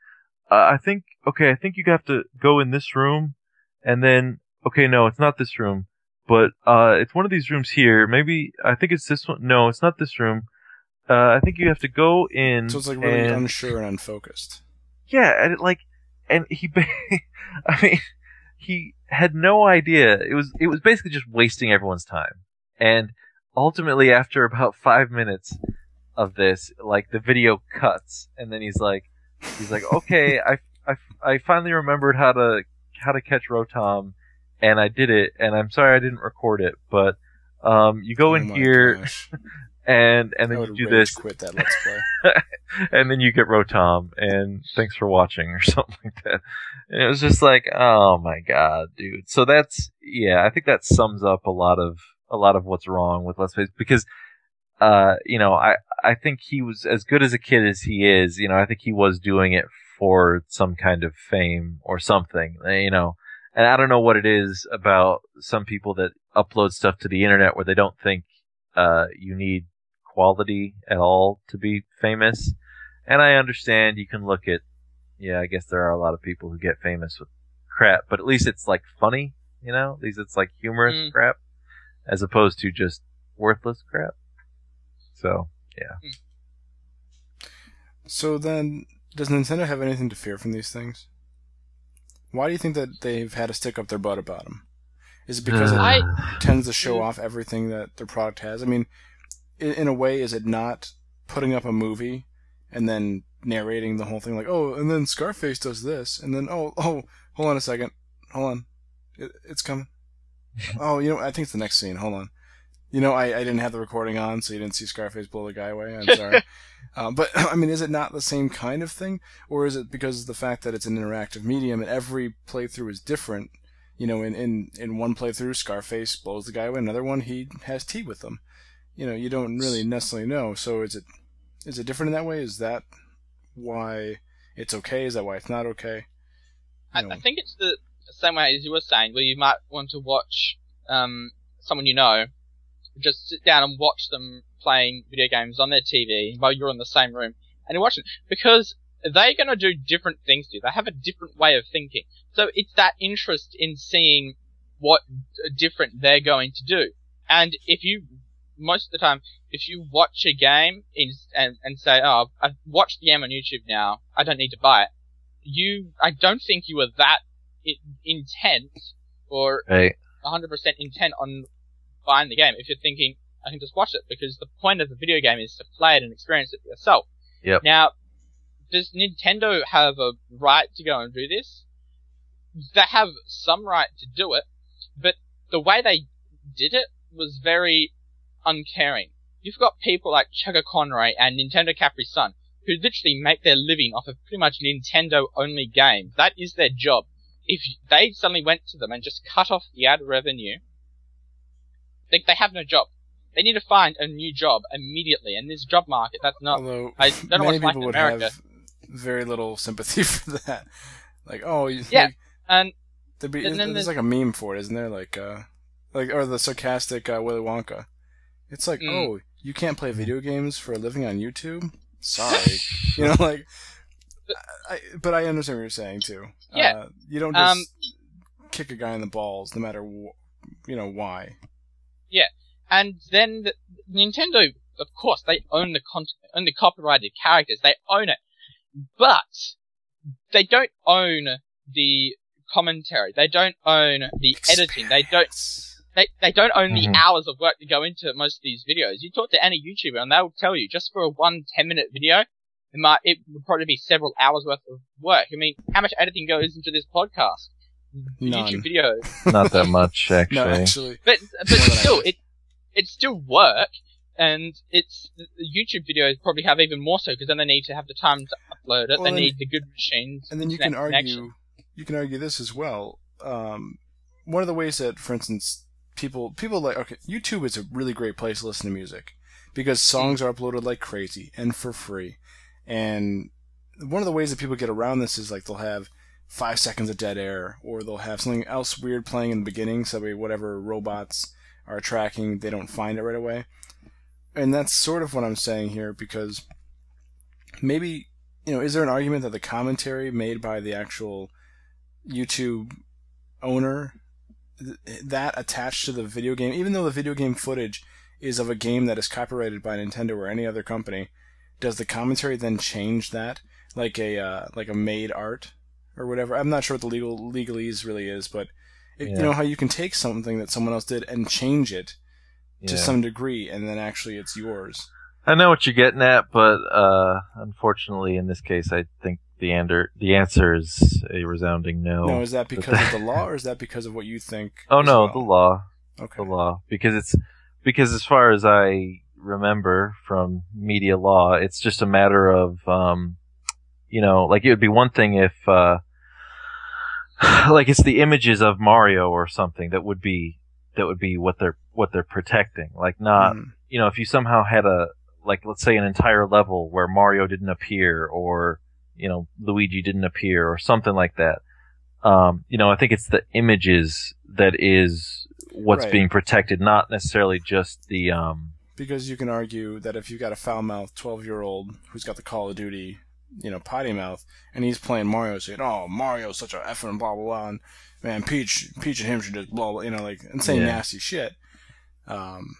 uh, I think, okay, I think you have to go in this room and then, okay, no, it's not this room, but, uh, it's one of these rooms here. Maybe, I think it's this one. No, it's not this room. Uh, I think you have to go in. So it's like really and- unsure and unfocused. yeah, and it, like, and he, I mean, he had no idea. It was, it was basically just wasting everyone's time. And ultimately, after about five minutes of this, like the video cuts, and then he's like, he's like, okay, I, I, I finally remembered how to, how to catch Rotom, and I did it, and I'm sorry I didn't record it, but, um, you go Oh in here. and, and then you do this, Quit that let's play. and then you get Rotom, and thanks for watching, or something like that. And it was just like, oh my god, dude. So that's yeah, I think that sums up a lot of a lot of what's wrong with Let's Plays because, uh, you know, I I think he was as good as a kid as he is. You know, I think he was doing it for some kind of fame or something. eh, You know, and I don't know what it is about some people that upload stuff to the internet where they don't think uh you need quality at all to be famous. And I understand you can look at, yeah, I guess there are a lot of people who get famous with crap, but at least it's like funny, you know? At least it's like humorous Mm. crap, as opposed to just worthless crap. So, yeah. So then, does Nintendo have anything to fear from these things? Why do you think that they've had to stick up their butt about them? Is it because it I- tends to show off everything that their product has? I mean, in, in a way, is it not putting up a movie and then narrating the whole thing like, oh, and then Scarface does this, and then oh, oh, hold on a second, hold on, it, it's coming. oh, you know, I think it's the next scene. Hold on. You know, I, I didn't have the recording on, so you didn't see Scarface blow the guy away. I'm sorry. um, but I mean, is it not the same kind of thing, or is it because of the fact that it's an interactive medium and every playthrough is different? You know, in, in, in one playthrough, Scarface blows the guy away. Another one, he has tea with them. You know, you don't really necessarily know. So is it is it different in that way? Is that why it's okay? Is that why it's not okay? I, I think it's the same way as you were saying, where you might want to watch um, someone you know, just sit down and watch them playing video games on their TV while you're in the same room, and you watch it because they're going to do different things to you. They have a different way of thinking. So it's that interest in seeing what different they're going to do. And if you, most of the time, if you watch a game in, and, and say, oh, I've watched the game on YouTube now, I don't need to buy it, you, I don't think you are that intent or right. 100% intent on buying the game. If you're thinking, I can just watch it because the point of the video game is to play it and experience it for yourself. Yep. Now, does Nintendo have a right to go and do this? They have some right to do it, but the way they did it was very uncaring. You've got people like Chuggaaconroy and Nintendo Capri Sun who literally make their living off of pretty much Nintendo only games. That is their job. If they suddenly went to them and just cut off the ad revenue, they, they have no job. They need to find a new job immediately, and this job market, that's not. Although I don't know what's like people in would America. have very little sympathy for that. Like, oh, you Yeah. like, And there'd be, And then there's there's- like a meme for it, isn't there? Like, uh, like or the sarcastic uh, Willy Wonka. It's like, Mm. oh, you can't play video games for a living on YouTube. Sorry, you know, like. I, but I understand what you're saying too. Yeah. Uh, you don't just Um, kick a guy in the balls, no matter wh- you know why. Yeah. And then the, Nintendo, of course, they own the content, own the copyrighted characters. They own it, but they don't own the commentary. They don't own the editing. They don't. They, they don't own the hours of work that go into most of these videos. You talk to any YouTuber and they'll tell you just for a one 10 minute video, it might, it would probably be several hours worth of work. I mean, how much editing goes into this podcast? None. YouTube videos. Not that much, actually. No, actually, But, but More than I still, would. it, it's still work, and it's, YouTube videos probably have even more so, because then they need to have the time to upload it, Well, they then- need the good machines. and then you can internet connection. argue you can argue this as well. Um, one of the ways that, for instance, people people like okay, YouTube is a really great place to listen to music because mm-hmm. songs are uploaded like crazy and for free. And one of the ways that people get around this is like they'll have five seconds of dead air, or they'll have something else weird playing in the beginning, so that whatever robots are tracking, they don't find it right away. And that's sort of what I'm saying here because maybe you know, is there an argument that the commentary made by the actual YouTube owner that attached to the video game, even though the video game footage is of a game that is copyrighted by Nintendo or any other company, does the commentary then change that like a uh, like a made art or whatever? I'm not sure what the legal legalese really is, but it, you know how you can take something that someone else did and change it to Yeah. some degree, and then actually it's yours. I know what you're getting at, but uh, unfortunately, in this case, I think the answer the answer is a resounding no. No, is that because of the law, or is that because of what you think? oh no, well? the law, Okay. the law, because it's because as far as I remember from media law, it's just a matter of um, you know, like it would be one thing if uh, like it's the images of Mario or something that would be that would be what they're what they're protecting, like not Mm. you know, if you somehow had a like let's say an entire level where Mario didn't appear or you know Luigi didn't appear or something like that. Um, you know, I think it's the images that is what's Right. being protected, not necessarily just the um Because you can argue that if you've got a foul mouthed 12 year old who's got the Call of Duty, you know, potty mouth, and he's playing Mario saying, oh, Mario's such a effing blah, blah, blah, and man, Peach, Peach and him should just blah, blah, you know, like, and saying Yeah. nasty shit, um,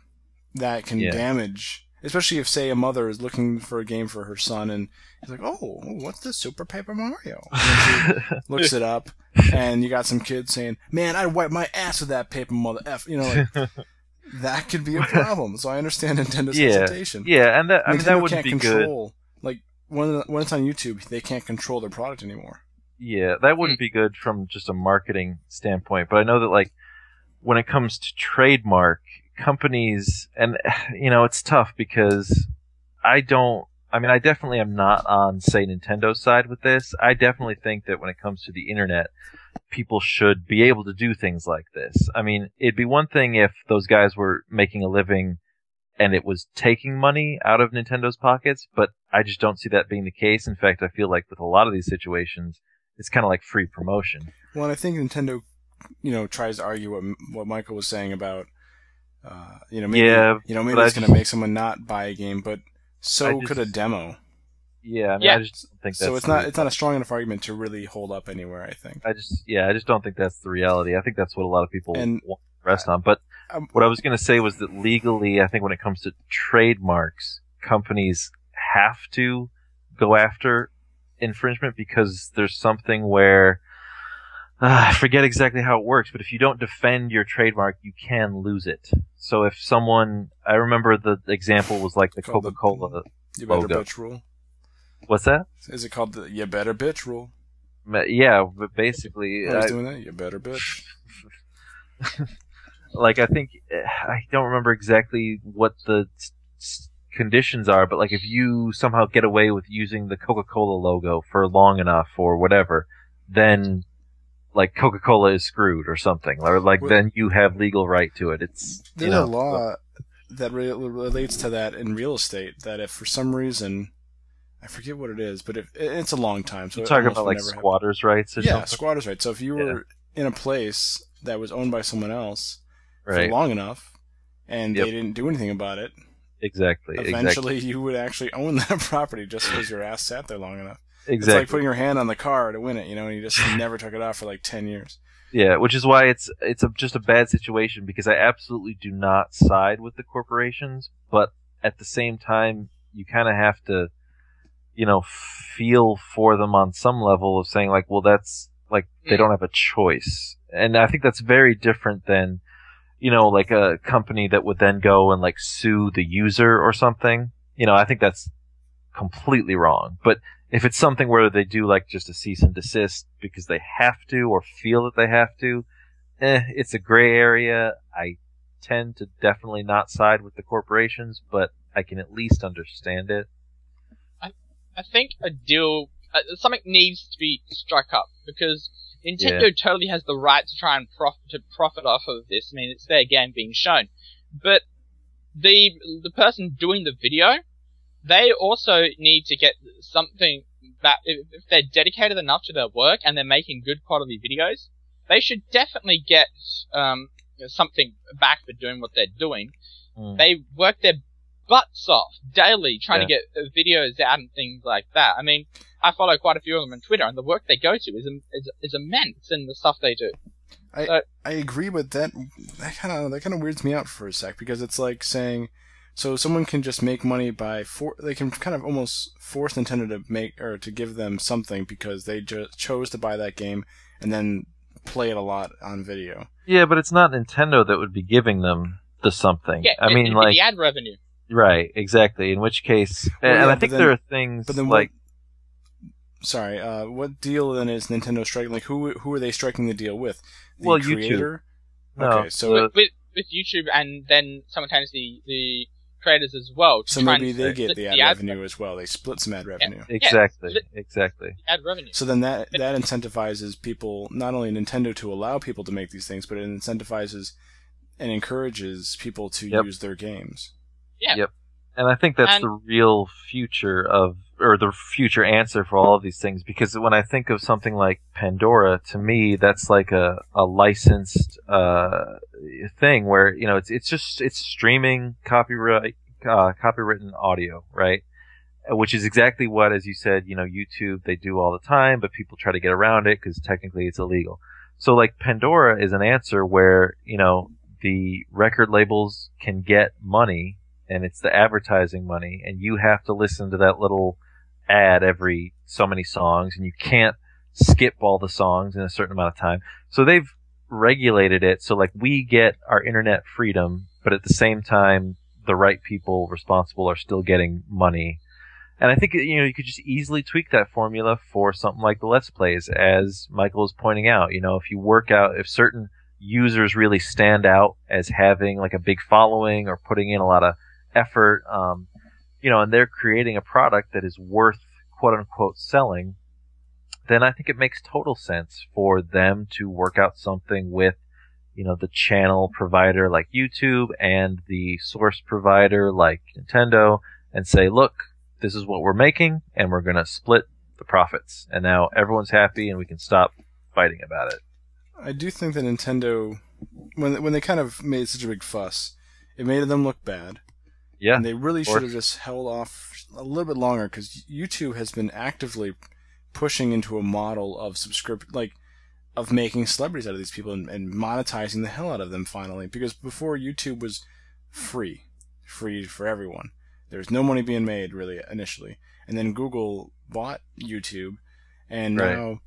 that can Yeah. damage, especially if, say, a mother is looking for a game for her son, and he's like, oh, what's the Super Paper Mario? And she looks it up, and you got some kids saying, man, I'd wipe my ass with that paper mother F, you know, like, that could be a problem. So I understand Nintendo's Yeah. hesitation. yeah, and that I mean Nintendo that wouldn't can't be good. control like when when it's on YouTube, they can't control their product anymore. Yeah, that wouldn't hmm. be good from just a marketing standpoint. But I know that like when it comes to trademark companies, and you know, it's tough because I don't. I mean, I definitely am not on say Nintendo's side with this. I definitely think that when it comes to the internet, people should be able to do things like this. I mean, it'd be one thing if those guys were making a living and it was taking money out of Nintendo's pockets, but I just don't see that being the case. In fact, I feel like with a lot of these situations, it's kind of like free promotion. Well, I think Nintendo, you know, tries to argue what what Michael was saying about, uh, you know, maybe Yeah, you know, maybe it's going to make someone not buy a game, but so just- could a demo. Yeah, I mean, Yeah. I just don't think that's So it's not it's not a strong enough argument to really hold up anywhere. I think. I just yeah, I just don't think that's the reality. I think that's what a lot of people And- want to rest on. But Um, what I was going to say was that legally, I think when it comes to trademarks, companies have to go after infringement because there's something where uh, I forget exactly how it works, but if you don't defend your trademark, you can lose it. So if someone, I remember the example was like the Coca Cola. You better Logo. bitch rule. What's that? Is it called the you better bitch rule? Yeah, but basically, I was I- doing that. You better bitch. like I think I don't remember exactly what the conditions are, but like if you somehow get away with using the Coca-Cola logo for long enough or whatever, then like Coca-Cola is screwed or something, or like Well- then you have legal right to it. It's There's you know, a law that re- relates to that in real estate. That if for some reason, I forget what it is, but if it's a long time, so You're talking about like never happen. squatters' rights or Yeah, something, squatters' rights. So if you were in a place that was owned by someone else right? for long enough, and Yep. they didn't do anything about it, Exactly, exactly, eventually you would actually own that property just because your ass sat there long enough. It's like putting your hand on the car to win it, you know, and you just never took it off for like ten years. Yeah, which is why it's it's a, just a bad situation because I absolutely do not side with the corporations, but at the same time, you kind of have to, you know, feel for them on some level of saying like, well, that's like they don't have a choice, and I think that's very different than, you know, like a company that would then go and like sue the user or something. You know, I think that's completely wrong, but if it's something where they do like just a cease and desist because they have to or feel that they have to, eh, it's a gray area. I tend to definitely not side with the corporations, but I can at least understand it. I I think a deal, uh, something needs to be struck up because Nintendo totally has the right to try and profit to profit off of this. I mean, it's their game being shown, but the the person doing the video, they also need to get something that if, if they're dedicated enough to their work and they're making good quality videos, they should definitely get um, something back for doing what they're doing. Mm. They work their butts off daily trying to get uh, videos out and things like that. I mean, I follow quite a few of them on Twitter, and the work they go to is is, is immense in the stuff they do. I agree, but that that kind of that kind of weirds me out for a sec because it's like saying, so someone can just make money by for they can kind of almost force Nintendo to make or to give them something because they just chose to buy that game and then play it a lot on video. Yeah, but it's not Nintendo that would be giving them the something. Yeah, I it- mean, it'd like, the ad revenue. right, exactly. In which case, Well, and yeah, I think then- there are things But then like, what? Sorry, uh, what deal then is Nintendo striking? Like, who who are they striking the deal with? The Well, YouTube. no, okay, so with, with with YouTube and then simultaneously the creators as well. So maybe they get the ad revenue as well. They split some ad revenue. exactly, li- exactly. ad revenue. So then that that incentivizes people, not only Nintendo to allow people to make these things, but it incentivizes and encourages people to Yep. use their games. Yeah. Yep. And I think that's And- the real future of, or the future answer for all of these things. Because when I think of something like Pandora, to me, that's like a, a licensed uh, thing where you know it's it's just it's streaming copyright uh, copywritten audio, right? Uh, Which is exactly what, as you said, you know, YouTube they do all the time, but people try to get around it because technically it's illegal. So like Pandora is an answer where you know the record labels can get money and it's the advertising money and you have to listen to that little ad every so many songs and you can't skip all the songs in a certain amount of time. So they've regulated it so like we get our internet freedom, but at the same time the right people responsible are still getting money. And I think you know you could just easily tweak that formula for something like the Let's Plays, as Michael is pointing out. You know, if you work out if certain users really stand out as having like a big following or putting in a lot of effort, um, you know, and they're creating a product that is worth quote unquote selling, then I think it makes total sense for them to work out something with, you know, the channel provider like YouTube and the source provider like Nintendo and say, look, this is what we're making and we're going to split the profits. And now everyone's happy and we can stop fighting about it. I do think that Nintendo, when when they kind of made such a big fuss, it made them look bad. Yeah. And they really should have just held off a little bit longer because YouTube has been actively pushing into a model of subscription, like of making celebrities out of these people and, and monetizing the hell out of them finally. Because before YouTube was free, free for everyone. There was no money being made really initially, and then Google bought YouTube, and Right. now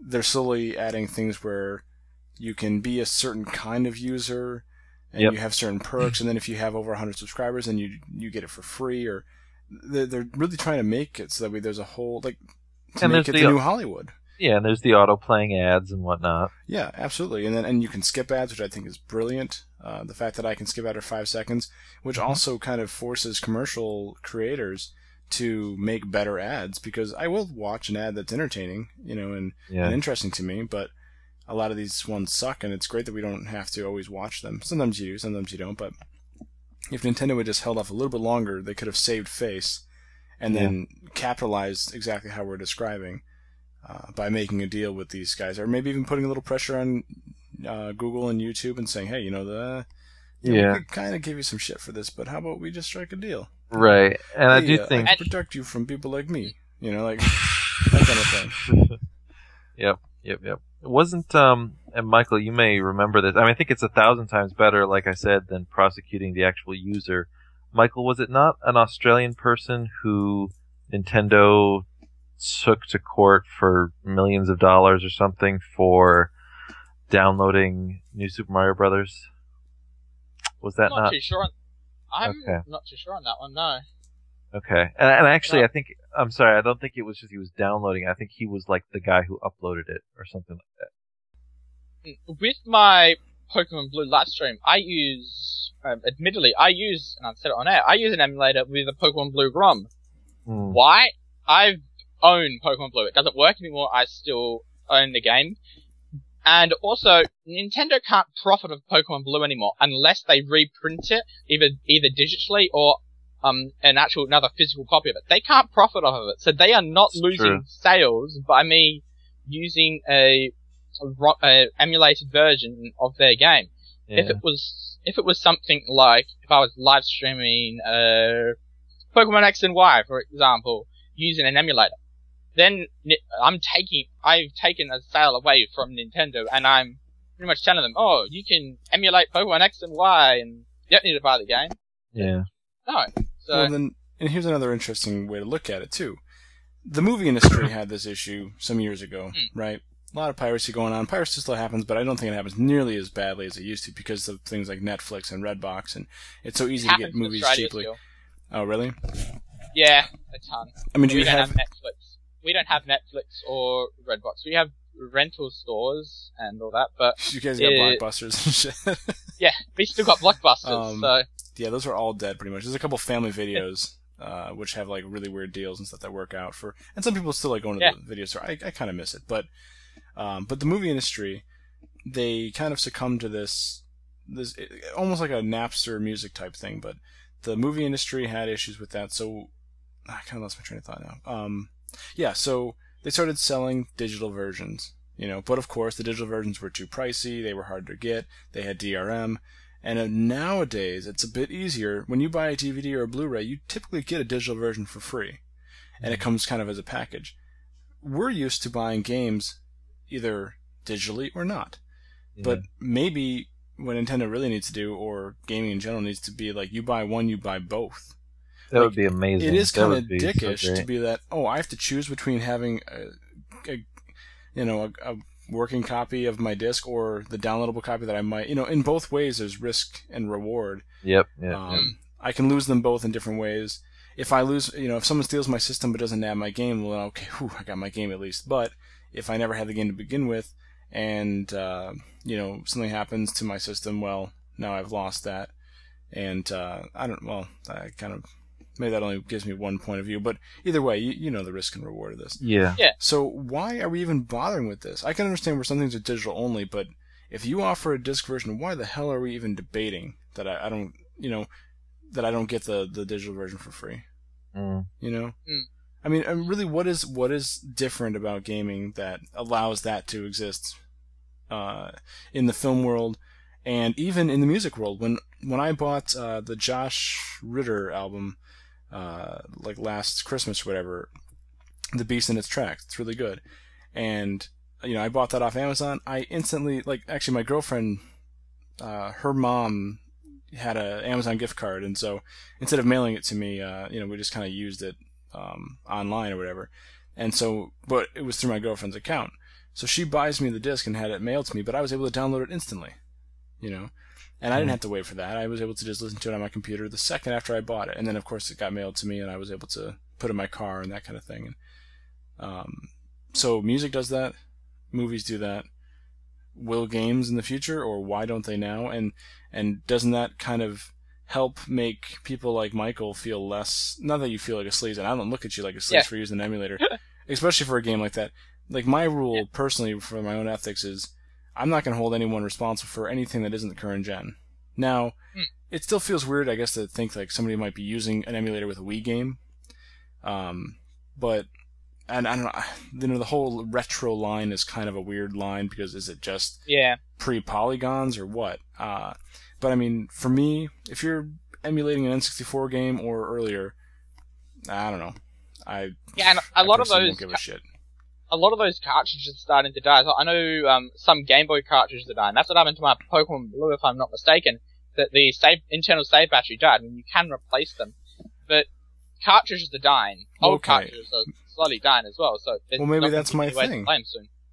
they're slowly adding things where you can be a certain kind of user and Yep. you have certain perks and then if you have over 100 subscribers then you you get it for free or they're, they're really trying to make it so that way there's a whole like to And make it the- the new Hollywood. Yeah, and there's the auto playing ads and whatnot. Yeah, absolutely. And then and you can skip ads, which I think is brilliant. Uh, the fact that I can skip after five seconds, which Mhm. also kind of forces commercial creators to make better ads because I will watch an ad that's entertaining, you know, and, Yeah. and interesting to me, but a lot of these ones suck, and it's great that we don't have to always watch them. Sometimes you do, sometimes you don't, but if Nintendo had just held off a little bit longer, they could have saved face and Yeah. then capitalized exactly how we're describing uh, by making a deal with these guys, or maybe even putting a little pressure on uh, Google and YouTube and saying, "Hey, you know the." you know, Yeah. we could kind of give you some shit for this, but how about we just strike a deal? Right. And I do uh, think I protect you from people like me. You know, like that kind of thing. Yep, yep, yep. It wasn't um and Michael, you may remember this. I mean I think it's a thousand times better, like I said, than prosecuting the actual user. Michael, was it not an Australian person who Nintendo took to court for millions of dollars or something for downloading New Super Mario Brothers? Was that I'm not, not? too sure. On, I'm Okay. not too sure on that one. No. Okay. And, and actually. I think I'm sorry. I don't think it was just he was downloading. I think he was like the guy who uploaded it or something like that. Mm, With my Pokemon Blue live stream, I use, um, admittedly, I use, and I've said it on air, I use an emulator with a Pokemon Blue ROM. Hmm. Why? I own Pokemon Blue. It doesn't work anymore. I still own the game. And also, Nintendo can't profit of Pokemon Blue anymore unless they reprint it, either either digitally or um an actual another physical copy of it. They can't profit off of it, so they are not It's losing true. sales by me using a, a, a emulated version of their game if it was if it was something like if I was live streaming uh, Pokemon X and Y, for example, using an emulator, then I'm taking I've taken a sale away from Nintendo, and I'm pretty much telling them, oh, you can emulate Pokemon X and Y, and you don't need to buy the game. Yeah. No, so well, then, and here's another interesting way to look at it too. The movie industry had this issue some years ago, Hmm. right? A lot of piracy going on. Piracy still happens, but I don't think it happens nearly as badly as it used to because of things like Netflix and Redbox, and it's so easy it to get movies Australia cheaply. still. Oh, really? Yeah, a ton. I mean, do we you don't have? have Netflix. We don't have Netflix or Redbox. We have rental stores and all that, but You guys got blockbusters and shit. yeah, we still got blockbusters. Um, so yeah, those are all dead pretty much. There's a couple family videos. Uh, which have like really weird deals and stuff that work out for, and some people still like going to Yeah. the video store. I, I kind of miss it, but, um, but the movie industry, they kind of succumbed to this, this almost like a Napster music type thing. But the movie industry had issues with that, so I kind of lost my train of thought now. Um, yeah, so they started selling digital versions, you know, but of course the digital versions were too pricey. They were hard to get. They had DRM. And uh, nowadays, it's a bit easier. When you buy a DVD or a Blu-ray, you typically get a digital version for free, and it comes kind of as a package. We're used to buying games either digitally or not, but maybe what Nintendo really needs to do, or gaming in general, needs to be like you buy one, you buy both. that like, would be amazing. It is kind of be so dickish to be that. Oh, I have to choose between having a, a you know, a, a working copy of my disc or the downloadable copy that I might, you know, in both ways there's risk and reward. Yep. Yep. Um, I can lose them both in different ways. If I lose, you know, if someone steals my system but doesn't nab my game, well, then okay, whew, I got my game at least. But if I never had the game to begin with, and uh, you know something happens to my system, well, now I've lost that, and uh, I don't. Well, I kind of maybe that only gives me one point of view, but either way, you, you know the risk and reward of this. yeah. Yeah. So why are we even bothering with this? I can understand where some things are digital only, but if you offer a disc version, why the hell are we even debating that I, I don't, you know, that I don't get the, the digital version for free? Mm. You know? Mm. I mean, um, really, what is what is different about gaming that allows that to exist uh, in the film world and even in the music world? When when I bought uh, the Josh Ritter album, uh, like last Christmas or whatever, The Beast in Its Tracks, it's really good, and you know I bought that off Amazon. I instantly like actually my girlfriend, uh, her mom had a Amazon gift card, and so instead of mailing it to me, uh, you know, we just kind of used it um, online or whatever. And so, but it was through my girlfriend's account. So she buys me the disc and had it mailed to me, but I was able to download it instantly. You know, and I didn't Mhm. have to wait for that. I was able to just listen to it on my computer the second after I bought it, and then of course it got mailed to me, and I was able to put it in my car and that kind of thing. And um, so music does that, movies do that. Will games in the future, or why don't they now? And and doesn't that kind of help make people like Michael feel less? Not that you feel like a sleaze, and I don't look at you like a sleaze Yeah. for using an emulator, especially for a game like that. Like my rule Yeah. personally for my own ethics is I'm not going to hold anyone responsible for anything that isn't the current gen. Now, Hmm. it still feels weird, I guess, to think like somebody might be using an emulator with a Wii game. Um, but and I don't know, you know, the whole retro line is kind of a weird line because is it just Yeah. pre polygons or what? Uh, but I mean, for me, if you're emulating an N64 game or earlier, I don't know. I Yeah, and a I lot of those don't give a shit. A lot of those cartridges are starting to die. So I know um, some Game Boy cartridges are dying. That's what happened to my Pokemon Blue, if I'm not mistaken. That the save, internal save battery died, and you can replace them, but cartridges are dying. Old Okay. cartridges are slowly dying as well. So Well, maybe that's my any way to thing.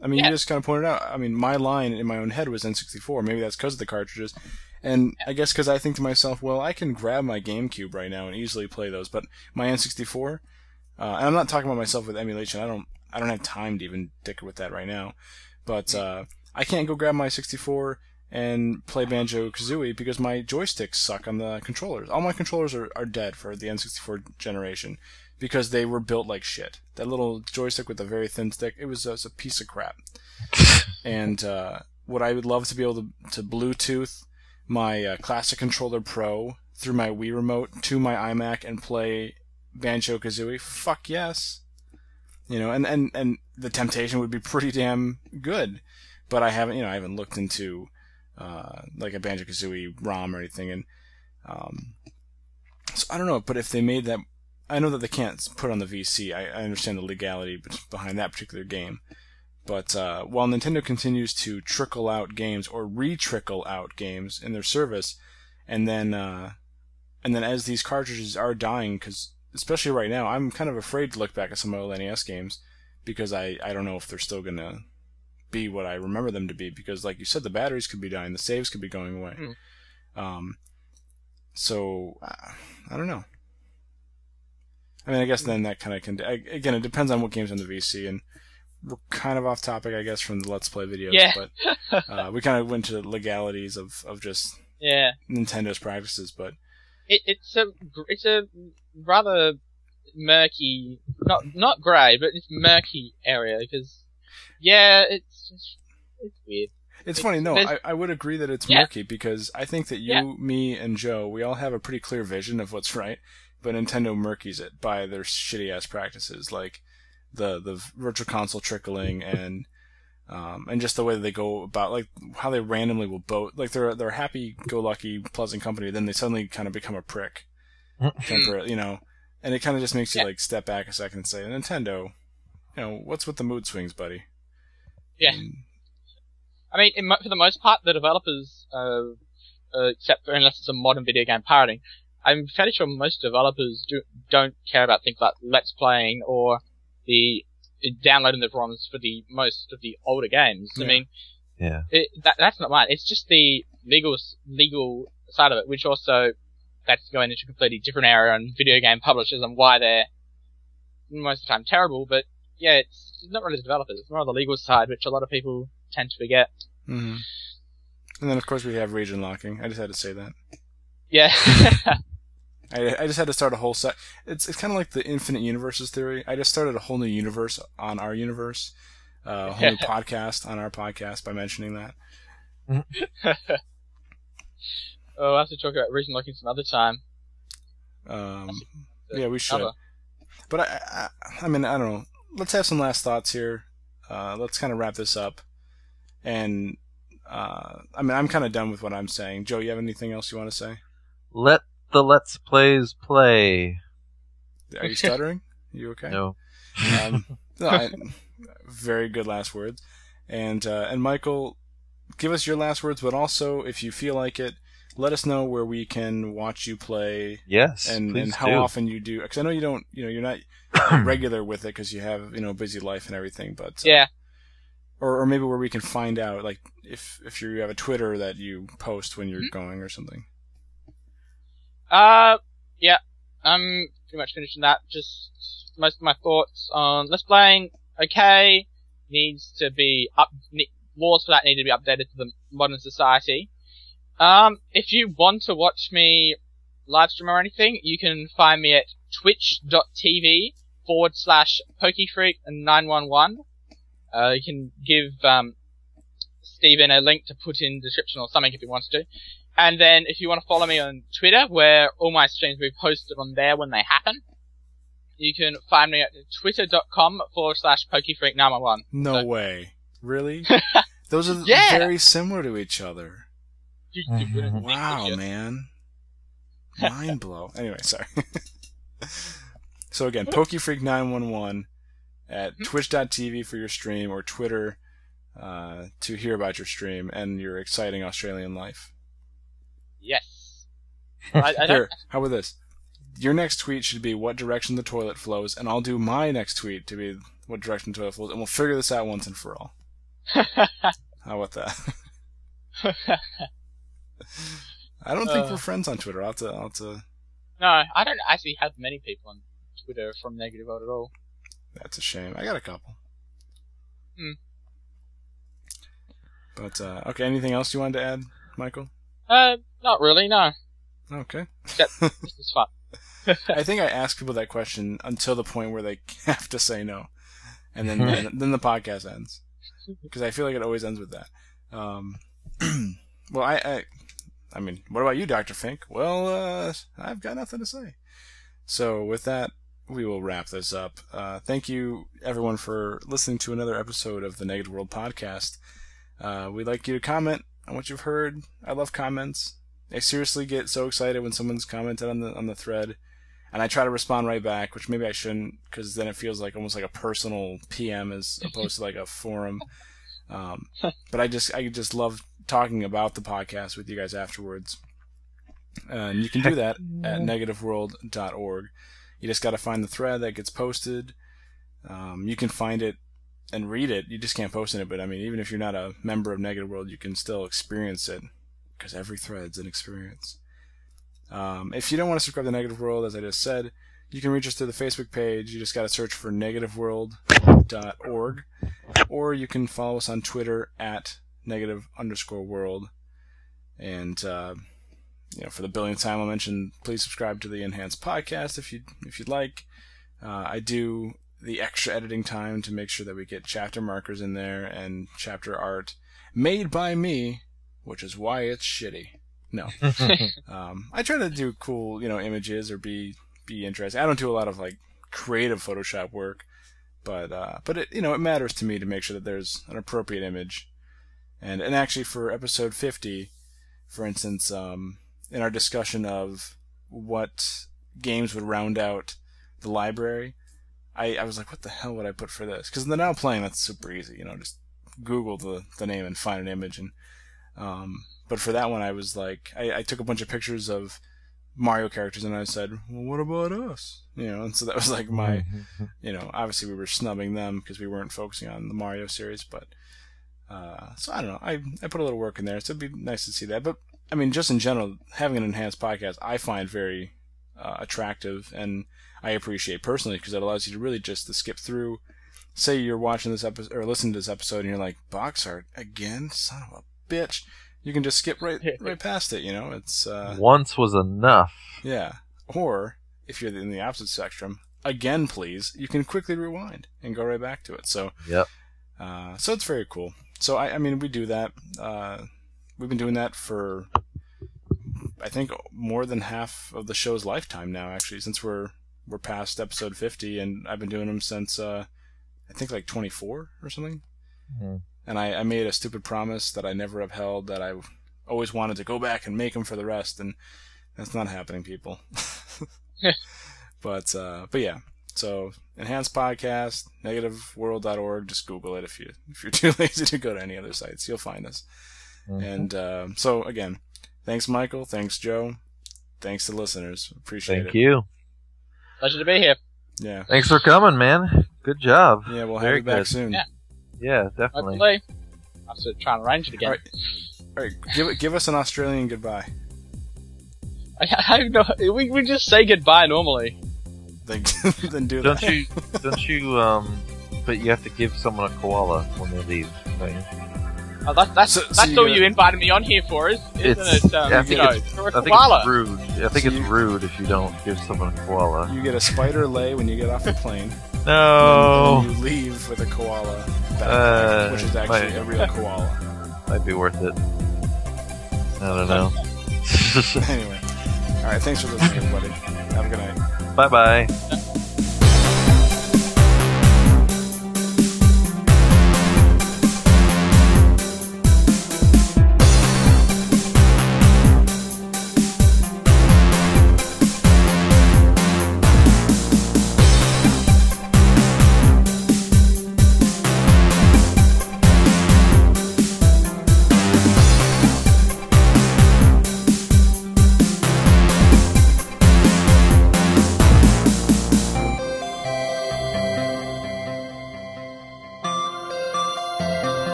I mean, Yeah. you just kind of pointed out. I mean, my line in my own head was N64. Maybe that's because of the cartridges. And I guess because I think to myself, well, I can grab my GameCube right now and easily play those. But my N64, uh, and I'm not talking about myself with emulation. I don't, I don't have time to even dicker with that right now. But uh, I can't go grab my 64 and play Banjo Kazooie because my joysticks suck on the controllers. All my controllers are, are dead for the N64 generation because they were built like shit. That little joystick with the very thin stick, it was, it was a piece of crap. and uh, what I would love to be able to, to Bluetooth my uh, Classic Controller Pro through my Wii remote to my iMac and play Banjo Kazooie, fuck yes. You know, and, and, and the temptation would be pretty damn good. But I haven't, you know, I haven't looked into uh, like a Banjo Kazooie ROM or anything, and um, so I don't know. But if they made that, I know that they can't put on the VC. I, I understand the legality behind that particular game. But uh, while Nintendo continues to trickle out games or re-trickle out games in their service, and then uh, and then as these cartridges are dying, because especially right now, I'm kind of afraid to look back at some of the NES games because I, I don't know if they're still gonna be what I remember them to be. Because like you said, the batteries could be dying, the saves could be going away. Mm. Um, so uh, I don't know. I mean, I guess then that kind of can. I, again, it depends on what game's on the VC, and we're kind of off topic, I guess, from the Let's Play videos. Yeah. But uh, we kind of went to the legalities of, of just Yeah. Nintendo's practices. But it, it's a it's a rather murky, not not grey, but it's murky area because yeah, it's just, it's weird. it's It- funny. No, I, I would agree that it's Yeah. murky because I think that you, Yeah. me, and Joe, we all have a pretty clear vision of what's right. But Nintendo murkies it by their shitty ass practices, like the the virtual console trickling and um, and just the way that they go about, like how they randomly will vote. Like they're they're happy go lucky pleasant company, then they suddenly kind of become a prick, temporarily, you know. And it kind of just makes you Yeah. like step back a second and say, Nintendo, you know, what's with the mood swings, buddy? Yeah. And- I mean, in, mo- for the most part, the developers, uh, uh, except for unless it's a modern video game pirating, I'm fairly sure most developers do, don't care about things like let's playing or the downloading the ROMs for the most of the older games. I mean, Yeah. it, that, that's not mine. It's just the legal legal side of it, which also that's going into a completely different area on video game publishers and why they're most of the time terrible. But yeah, it's not really the developers; it's more the legal side, which a lot of people tend to forget. hmm And then, of course, we have region locking. I just had to say that. Yeah, I, I just had to start a whole set. It's it's kind of like the infinite universes theory. I just started a whole new universe on our universe, uh, a whole new podcast on our podcast by mentioning that. oh, I have to talk about region locking some other time. Um, The yeah, we should. other- But I, I, I mean, I don't know. Let's have some last thoughts here. Uh, let's kind of wrap this up. And uh, I mean, I'm kind of done with what I'm saying. Joe, you have anything else you want to say? Let the Let's Plays play. Are you stuttering? you okay? No. Um, no, I, very good last words. And uh, and Michael, give us your last words, but also, if you feel like it, let us know where we can watch you play Yes. and, and how do. often you do. Because I know you don't, you know, you're not regular with it because you have you know busy life and everything. But uh, Yeah, or or maybe where we can find out, like if if you have a Twitter that you post when you're going or something. Uh, yeah, I'm pretty much finishing that. Just most of my thoughts on Let's Playing. Okay, needs to be up. Laws for that need to be updated to the modern society. Um, if you want to watch me live stream or anything, you can find me at twitch.tv forward slash pokefreak911. Uh, you can give, um, Steven a link to put in description or something if he wants to. And then if you want to follow me on Twitter, where all my streams will be posted on there when they happen, you can find me at twitter.com forward slash pokefreak911. No So- way. Really? Those are Yeah. very similar to each other. You, you Wow, man. Mind blow. Anyway, sorry. so again, PokeFreak911 at Hmm. twitch.tv for your stream or Twitter uh, to hear about your stream and your exciting Australian life. Yes. I, I Here, how about this? Your next tweet should be what direction the toilet flows, and I'll do my next tweet to be what direction the toilet flows, and we'll figure this out once and for all. How about that? I don't think Uh. we're friends on Twitter. I'll have to, I'll have to no, I don't actually have many people on Twitter from Negative World at all. That's a shame. I got a couple. Hmm. But uh, okay, anything else you wanted to add, Michael? Uh, not really, no. Okay. Except this is fun. I think I ask people that question until the point where they have to say no, and then then, then the podcast ends because I feel like it always ends with that. Um, well, I, I, I mean, what about you, Doctor Fink? Well, uh, I've got nothing to say. So with that, we will wrap this up. Uh, thank you, everyone, for listening to another episode of the Negative World Podcast. Uh, we'd like you to comment on what you've heard. I love comments. I seriously get so excited when someone's commented on the on the thread, and I try to respond right back, which maybe I shouldn't, because then it feels like almost like a personal PM as opposed to like a forum. Um, but I just I just love talking about the podcast with you guys afterwards. And you can do that at negativeworld.org. You just got to find the thread that gets posted. Um, you can find it and read it. You just can't post in it. But I mean, even if you're not a member of Negative World, you can still experience it because every thread's an experience. Um, if you don't want to subscribe to Negative World, as I just said, you can reach us through the Facebook page. You just got to search for negativeworld.org, or you can follow us on Twitter at negative underscore world. And uh, you know, for the billionth time, I'll mention please subscribe to the Enhanced Podcast if you if you'd like. Uh, I do the extra editing time to make sure that we get chapter markers in there and chapter art made by me, which is why it's shitty. No, um, I try to do cool, you know, images or be be interesting. I don't do a lot of like creative Photoshop work, but uh, but it you know it matters to me to make sure that there's an appropriate image. And and actually for episode 50, for instance, um, in our discussion of what games would round out the library, I, I was like, what the hell would I put for this? Because the now playing that's super easy, you know, just Google the the name and find an image and um, but for that one, I was like, I, I took a bunch of pictures of Mario characters, and I said, "Well, what about us?" You know, and so that was like my, you know, obviously we were snubbing them because we weren't focusing on the Mario series, but uh, so I don't know. I I put a little work in there, so it'd be nice to see that. But I mean, just in general, having an enhanced podcast, I find very uh, attractive, and I appreciate personally because it allows you to really just to skip through. Say you're watching this episode or listening to this episode, and you're like, "Box art again, son of a bitch." You can just skip right right past it. You know, it's uh, Once was enough. yeah. Or if you're in the opposite spectrum, again, please, you can quickly rewind and go right back to it. So, Yep. uh, so it's very cool. So I, I mean, we do that. Uh, we've been doing that for, I think, more than half of the show's lifetime now. Actually, since we're we're past episode 50, and I've been doing them since uh, I think like 24 or something. Mhm. And I, I made a stupid promise that I never upheld that I always wanted to go back and make them for the rest, and that's not happening, people. but uh, but yeah, so enhanced podcast, negativeworld.org. Just Google it if you if you're too lazy to go to any other sites, you'll find us. Mhm. And uh, so again, thanks Michael, thanks Joe, thanks to listeners, appreciate Thank it. Thank you. Pleasure to be here. Yeah, Thanks for coming, man. Good job. yeah, we'll have Very you back good. soon. Yeah. Yeah, definitely. Hopefully. I have to try and arrange it again. Alright. All right, give give us an Australian goodbye. I, I have no. We, we just say goodbye normally. Then, then do Don't that. you? Don't you? Um. But you have to give someone a koala when they leave. Right? Oh, that's that's, So- so that's you all gotta- you invited me on here for, is, isn't it? Um, I you think know, it's- for a I think it's rude. I think So it's you- rude if you don't give someone a koala. You get a spider lei when you get off the plane. No, you leave with a koala backpack, Uh, which is actually my- a real koala. might be worth it. I don't know. Anyway. All right, thanks for listening, everybody. Have a good night. bye bye.